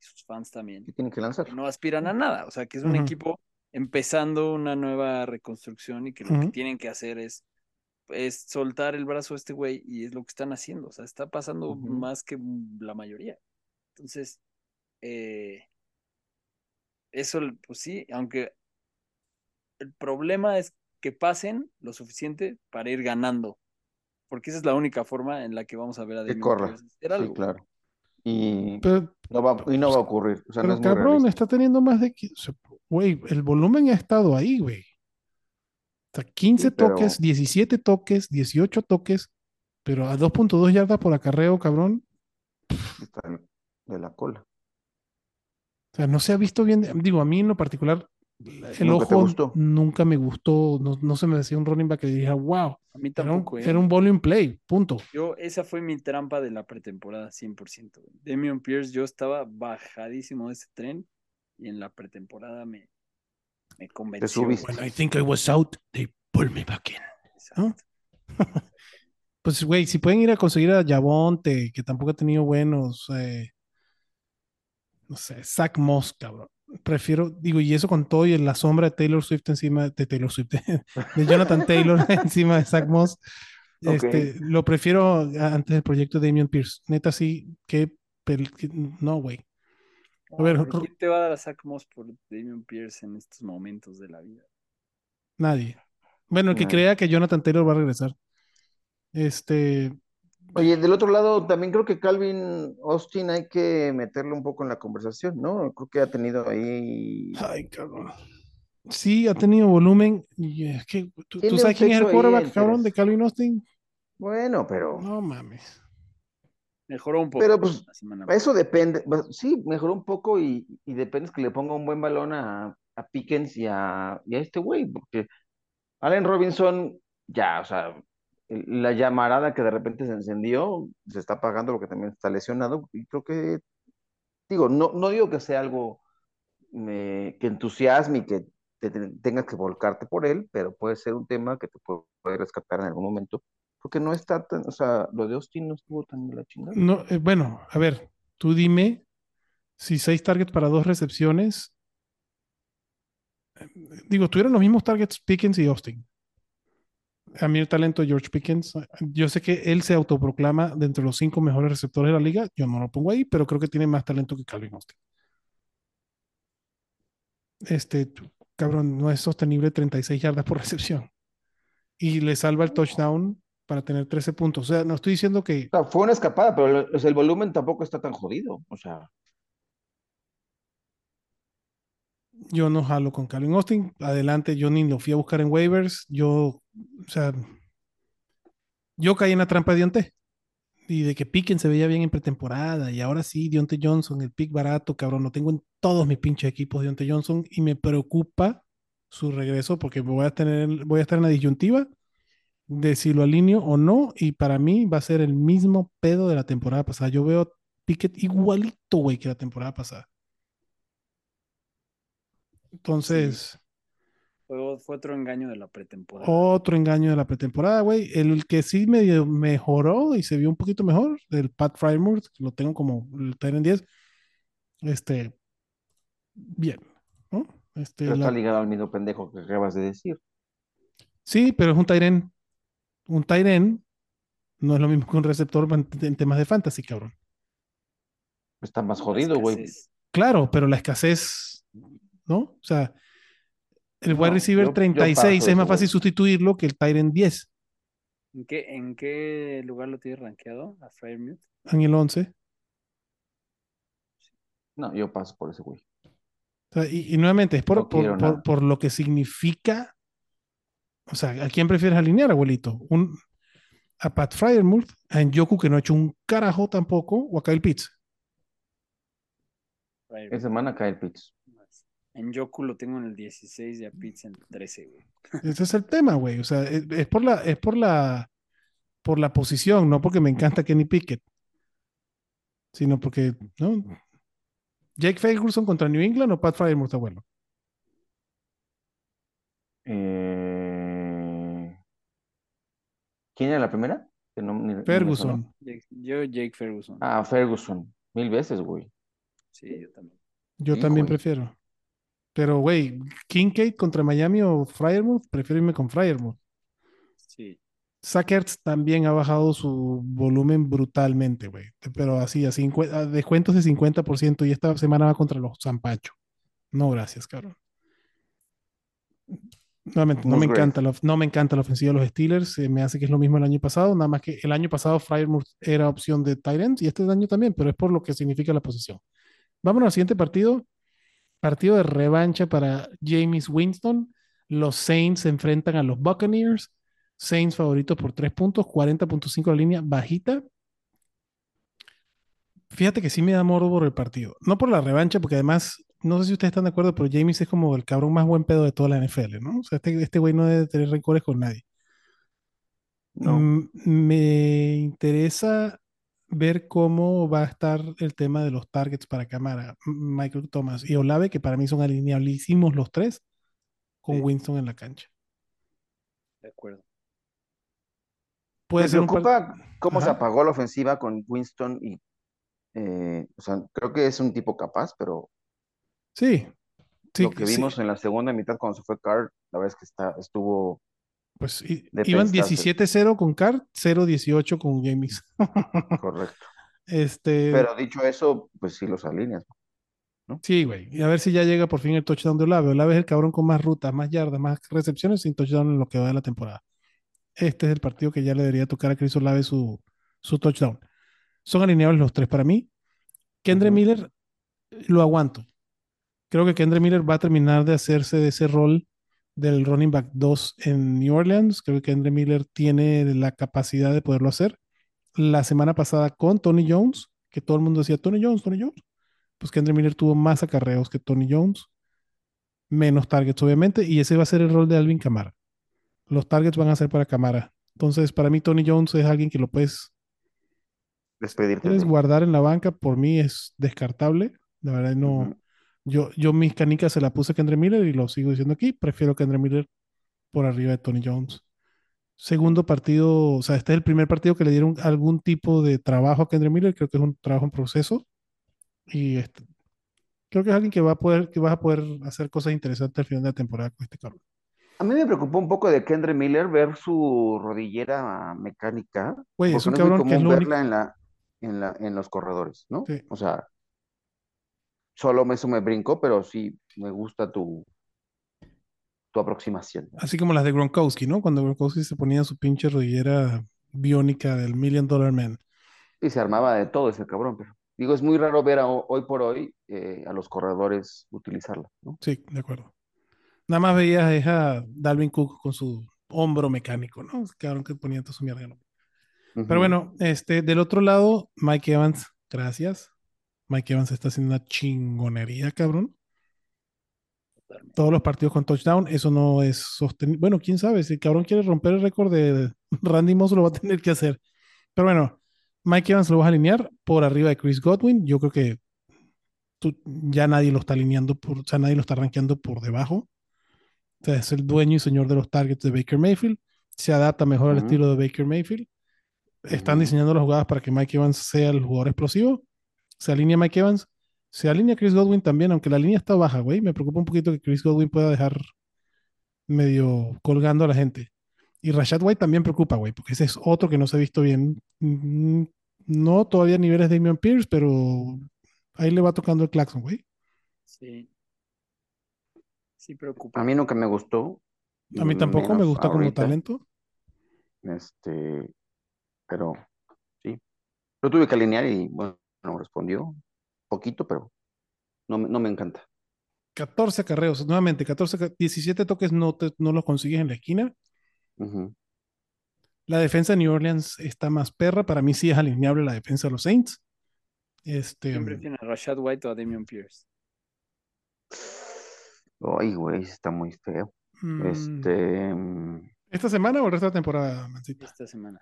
S4: y sus fans también,
S5: que tienen que lanzar.
S4: que no aspiran a nada, o sea, que es un equipo empezando una nueva reconstrucción y que lo que tienen que hacer es, es soltar el brazo a este güey y es lo que están haciendo, o sea, está pasando más que la mayoría. Entonces, eh, eso, pues sí, aunque el problema es que pasen lo suficiente para ir ganando, porque esa es la única forma en la que vamos a ver a
S5: Que corra. Sí, claro. Y
S2: Pero,
S5: no va, y no va a ocurrir. O sea, no
S2: pero
S5: es muy
S2: cabrón,
S5: realista.
S2: está teniendo más de... Güey, el volumen ha estado ahí, güey. O sea, 15
S5: Sí, pero-
S2: toques, 17 toques, 18 toques, pero a 2.2 yardas por acarreo, cabrón.
S5: Está de la cola.
S2: O sea, no se ha visto bien. Digo, a mí en lo particular, el
S5: ¿Nunca te
S2: ojo nunca me gustó. No, no se me decía un running back que dijera, wow,
S4: A mí
S2: era un,
S4: tampoco, ¿eh?
S2: era un volume play, punto.
S4: Yo, esa fue mi trampa de la pretemporada, 100%. güey. Damian Pierce, yo estaba bajadísimo de ese tren y en la pretemporada me, me convenció.
S5: subiste.
S2: When I think I was out, they pulled me back in. (laughs) Pues, güey, si pueden ir a conseguir a Javonte, que tampoco ha tenido buenos, eh, no sé, Zach Moss, cabrón. Prefiero, digo, y eso con todo y en la sombra de Taylor Swift encima de Taylor Swift, (laughs) de Jonathan Taylor (laughs) encima de Zach Moss. Este, lo prefiero antes del proyecto de Damian Pierce. Neta, sí, que, pel- que- no, güey. A ver,
S4: ¿Quién te va a dar a Zach Moss por Damian Pierce en estos momentos de la vida?
S2: nadie. Bueno, el que
S5: Nadie.
S2: crea que Jonathan Taylor va a regresar. Este,
S5: Oye, del otro lado, también creo que Calvin Austin hay que meterlo un poco en la conversación, ¿no? Creo que ha tenido ahí.
S2: Ay, cabrón. Sí, ha tenido volumen. Y es que, ¿tú, tú sabes quién es el quarterback, cabrón, de Calvin Austin?
S5: Bueno, pero.
S2: No mames.
S4: Mejoró un poco.
S5: Pero pues eso depende. Sí, mejoró un poco y, y depende que le ponga un buen balón a, a Pickens y a, y a este güey, porque Allen Robinson, ya, o sea, la llamarada que de repente se encendió, se está pagando lo que también está lesionado, y creo que, digo, no, no digo que sea algo eh, que entusiasme y que te- te- tengas que volcarte por él, pero puede ser un tema que te puede rescatar en algún momento Porque no está tan, o sea, lo de Austin no estuvo tan de la chingada.
S2: No, eh, bueno, a ver, tú dime si seis targets para dos recepciones. eh, Digo, tuvieron los mismos targets Pickens y Austin. A mí el talento de George Pickens, eh, yo sé que él se autoproclama de entre los cinco mejores receptores de la liga. Yo no lo pongo ahí, pero creo que tiene más talento que Calvin Austin. Este, cabrón, no es sostenible 36 yardas por recepción. Y le salva el touchdown para tener 13 puntos. O sea, no estoy diciendo que
S5: O sea, fue una escapada, pero el, volumen tampoco está tan jodido. O sea,
S2: yo no jalo con Calvin Austin. Adelante, yo ni lo fui a buscar en waivers. Yo, o sea, yo caí en la trampa de Dionte. Y de que Pickens se veía bien en pretemporada. Y ahora sí, Dionte Johnson, el pick barato, cabrón. Lo tengo en todos mis pinches equipos, Dionte Johnson. Y me preocupa su regreso porque voy a, tener, voy a estar en la disyuntiva de si lo alineo o no. Y para mí va a ser el mismo pedo de la temporada pasada. Yo veo a Pickett igualito, güey, que la temporada pasada. Entonces,
S4: Fue, fue otro engaño de la pretemporada.
S2: otro engaño de la pretemporada, güey. El que sí medio mejoró y se vio un poquito mejor, el Pat Frymouth, lo tengo como el Tyrant 10. Este, bien, ¿no? Este,
S5: pero
S2: la-
S5: está ligado al mismo pendejo que acabas de decir.
S2: Sí, pero es un Tyren. Un Tyren no es lo mismo que un receptor en, en temas de fantasy, cabrón.
S5: Está más jodido, güey.
S2: Claro, pero la escasez, ¿no? O sea, el wide
S5: No,
S2: receiver
S5: yo- yo
S2: 36
S5: paso
S2: es
S5: eso,
S2: más fácil sustituirlo que el Tyren 10
S4: ¿En qué, ¿En qué lugar lo tienes rankeado? A Fairmute.
S2: en el 11.
S5: No, yo paso por ese güey.
S2: O sea, y, y nuevamente, es por,
S5: No
S2: por, por lo que significa. O sea, ¿a quién prefieres alinear, abuelito? Un, ¿A Pat Fryermuth? ¿A Njoku, que no ha hecho un carajo tampoco? ¿O a Kyle Pitts?
S5: Esa semana cae el Pitts.
S4: En Yoku lo tengo en el 16 y a Pitts en el 13, güey.
S2: Ese es el tema, güey. O sea, es, es por la, es por la, por la posición, no porque me encanta Kenny Pickett, sino porque, ¿no? Jake Ferguson contra New England o Pat Fryermuth bueno.
S5: Eh, ¿Quién era la primera? No- ni- ni.
S2: Ferguson.
S4: Jake- yo, Jake Ferguson.
S5: Ah, Ferguson. Mil veces, güey.
S4: Sí, yo también.
S2: Yo también prefiero. Pero, güey, Kincaid contra Miami o Fryermuth, prefiero irme con Fryermuth.
S4: Sí.
S2: Zach Ertz también ha bajado su volumen brutalmente, güey. Pero así, a, a descuentos de 50% y esta semana va contra los Zampacho. No, gracias, cabrón. Nuevamente, no me, encanta la, no me encanta la ofensiva de los Steelers. se me hace que es lo mismo el año pasado. Nada más que el año pasado Fryermuth era opción de Tyrants y este año también, pero es por lo que significa la posición. Vámonos al siguiente partido. Partido de revancha para James Winston. Los Saints se enfrentan a los Buccaneers. Saints favoritos por 3 puntos, 40.5 la línea bajita. Fíjate que sí me da morbo por el partido. No por la revancha, porque además, no sé si ustedes están de acuerdo, pero James es como el cabrón más buen pedo de toda la NFL, ¿no? O sea, este, este güey no debe tener rencores con nadie.
S5: No.
S2: Mm, me interesa ver cómo va a estar el tema de los targets para cámara. Michael Thomas y Olave, que para mí son alineabilísimos los tres, con
S4: Sí.
S2: Winston en la cancha.
S4: De acuerdo.
S2: Puede
S5: Me
S2: ser un par-
S5: preocupa cómo se apagó la ofensiva con Winston y, eh, o sea, creo que es un tipo capaz, pero
S2: Sí. Sí,
S5: lo que
S2: sí.
S5: vimos en la segunda mitad cuando se fue Carr, la verdad es que está, estuvo,
S2: Pues iban
S5: pensarse.
S2: 17-0 con Card, 0-18 con James. (laughs)
S5: correcto.
S2: Este,
S5: Pero dicho eso, pues sí los alineas.
S2: sí, güey. Y a ver si ya llega por fin el touchdown de Olave. Olave es el cabrón con más rutas, más yardas, más recepciones sin touchdown en lo que va de la temporada. Este es el partido que ya le debería tocar a Chris Olave su, su touchdown. Son alineables los tres para mí. Kendre
S5: Ujú.
S2: Miller lo aguanto. Creo que Kendre Miller va a terminar de hacerse de ese rol del running back 2 en New Orleans. Creo que Kendre Miller tiene la capacidad de poderlo hacer. La semana pasada con Tony Jones, que todo el mundo decía Tony Jones, Tony Jones. Pues Kendre Miller tuvo más acarreos que Tony Jones, menos targets, obviamente, y ese va a ser el rol de Alvin Kamara. Los targets van a ser para Kamara. Entonces, para mí, Tony Jones es alguien que lo puedes
S5: Despedirte.
S2: puedes guardar en la banca, por mí es descartable. La verdad, no. Yo, yo mis canicas se la puse a Kendre Miller y lo sigo diciendo aquí. Prefiero Kendre Miller por arriba de Tony Jones. segundo partido, o sea, este es el primer partido que le dieron algún tipo de trabajo a Kendrick Miller, creo que es un trabajo en proceso y este, creo que es alguien que va a poder, que vas a poder hacer cosas interesantes al final de la temporada con este cabrón.
S5: A mí me preocupó un poco de Kendrick Miller ver su rodillera mecánica,
S2: Güey, es un
S5: no es muy
S2: cabrón que es
S5: común
S2: lo único.
S5: verla en la, en la, en los corredores, ¿no?
S2: Sí.
S5: O sea, solo eso me brincó, pero sí me gusta tu, tu aproximación.
S2: Así como las de Gronkowski, ¿no? Cuando Gronkowski se ponía su pinche rodillera biónica del Million Dollar Man.
S5: Y se armaba de todo ese cabrón, pero digo, es muy raro ver a- hoy por hoy eh, a los corredores utilizarla, ¿no?
S2: Sí, de acuerdo. Nada más veías a Dalvin Cook con su hombro mecánico, ¿no? Cabrón que ponía toda su mierda. ¿no? Pero
S5: Ujú.
S2: bueno, este, del otro lado, Mike Evans, gracias. Mike Evans está haciendo una chingonería, cabrón.
S4: Totalmente.
S2: Todos los partidos con touchdown, eso no es sostenible. Bueno, quién sabe, si el cabrón quiere romper el récord de Randy Moss, lo va a tener que hacer. Pero bueno, Mike Evans lo vas a alinear por arriba de Chris Godwin. Yo creo que tú- ya nadie lo está alineando, por, o sea, nadie lo está rankeando por debajo. O sea, es el dueño y señor de los targets de Baker Mayfield. Se adapta mejor al estilo de Baker Mayfield. Están diseñando las jugadas para que Mike Evans sea el jugador explosivo. Se alinea Mike Evans. Se alinea Chris Godwin también, aunque la línea está baja, güey. Me preocupa un poquito que Chris Godwin pueda dejar medio colgando a la gente. Y Rashad White también preocupa, güey, porque ese es otro que no se ha visto bien. Mm, No todavía a niveles de Damian Pierce, pero ahí le va tocando el claxon, güey.
S4: Sí. Sí preocupa.
S5: A mí nunca me gustó.
S2: A mí tampoco me
S5: menos
S2: gusta como
S5: ahorita.
S2: talento.
S5: Este, pero sí. Lo tuve que alinear y bueno, respondió poquito, pero no, me- no me encanta.
S2: 14 acarreos, nuevamente, 14, ca- 17 toques no, te- no los consigues en la esquina. La defensa de New Orleans está más perra. Para mí sí es alineable la defensa de los Saints. Este,
S4: ¿Quién prefiere a Rashad White o a Damian Pierce?
S5: Ay, güey, está muy feo.
S2: mm,
S5: Este, mm,
S2: ¿Esta semana o el resto de la temporada, Mancita?
S4: Esta semana.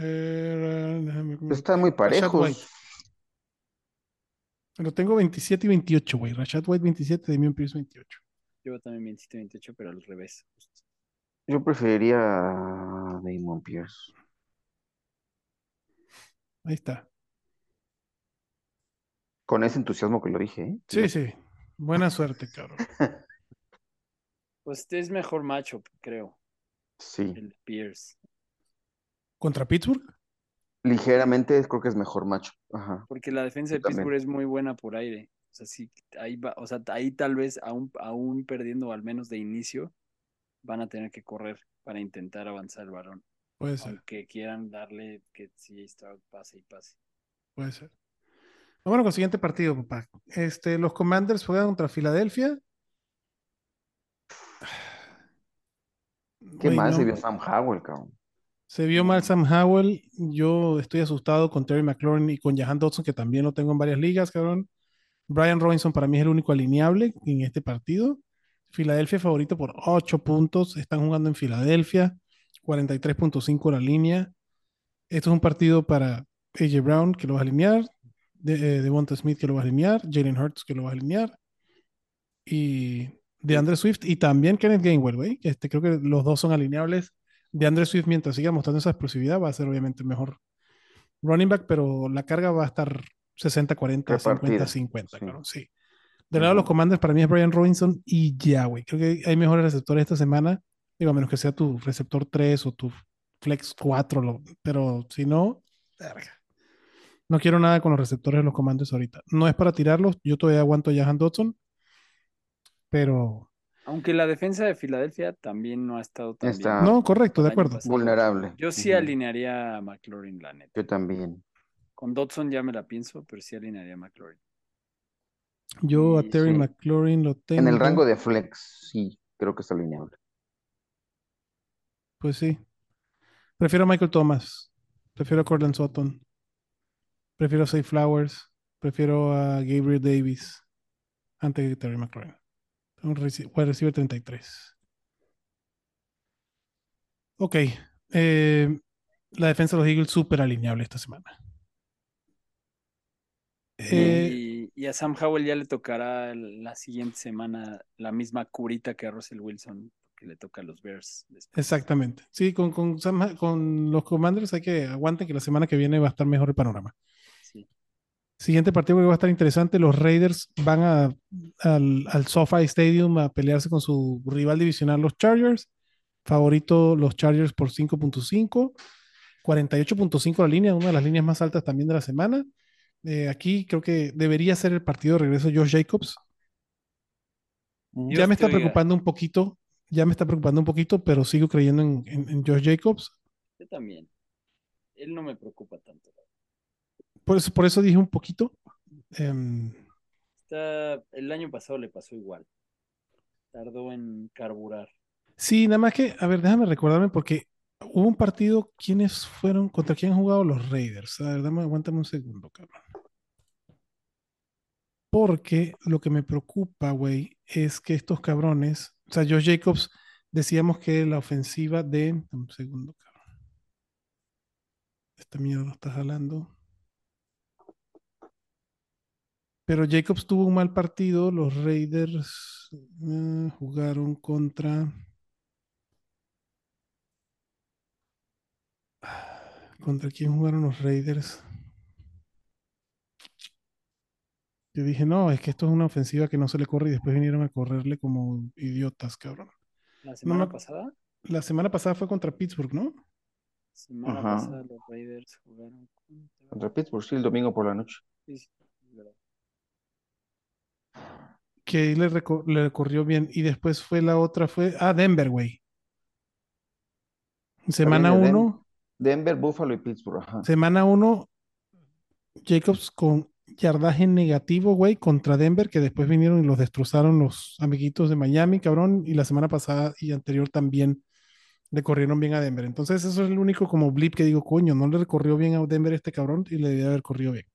S2: Eh, déjame-
S5: están muy parejos.
S2: Pero tengo 27 y 28, güey. Rashad White 27, Damian Pierce 28.
S4: Yo también 27 28, pero al revés.
S5: Yo preferiría a Damon Pierce.
S2: Ahí está.
S5: Con ese entusiasmo que lo dije, ¿eh?
S2: Sí, sí. Buena suerte, cabrón. (laughs)
S4: Pues este es mejor matchup, creo.
S5: Sí.
S4: El Pierce.
S2: ¿Contra Pittsburgh?
S5: Ligeramente creo que es mejor macho. Ajá.
S4: Porque la defensa de. Pittsburgh es muy buena por aire. O sea, sí, ahí va, o sea, ahí tal vez aún, aún perdiendo al menos de inicio, van a tener que correr para intentar avanzar el balón.
S2: Puede ser,
S4: Aunque quieran darle que sí Stroud pase y pase.
S2: puede ser. Vámonos con el siguiente partido, papá. Este, los Commanders juegan contra Filadelfia.
S5: ¿Qué más
S2: no.
S5: se vio Sam Howell, cabrón?
S2: Se vio mal Sam Howell. Yo estoy asustado con Terry McLaurin y con Jahan Dodson, que también lo tengo en varias ligas, cabrón. Brian Robinson para mí es el único alineable en este partido. Filadelfia favorito por 8 puntos. Están jugando en Filadelfia. 43.5 la línea. Esto es un partido para AJ Brown, que lo va a alinear. De, eh, Smith, que lo va a alinear. Jalen Hurts, que lo va a alinear. Y de Andre Swift. Y también Kenneth Gainwell, güey. Este, creo que los dos son alineables. De Andre Swift, mientras siga mostrando esa explosividad, va a ser obviamente el mejor running back, pero la carga va a estar 60-40,
S5: Repartida,
S2: 50-50,
S5: sí.
S2: claro, sí. Del lado de los
S5: Ujú.
S2: Commanders, para mí es Brian Robinson y ya, güey. Creo que hay mejores receptores esta semana. Digo, a menos que sea tu receptor 3 o tu flex 4, lo- pero si no, verga. No quiero nada con los receptores de los Commanders ahorita. No es para tirarlos, yo todavía aguanto a Jahan Dodson, pero
S4: Aunque la defensa de Filadelfia también no ha estado tan
S5: Está-
S4: bien.
S2: no, correcto, de acuerdo.
S4: pasado.
S5: Vulnerable.
S4: Yo sí alinearía a McLaurin, la neta.
S5: Yo también.
S4: Con Dodson ya me la pienso, pero sí alinearía a McLaurin.
S2: Yo a Terry
S5: sí.
S2: McLaurin lo tengo.
S5: En el rango de flex, sí, creo que está alineable.
S2: Pues sí. Prefiero a Michael Thomas. Prefiero a Cortland Sutton. Prefiero a Say Flowers. Prefiero a Gabriel Davis. Antes que Terry McLaurin. Un reci- wide receiver 33. Ok. eh, la defensa de los Eagles súper alineable esta semana. Eh,
S4: y, y a Sam Howell ya le tocará la siguiente semana la misma curita que a Russell Wilson, porque le toca a los Bears. después.
S2: Exactamente. Sí, con, con, Sam- con los Commanders hay que aguanten que la semana que viene va a estar mejor el panorama. Siguiente partido que va a estar interesante, los Raiders van a, al, al SoFi Stadium a pelearse con su rival divisional, los Chargers. Favorito los Chargers por 5.5. 48.5 la línea, una de las líneas más altas también de la semana. Eh, aquí creo que debería ser el partido de regreso de Josh Jacobs. Ya me está preocupando un poquito, ya me está preocupando un poquito, pero sigo creyendo en, en- en Josh Jacobs.
S4: Yo también. Él no me preocupa tanto.
S2: Por eso, por eso dije un poquito. Em,
S4: Está, el año pasado le pasó igual. Tardó en carburar.
S2: sí, nada más que, a ver, déjame recordarme porque hubo un partido, ¿quiénes fueron? ¿Contra quién han jugado los Raiders? A ver, dame, aguántame un segundo, cabrón. Porque lo que me preocupa, güey, es que estos cabrones, o sea, Josh Jacobs, decíamos que la ofensiva de, dame un segundo, cabrón. Esta mierda lo está jalando. Pero Jacobs tuvo un mal partido. Los Raiders eh, jugaron contra. ¿Contra quién jugaron los Raiders? Yo dije, no, es que esto es una ofensiva que no se le corre y después vinieron a correrle como idiotas, cabrón.
S4: La semana pasada,
S2: La semana pasada fue contra Pittsburgh, ¿no?
S4: semana
S5: Ajá.
S4: pasada los Raiders jugaron contra...
S5: Contra Pittsburgh, sí, el domingo por la noche.
S4: Sí, sí, es verdad.
S2: Que ahí le, reco- le corrió bien. Y después fue la otra, fue. Ah, Denver, güey. Semana 1.
S5: Denver, Buffalo y Pittsburgh. Ajá.
S2: Semana 1, Jacobs con yardaje negativo, güey, contra Denver, que después vinieron y los destrozaron los amiguitos de Miami, cabrón, y la semana pasada y anterior también le corrieron bien a Denver. Entonces, eso es el único como blip que digo, coño, no le recorrió bien a Denver este cabrón y le debía haber corrido bien.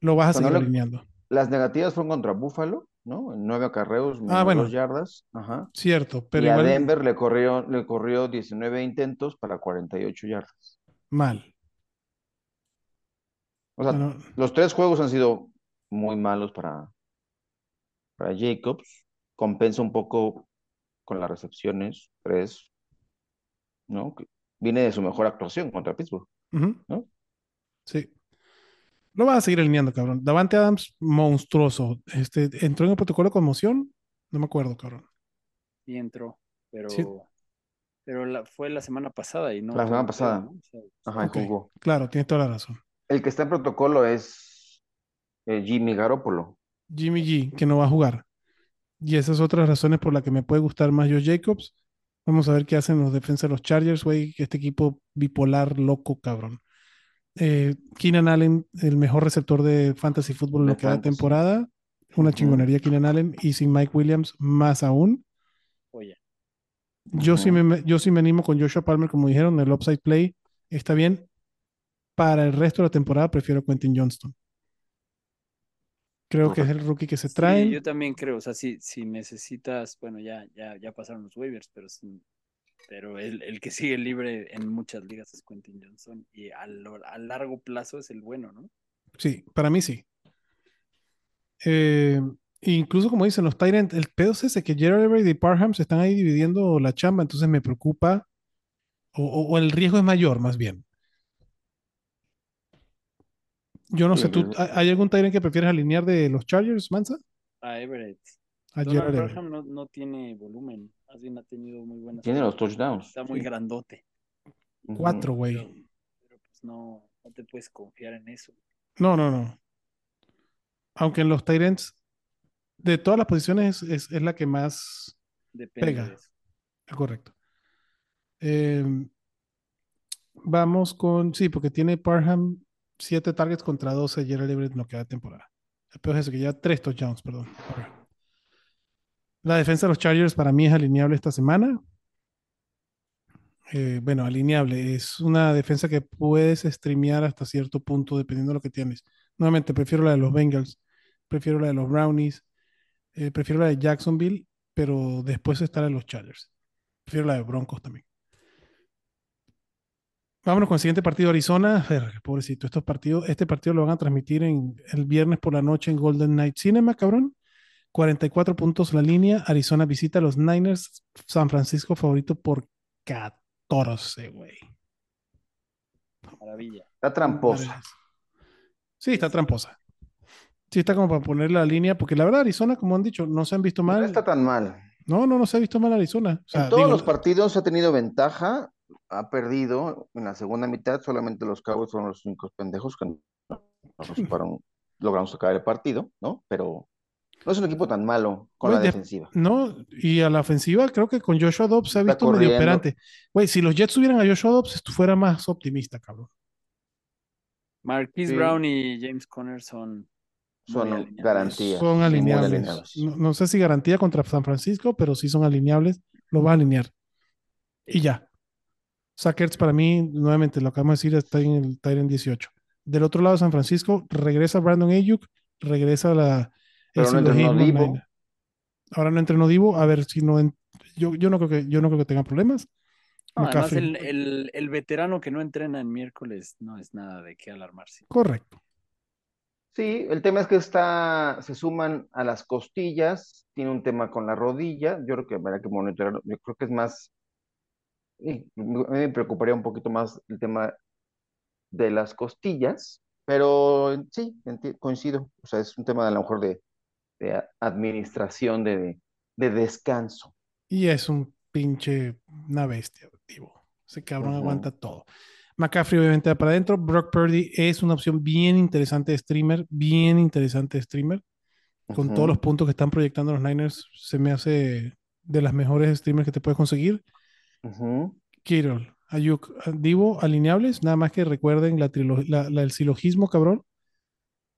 S2: Lo vas a
S5: Cuando
S2: seguir alineando.
S5: Las negativas fueron contra Buffalo, ¿no? En nueve acarreos,
S2: Ah, bueno.
S5: yardas. Ajá.
S2: Cierto, pero
S5: y a Denver le corrió, le corrió 19 intentos para 48 yardas.
S2: mal.
S5: O sea,
S2: Bueno,
S5: los tres juegos han sido muy malos para, para Jacobs. Compensa un poco con las recepciones, tres, ¿no? Viene de su mejor actuación contra Pittsburgh. ¿no?
S2: Sí. Lo vas a seguir alineando, cabrón. Davante Adams, monstruoso. Este, ¿entró en el protocolo de conmoción? No me acuerdo, cabrón.
S4: Sí entró, pero,
S2: Sí.
S4: pero la, fue la semana pasada y no.
S5: La semana pasada.
S4: ¿no? O sea,
S5: Ajá, y
S2: Ok.
S5: jugó.
S2: Claro, tienes toda la razón.
S5: El que está en protocolo es eh, Jimmy Garoppolo.
S2: Jimmy G, que no va a jugar. Y esas otras razones por las que me puede gustar más Josh Jacobs. Vamos a ver qué hacen los defensas de los Chargers, güey. Este equipo bipolar, loco, cabrón. Eh, Keenan Allen, el mejor receptor de fantasy fútbol en lo que da temporada. Una chingonería Keenan Allen. Y sin Mike Williams, más aún.
S4: Oye,
S2: Yo, sí me, yo sí me animo con Joshua Palmer, como dijeron, el upside play está bien. Para el resto de la temporada prefiero a Quentin Johnston. Creo que es el rookie que se
S4: sí,
S2: traen.
S4: yo también creo. O sea, si, si necesitas, bueno, ya, ya, ya pasaron los waivers, pero sí, pero el, el que sigue libre en muchas ligas es Quentin Johnson y a, lo- a largo plazo es el bueno, ¿no?
S2: Sí, para mí sí. Eh, incluso como dicen los Tyrant, el pedo es ese que Gerald Everett y Parham se están ahí dividiendo la chamba, entonces me preocupa, o, o- o el riesgo es mayor, más bien. Yo no
S5: Sí,
S2: sé, ¿tú, ¿hay algún Tyrant que prefieres alinear de los Chargers, Mansa?
S4: A Everett.
S2: A
S4: Donald
S2: Gerald Everett.
S4: Parham no, no tiene volumen, más bien ha tenido muy buenas.
S5: Tiene los touchdowns.
S4: Está muy
S5: sí.
S4: grandote.
S2: Cuatro, güey.
S4: pero, pero pues no, no te puedes confiar en eso.
S2: No, no, no. Aunque en los Tyrants, de todas las posiciones, es, es la que más
S4: Depende
S2: Pega.
S4: de eso.
S2: Correcto. Eh, vamos con, sí, porque tiene Parham 7 targets contra 12 Gerald Everett en lo que da temporada. El peor es eso, que ya 3 touchdowns, perdón. Parham. La defensa de los Chargers para mí es alineable esta semana. Eh, bueno, alineable. Es una defensa que puedes streamear hasta cierto punto dependiendo de lo que tienes. Nuevamente, prefiero la de los Bengals, prefiero la de los Brownies, eh, prefiero la de Jacksonville, pero después está la de los Chargers. Prefiero la de Broncos también. Vámonos con el siguiente partido, Arizona. Pobrecito, estos partidos, este partido lo van a transmitir en, el viernes por la noche en Golden Night Cinema, cabrón. 44 puntos la línea. Arizona visita a los Niners. San Francisco favorito por 14, güey.
S4: Maravilla.
S5: Está tramposa.
S2: Sí, está tramposa. Sí, está como para poner la línea, porque la verdad, Arizona, como han dicho, no se han visto
S5: No
S2: mal.
S5: está tan mal.
S2: No, no, no se ha visto mal Arizona. O sea,
S5: en todos
S2: digo,
S5: los partidos ha tenido ventaja, ha perdido en la segunda mitad, solamente los Cowboys fueron los únicos pendejos que no, no supieron- lograron (laughs) sacar el partido, ¿no? Pero no es un equipo tan malo con la
S2: de-
S5: defensiva.
S2: No, y a la ofensiva creo que con Joshua Dobbs se ha visto medio operante. Güey, si los Jets tuvieran a Joshua Dobbs, esto fuera más optimista, cabrón.
S4: Marquise
S5: Sí.
S4: Brown y James Conner son,
S5: Son garantías.
S2: Son alineables. No, no sé si garantía contra San Francisco, pero sí son alineables. Lo va a alinear. Y ya. Sackers para mí, nuevamente, lo acabamos de decir, está en el Tyrant 18. Del otro lado, San Francisco, regresa Brandon Ayuk, regresa la,
S5: Pero no entrenó Divo.
S2: Ahora no entrenó Divo, a ver si no. en- yo, yo no creo que, yo no creo que tenga problemas.
S4: No, además, el, el- el veterano que no entrena en miércoles no es nada de qué alarmarse.
S2: Correcto.
S5: Sí, el tema es que está, se suman a las costillas, tiene un tema con la rodilla, yo creo que habrá que monitorearlo, yo creo que es más, mí me preocuparía un poquito más el tema de las costillas, pero sí, coincido, o sea, es un tema a lo mejor de, de a- administración, de, de descanso.
S2: Y es un pinche, una bestia, Divo. Ese cabrón aguanta todo. McCaffrey obviamente va para adentro. Brock Purdy es una opción bien interesante de streamer, bien interesante de streamer. Con todos los puntos que están proyectando los Niners, se me hace de las mejores streamers que te puedes conseguir. Kittle, Ayuk, Divo, alineables. Nada más que recuerden la trilo- la- la- el silogismo, cabrón.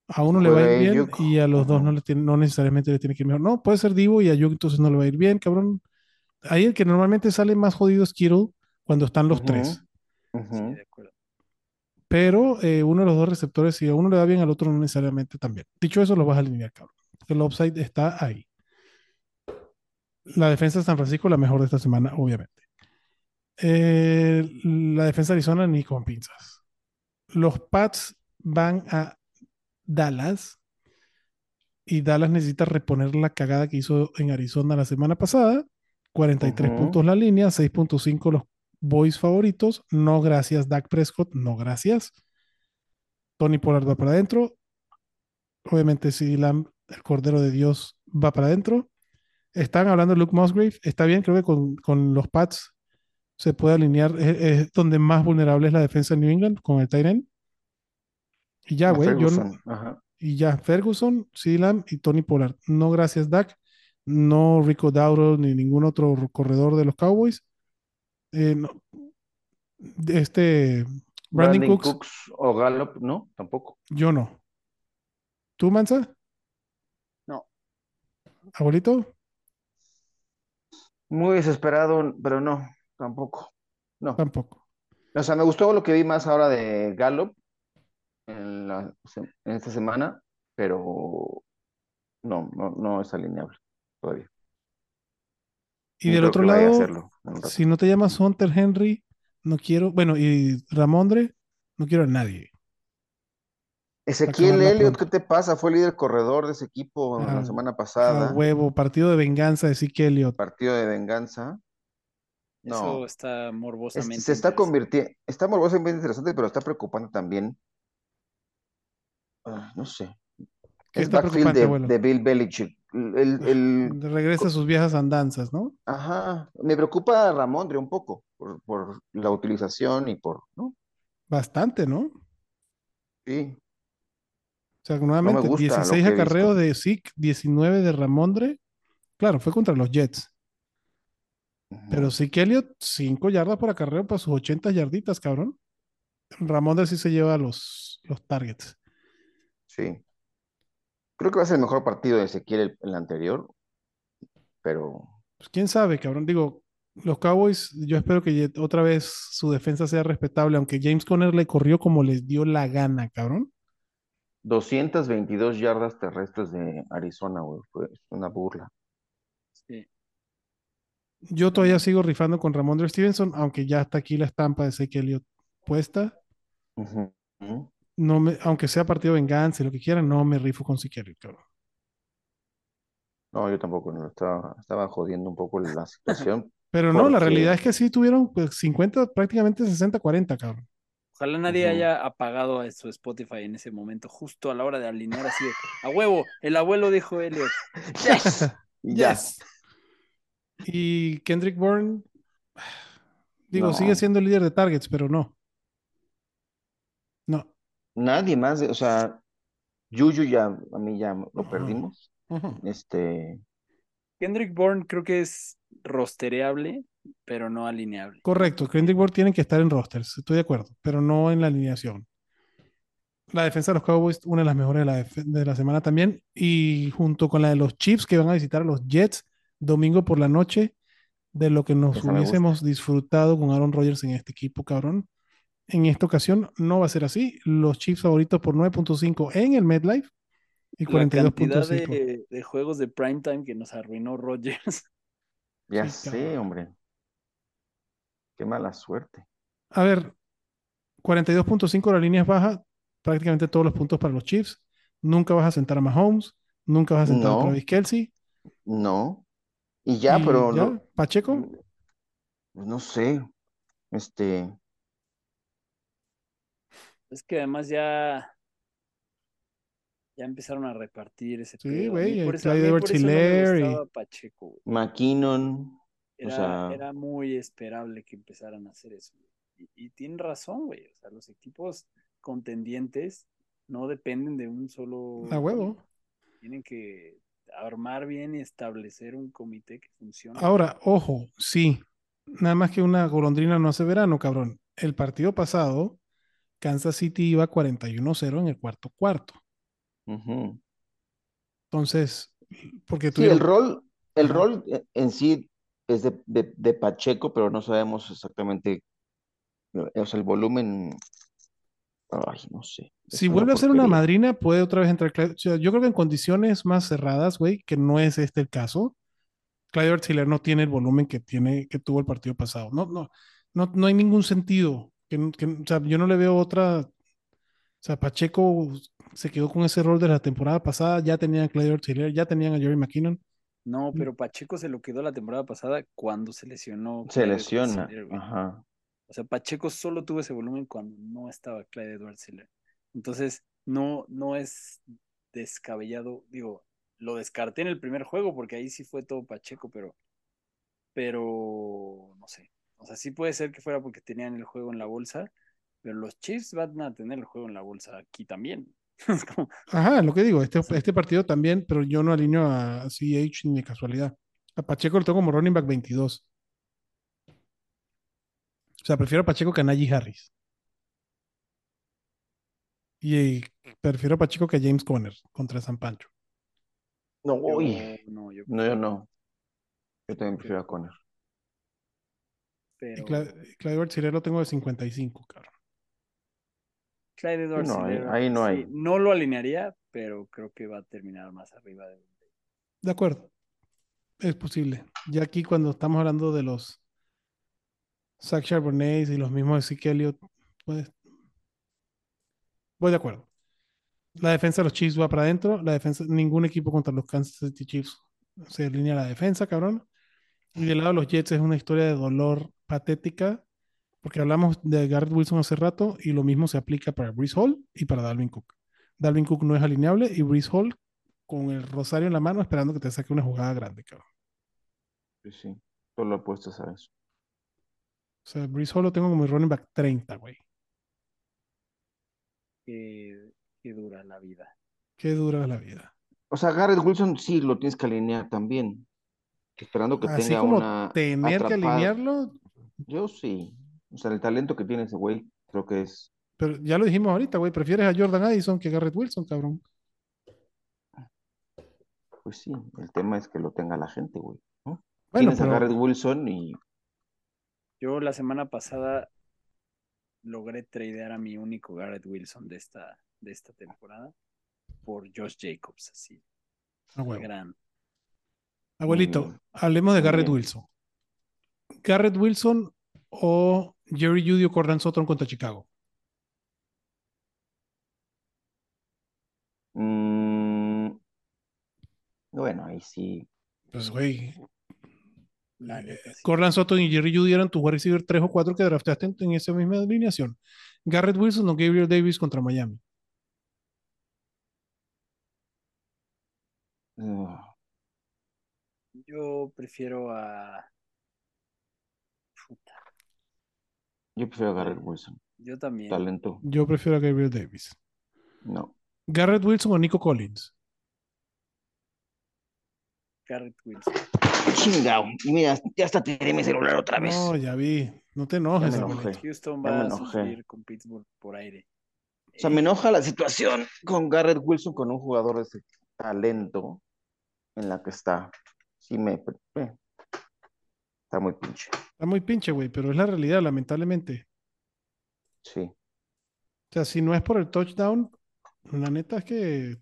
S2: A uno le va a ir
S5: Juega
S2: bien
S5: Ayuk.
S2: y a los dos no, le tiene- no necesariamente le tiene que ir mejor. No, puede ser Divo y Ayuk entonces no le va a ir bien, cabrón. Ahí el que normalmente sale más jodido es Kittle cuando están los tres.
S4: Sí,
S5: ujú.
S4: de acuerdo.
S2: Pero eh, uno de los dos receptores, si a uno le da bien, al otro no necesariamente también. Dicho eso, lo vas a alinear, cabrón. Porque el upside está ahí. La defensa de San Francisco, la mejor de esta semana, obviamente. Eh, la defensa de Arizona, ni con pinzas. Los Pats van a Dallas. Y Dallas necesita reponer la cagada que hizo en Arizona la semana pasada. 43
S5: Ujú.
S2: puntos la línea, 6.5 los boys favoritos. No gracias, Dak Prescott. No gracias. Tony Pollard va para adentro. Obviamente, si Lamb, el Cordero de Dios, va para adentro. Están hablando de Luke Musgrave. Está bien, creo que con, con los Pats se puede alinear. Es, es donde más vulnerable es la defensa de New England con el Tyrant. Y ya, güey. Yo, no- y ya, Ferguson, Lamb y Tony Pollard. No gracias, Dak. No Rico Dowdle ni ningún otro corredor de los Cowboys. Eh, no. Este, Brandon,
S5: Brandon
S2: Cooks,
S5: Cooks o Gallup, no, tampoco.
S2: yo no. ¿Tú, Mansa?
S4: No.
S2: ¿Abuelito?
S5: Muy desesperado, pero no, tampoco. No.
S2: Tampoco.
S5: O sea, me gustó lo que vi más ahora de Gallup en, la, en esta semana, pero no, no, no es alineable todavía.
S2: Y del otro lado,
S5: hacerlo
S2: si no te llamas Hunter Henry, no quiero, bueno, y Ramondre, no quiero a nadie.
S5: Ezequiel Elliott. ¿qué te pasa? Fue líder corredor de ese equipo
S2: Ah,
S5: la semana
S2: A
S5: pasada.
S2: huevo, partido de venganza de Zeke Elliott.
S5: Partido de venganza. No.
S4: Eso está
S5: Es-
S4: morbosamente.
S5: se está convirtiendo, está morbosamente interesante, pero está preocupante también. Ah, no sé.
S2: ¿Qué
S5: Es
S2: está
S5: backfield de, Bill Belichick. El, el-
S2: Regresa a sus viejas andanzas, ¿no?
S5: ajá, me preocupa Ramondre un poco por, por la utilización y por, ¿no?
S2: Bastante, ¿no?
S5: Sí,
S2: O sea, nuevamente,
S5: lo
S2: 16
S5: que he
S2: acarreos de Zeke, 19 de Ramondre. Claro, fue contra los Jets.
S5: ujú.
S2: Pero Zeke Elliott, 5 yardas por acarreo para sus 80 yarditas, cabrón. Ramondre sí se lleva los, los targets.
S5: Sí. Creo que va a ser el mejor partido de Ezequiel el, el anterior, pero
S2: Pues quién sabe, cabrón. Digo, los Cowboys, yo espero que otra vez su defensa sea respetable, aunque James Conner le corrió como les dio la gana, cabrón.
S5: 222 yardas terrestres de Arizona, güey, fue una burla.
S4: Sí.
S2: Yo todavía sigo rifando con Ramondre Stevenson, aunque ya está aquí la estampa de Elliott puesta.
S5: Ujú, ujú.
S2: No me, aunque sea partido de venganza y lo que quieran, no me rifo con Elliott, cabrón.
S5: No, yo tampoco, no, estaba, estaba jodiendo un poco la situación. (laughs)
S2: Pero no, la realidad es que sí tuvieron pues, 50, prácticamente 60-40, cabrón.
S4: Ojalá nadie haya apagado a su Spotify en ese momento, justo a la hora de alinear así de, a huevo, el abuelo dijo Elliot. (laughs)
S5: ¡Yes!
S2: Yes. Y Kendrick Bourne, (sighs) digo,
S5: No.
S2: sigue siendo el líder de targets, pero no.
S5: Nadie más, o sea, Yuyu ya, a mí ya lo perdimos. Este,
S4: Kendrick Bourne creo que es rostereable, pero no alineable.
S2: Correcto, Kendrick Bourne tienen que estar en rosters, estoy de acuerdo, pero no en la alineación. La defensa de los Cowboys, una de las mejores de la, de la semana también, y junto con la de los Chiefs que van a visitar a los Jets domingo por la noche, de lo que nos
S5: Esa
S2: hubiésemos disfrutado con Aaron Rodgers en este equipo, cabrón. En esta ocasión no va a ser así. Los Chiefs favoritos por 9.5 en el MetLife y
S4: La cantidad
S2: 42.5.
S4: de, de juegos de primetime que nos arruinó Rodgers. (laughs)
S5: ya
S2: Sí,
S5: sé,
S2: cabrón.
S5: hombre. Qué mala suerte.
S2: A ver, 42.5 la línea es baja, prácticamente todos los puntos para los Chiefs. Nunca vas a sentar a Mahomes, nunca vas a sentar
S5: No.
S2: a Travis Kelsey.
S5: No. Y ya,
S2: Y
S5: pero
S2: ya,
S5: no,
S2: Pacheco,
S5: pues no sé. Este,
S4: Es que además ya, ya empezaron a repartir ese
S2: Sí, güey, el
S4: por eso, a
S2: Clyde Edwards
S4: eso no
S2: y-
S4: Pacheco, güey.
S5: McKinnon,
S4: Era,
S5: sea-
S4: era muy esperable que empezaran a hacer eso. Y, y tienen razón, güey. O sea, los equipos contendientes no dependen de un solo.
S2: a huevo.
S4: Tienen que armar bien y establecer un comité que funcione.
S2: Ahora, ojo, sí, nada más que una golondrina no hace verano, cabrón. El partido pasado, Kansas City iba 41-0 en el cuarto cuarto.
S5: ujú.
S2: Entonces, porque
S5: Sí,
S2: tuvieron-
S5: el rol, el
S2: Ajá.
S5: rol en sí es de, de- de Pacheco, pero no sabemos exactamente, eh, o sea, el volumen, ay, no sé.
S2: Si vuelve a ser una madrina, puede otra vez entrar. Clyde- o sea, yo creo que en condiciones más cerradas, güey, que no es este el caso, Clyde Edwards-Helaire no tiene el volumen que tiene, que tuvo el partido pasado. No, no, no, no hay ningún sentido. Que, que o sea, yo no le veo otra. O sea, Pacheco se quedó con ese rol de la temporada pasada. Ya tenían a Clyde Edwards-Helaire, ya tenían a Jerry McKinnon.
S4: No, pero Pacheco se lo quedó la temporada pasada cuando se lesionó.
S5: Se
S4: Clyde
S5: lesiona, ajá.
S4: O sea, Pacheco solo tuvo ese volumen cuando no estaba Clyde edwards helaire Entonces, no, no es descabellado. Digo, lo descarté en el primer juego porque ahí sí fue todo Pacheco, pero, pero no sé. O sea, sí puede ser que fuera porque tenían el juego en la bolsa, pero los Chiefs van a tener el juego en la bolsa aquí también. (laughs) Como,
S2: Ajá, lo que digo, este, este partido también, pero yo no alineo a CH ni de casualidad. A Pacheco lo tengo como running back 22. O sea, prefiero a Pacheco que a Najee Harris. Y prefiero a Pacheco que a James Conner contra San Pancho.
S5: No,
S4: yo-
S5: uy,
S4: no, yo
S5: no, yo no. Yo también prefiero a Conner.
S4: Pero
S2: Clyde lo tengo de 55, cabrón.
S4: Clyde edwards
S5: no, ahí- ahí no
S4: sí,
S5: hay.
S4: no lo alinearía, pero creo que va a terminar más arriba de
S2: De acuerdo. Es posible. Ya aquí cuando estamos hablando de los Zach Charbonnet y los mismos Zeke Elliott, pues voy de acuerdo. La defensa de los Chiefs va para adentro. La defensa, ningún equipo contra los Kansas City Chiefs se alinea a la defensa, cabrón. Y del lado de los Jets es una historia de dolor patética, porque hablamos de Garrett Wilson hace rato y lo mismo se aplica para Brees Hall y para Dalvin Cook. Dalvin Cook no es alineable y Brees Hall con el rosario en la mano esperando que te saque una jugada grande, cabrón.
S5: Sí, sí. Solo apuestas a eso.
S2: O sea, Brees Hall lo tengo como mi running back 30, güey.
S4: que dura la vida.
S2: Qué dura la vida.
S5: O sea, Garrett Wilson sí lo tienes que alinear también. Esperando que
S2: Así
S5: tenga
S2: como
S5: una
S2: tener que alinearlo,
S5: Yo sí. O sea, el talento que tiene ese güey, creo que es.
S2: pero ya lo dijimos ahorita, güey. Prefieres a Jordan Addison que a Garrett Wilson, cabrón.
S5: Pues sí, el tema es que lo tenga la gente, güey. ¿no?
S2: Bueno,
S5: Tienes a Garrett Wilson y
S4: Yo la semana pasada logré tradear a mi único Garrett Wilson de esta, de esta temporada por Josh Jacobs, así.
S2: a huevo.
S4: Gran.
S2: Abuelito, hablemos de Garrett
S5: bien.
S2: Wilson. Garrett Wilson o Jerry Judy o Cordan Sutton contra Chicago.
S5: mm, Bueno, ahí sí.
S2: Pues, güey. Corland Sutton y Jerry Judy eran tus wide receiver 3 o 4 que draftaste en, en esa misma alineación. Garrett Wilson o Gabriel Davis contra Miami.
S4: Yo prefiero a. Puta,
S5: yo prefiero a Garrett Wilson.
S4: Yo también.
S5: Talento.
S2: Yo prefiero a Gabriel Davis.
S5: No.
S2: Garrett Wilson o Nico Collins.
S4: Garrett Wilson.
S5: Chingao. Mira, ya hasta tiré mi celular otra vez.
S2: No, ya vi. No te enojes,
S5: Ya me
S2: abuelito.
S5: enojé.
S4: Houston
S5: Ya
S4: va
S5: me
S4: a sufrir con Pittsburgh por aire.
S5: O sea, me enoja la situación con Garrett Wilson, con un jugador de ese talento en la que está. Sí, me. eh, Está muy pinche.
S2: Está muy pinche, güey, pero es la realidad, lamentablemente.
S5: Sí.
S2: O sea, si no es por el touchdown, la neta es que.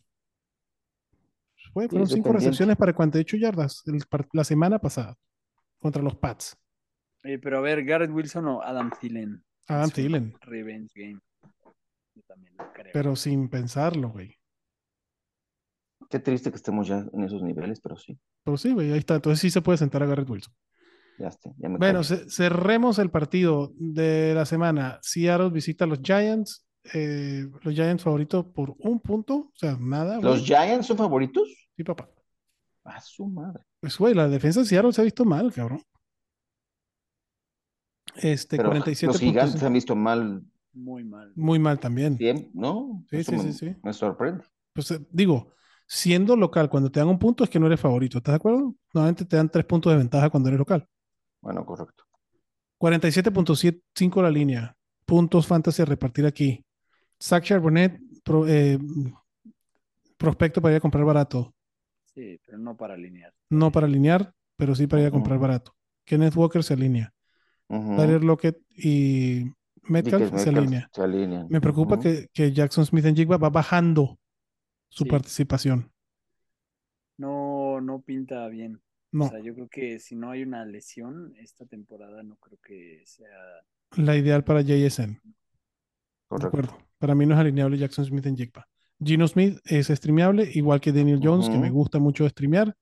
S2: Güey,
S5: Sí,
S2: fueron cinco recepciones para 48 yardas el la semana pasada contra los Pats.
S4: Eh, pero a ver, Garrett Wilson o Adam Thielen.
S2: Adam
S4: Es
S2: Thielen.
S4: Revenge game. Yo también lo creo.
S2: Pero sin pensarlo, güey.
S5: Qué triste que estemos ya en esos niveles, pero sí.
S2: Pero sí, güey, ahí está. Entonces sí se puede sentar a Garrett Wilson.
S5: Ya está. Ya me
S2: Bueno, cerremos el partido de la semana. Seattle visita a los Giants. eh, los Giants favoritos por un punto. O sea, nada.
S5: ¿Los Giants son favoritos?
S2: Sí, papá.
S5: A su madre.
S2: Pues, güey, la defensa de Seattle se ha visto mal, cabrón. Este,
S5: Pero
S2: 47
S5: los gigantes
S2: puntos.
S5: han visto mal
S4: Muy mal.
S2: Muy mal también.
S5: tiempo, ¿no?
S2: Sí,
S5: Eso
S2: sí,
S5: me,
S2: sí, sí.
S5: me sorprende.
S2: Pues eh, digo, siendo local, cuando te dan un punto es que no eres favorito. ¿Estás de acuerdo? Normalmente te dan tres puntos de ventaja cuando eres local.
S5: Bueno, correcto.
S2: 47.5 la línea. Puntos fantasy a repartir aquí. Zach Charbonnet, pro- eh, prospecto para ir a comprar barato.
S4: Sí, pero no para alinear.
S2: No para alinear, pero sí para ir a comprar barato. Kenneth Walker se alinea. Tyler Lockett y Metcalf se alinea.
S5: se alinean.
S2: Me preocupa que, que Jackson Smith en Jigba va bajando su
S4: Sí.
S2: participación.
S4: No, no pinta bien.
S2: No,
S4: O sea, yo creo que si no hay una lesión esta temporada, no creo que sea.
S2: la ideal para JSN. De
S5: Correcto.
S2: acuerdo. Para mí no es alineable Jackson Smith en Jigba. Gino Smith es streameable, igual que Daniel Jones, que me gusta mucho streamear.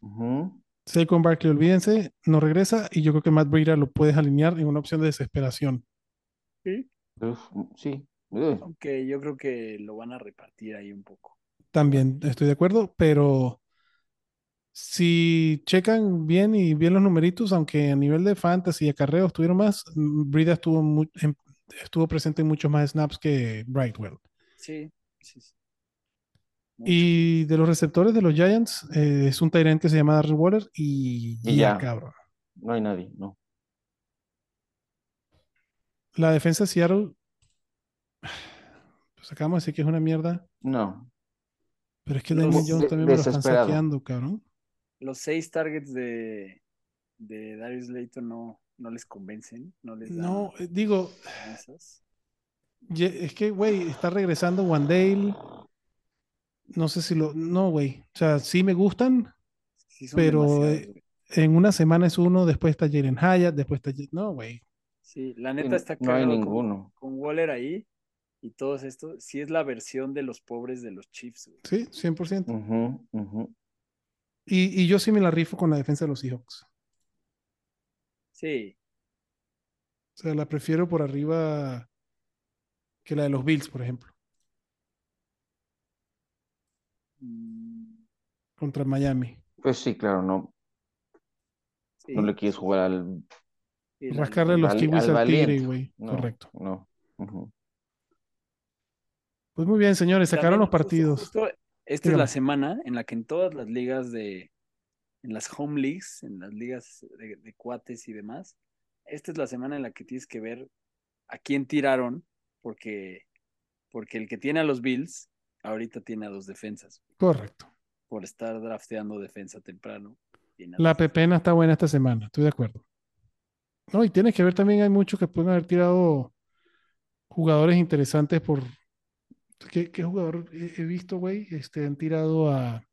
S5: Ujú.
S2: Saquon Barkley, olvídense, no regresa. Y yo creo que Matt Breida lo puedes alinear en una opción de desesperación.
S4: Sí.
S5: Uf, sí.
S4: Aunque yo creo que lo van a repartir ahí un poco.
S2: También estoy de acuerdo, pero si checan bien y bien los numeritos, aunque a nivel de fantasy y acarreos tuvieron más, mm, Breida estuvo, en- estuvo presente en muchos más snaps que Brightwell.
S4: Sí, sí. sí.
S2: Y de los receptores de los Giants, eh, es un Tyrant que se llama Darren Waller y,
S5: Y
S2: ya, cabrón.
S5: no hay nadie, no.
S2: La defensa de Seattle, pues acabamos de decir que es una mierda,
S5: No.
S2: pero es que Daniel Jones
S5: de-
S2: también me lo están saqueando, cabrón.
S4: Los seis targets de, de Darius Layton no, no les convencen. No les dan
S2: No, eh, digo, es que, güey, está regresando Wandale. No sé si lo. No, güey. O sea, sí me gustan.
S4: Sí
S2: pero, eh. En una semana es uno, después está Jalen Hyatt, después está. No, güey.
S4: Sí, la
S5: Sí,
S4: neta está
S5: no hay
S4: con-
S5: ninguno.
S4: Con, Waller ahí y todos estos. Sí es la versión de los pobres de los Chiefs. güey.
S2: Sí, 100%.
S5: Ujú, ujú.
S2: Y, y yo sí me la rifo con la defensa de los Seahawks.
S4: Sí,
S2: O sea, la prefiero por arriba que la de los Bills, por ejemplo, contra Miami.
S5: Pues sí, claro, no,
S4: sí,
S5: no le quieres jugar al.
S2: Rascarle los kiwis
S5: al
S2: al tigre, güey.
S5: No,
S2: Correcto.
S5: No.
S2: Pues muy bien, señores, sacaron
S4: También
S2: los
S4: justo-
S2: partidos.
S4: justo esta es la semana en la que en todas las ligas de, en las home leagues, en las ligas de, de cuates y demás, esta es la semana en la que tienes que ver a quién tiraron, porque, porque el que tiene a los Bills ahorita tiene a dos defensas,
S2: Correcto.
S4: por estar drafteando defensa temprano.
S2: La pepena está buena esta semana, estoy de acuerdo. No, y tienes que ver también, hay muchos que pueden haber tirado jugadores interesantes por. ¿Qué, qué jugador he, he visto, güey? Este, han tirado a.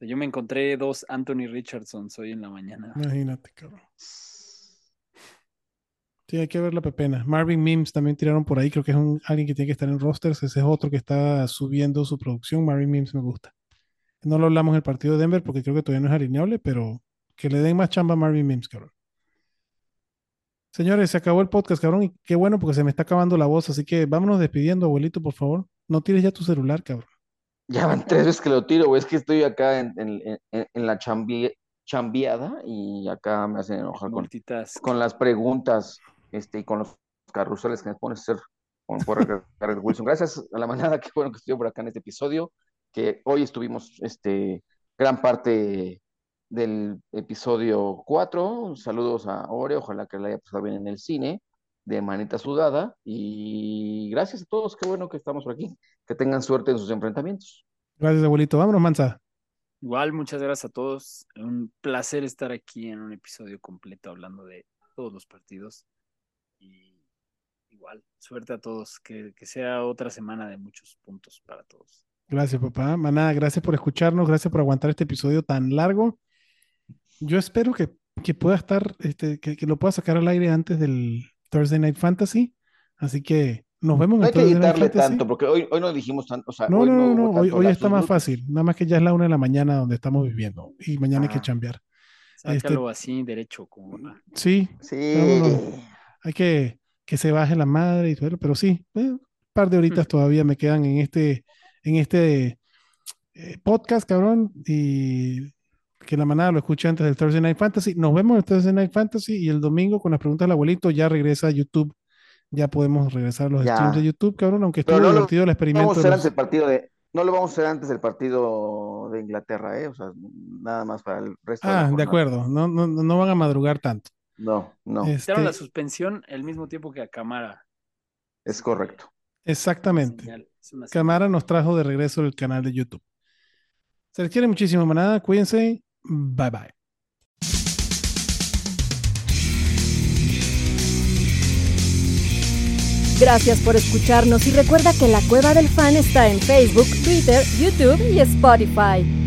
S4: Yo me encontré dos Anthony Richardsons hoy en la mañana.
S2: Imagínate, cabrón. Sí, hay que ver la pepena. Marvin Mims también tiraron por ahí, creo que es un, alguien que tiene que estar en rosters. Ese es otro que está subiendo su producción. Marvin Mims me gusta. No lo hablamos en el partido de Denver porque creo que todavía no es alineable, pero que le den más chamba a Marvin Mims, cabrón. Señores, se acabó el podcast, cabrón, y qué bueno porque se me está acabando la voz, así que vámonos despidiendo, abuelito, por favor. No tires ya tu celular, cabrón.
S5: Ya van tres veces que lo tiro, güey. Es que estoy acá en, en- en- en la chambi- chambiada y acá me hacen enojar con, con las preguntas este, y con los carruseles que me pones a hacer con (laughs) Wilson. Gracias a la manada, (laughs) qué bueno que estuvo por acá en este episodio, que hoy estuvimos este, gran parte del episodio 4. Saludos a Ore, ojalá que le haya pasado bien en el cine, de manita sudada. Y gracias a todos, qué bueno que estamos por aquí. Que tengan suerte en sus enfrentamientos.
S2: Gracias, abuelito. Vámonos, Mansa.
S4: Igual, muchas gracias a todos. Un placer estar aquí en un episodio completo hablando de todos los partidos. Y igual, suerte a todos. Que, que sea otra semana de muchos puntos para todos.
S2: Gracias, papá. Manada, gracias por escucharnos, gracias por aguantar este episodio tan largo. Yo espero que, que pueda estar, este, que, que lo pueda sacar al aire antes del Thursday Night Fantasy. Así que nos vemos en
S5: No hay que editarle tanto, porque hoy, hoy no dijimos tanto. O sea,
S2: No,
S5: hoy
S2: no, no, no, Hoy, hoy está más fácil. Nada más que ya es la una de la mañana donde estamos viviendo. Y mañana hay que
S5: Ah.
S2: chambear.
S4: Sácalo así, derecho, como va.
S2: Sí,
S5: Sí.
S2: Hay que que se baje la madre y todo, pero sí, eh, un par de horitas todavía me quedan en este, en este eh, podcast, cabrón, y que la manada lo escuche antes del Thursday Night Fantasy. Nos vemos en el Thursday Night Fantasy y el domingo con las preguntas del abuelito ya regresa a YouTube. Ya podemos regresar a los
S5: Ya.
S2: streams de YouTube, cabrón, aunque estuvo
S5: no lo-
S2: divertido el
S5: No
S2: experimento.
S5: vamos a
S2: de
S5: hacer
S2: los-
S5: antes del partido de. No lo vamos a hacer antes del partido de Inglaterra, ¿eh? O sea, nada más para el resto
S2: Ah, de acuerdo, no, no, no van a madrugar tanto.
S5: No, no,
S2: Este,
S4: Hicieron la suspensión el mismo tiempo que a Camara.
S5: es correcto.
S2: exactamente.
S4: Señal.
S2: Camara nos trajo de regreso el canal de YouTube. Se les quiere muchísimo, manada. Cuídense. Bye bye.
S1: Gracias por escucharnos y recuerda que la Cueva del Fan está en Facebook, Twitter, YouTube y Spotify.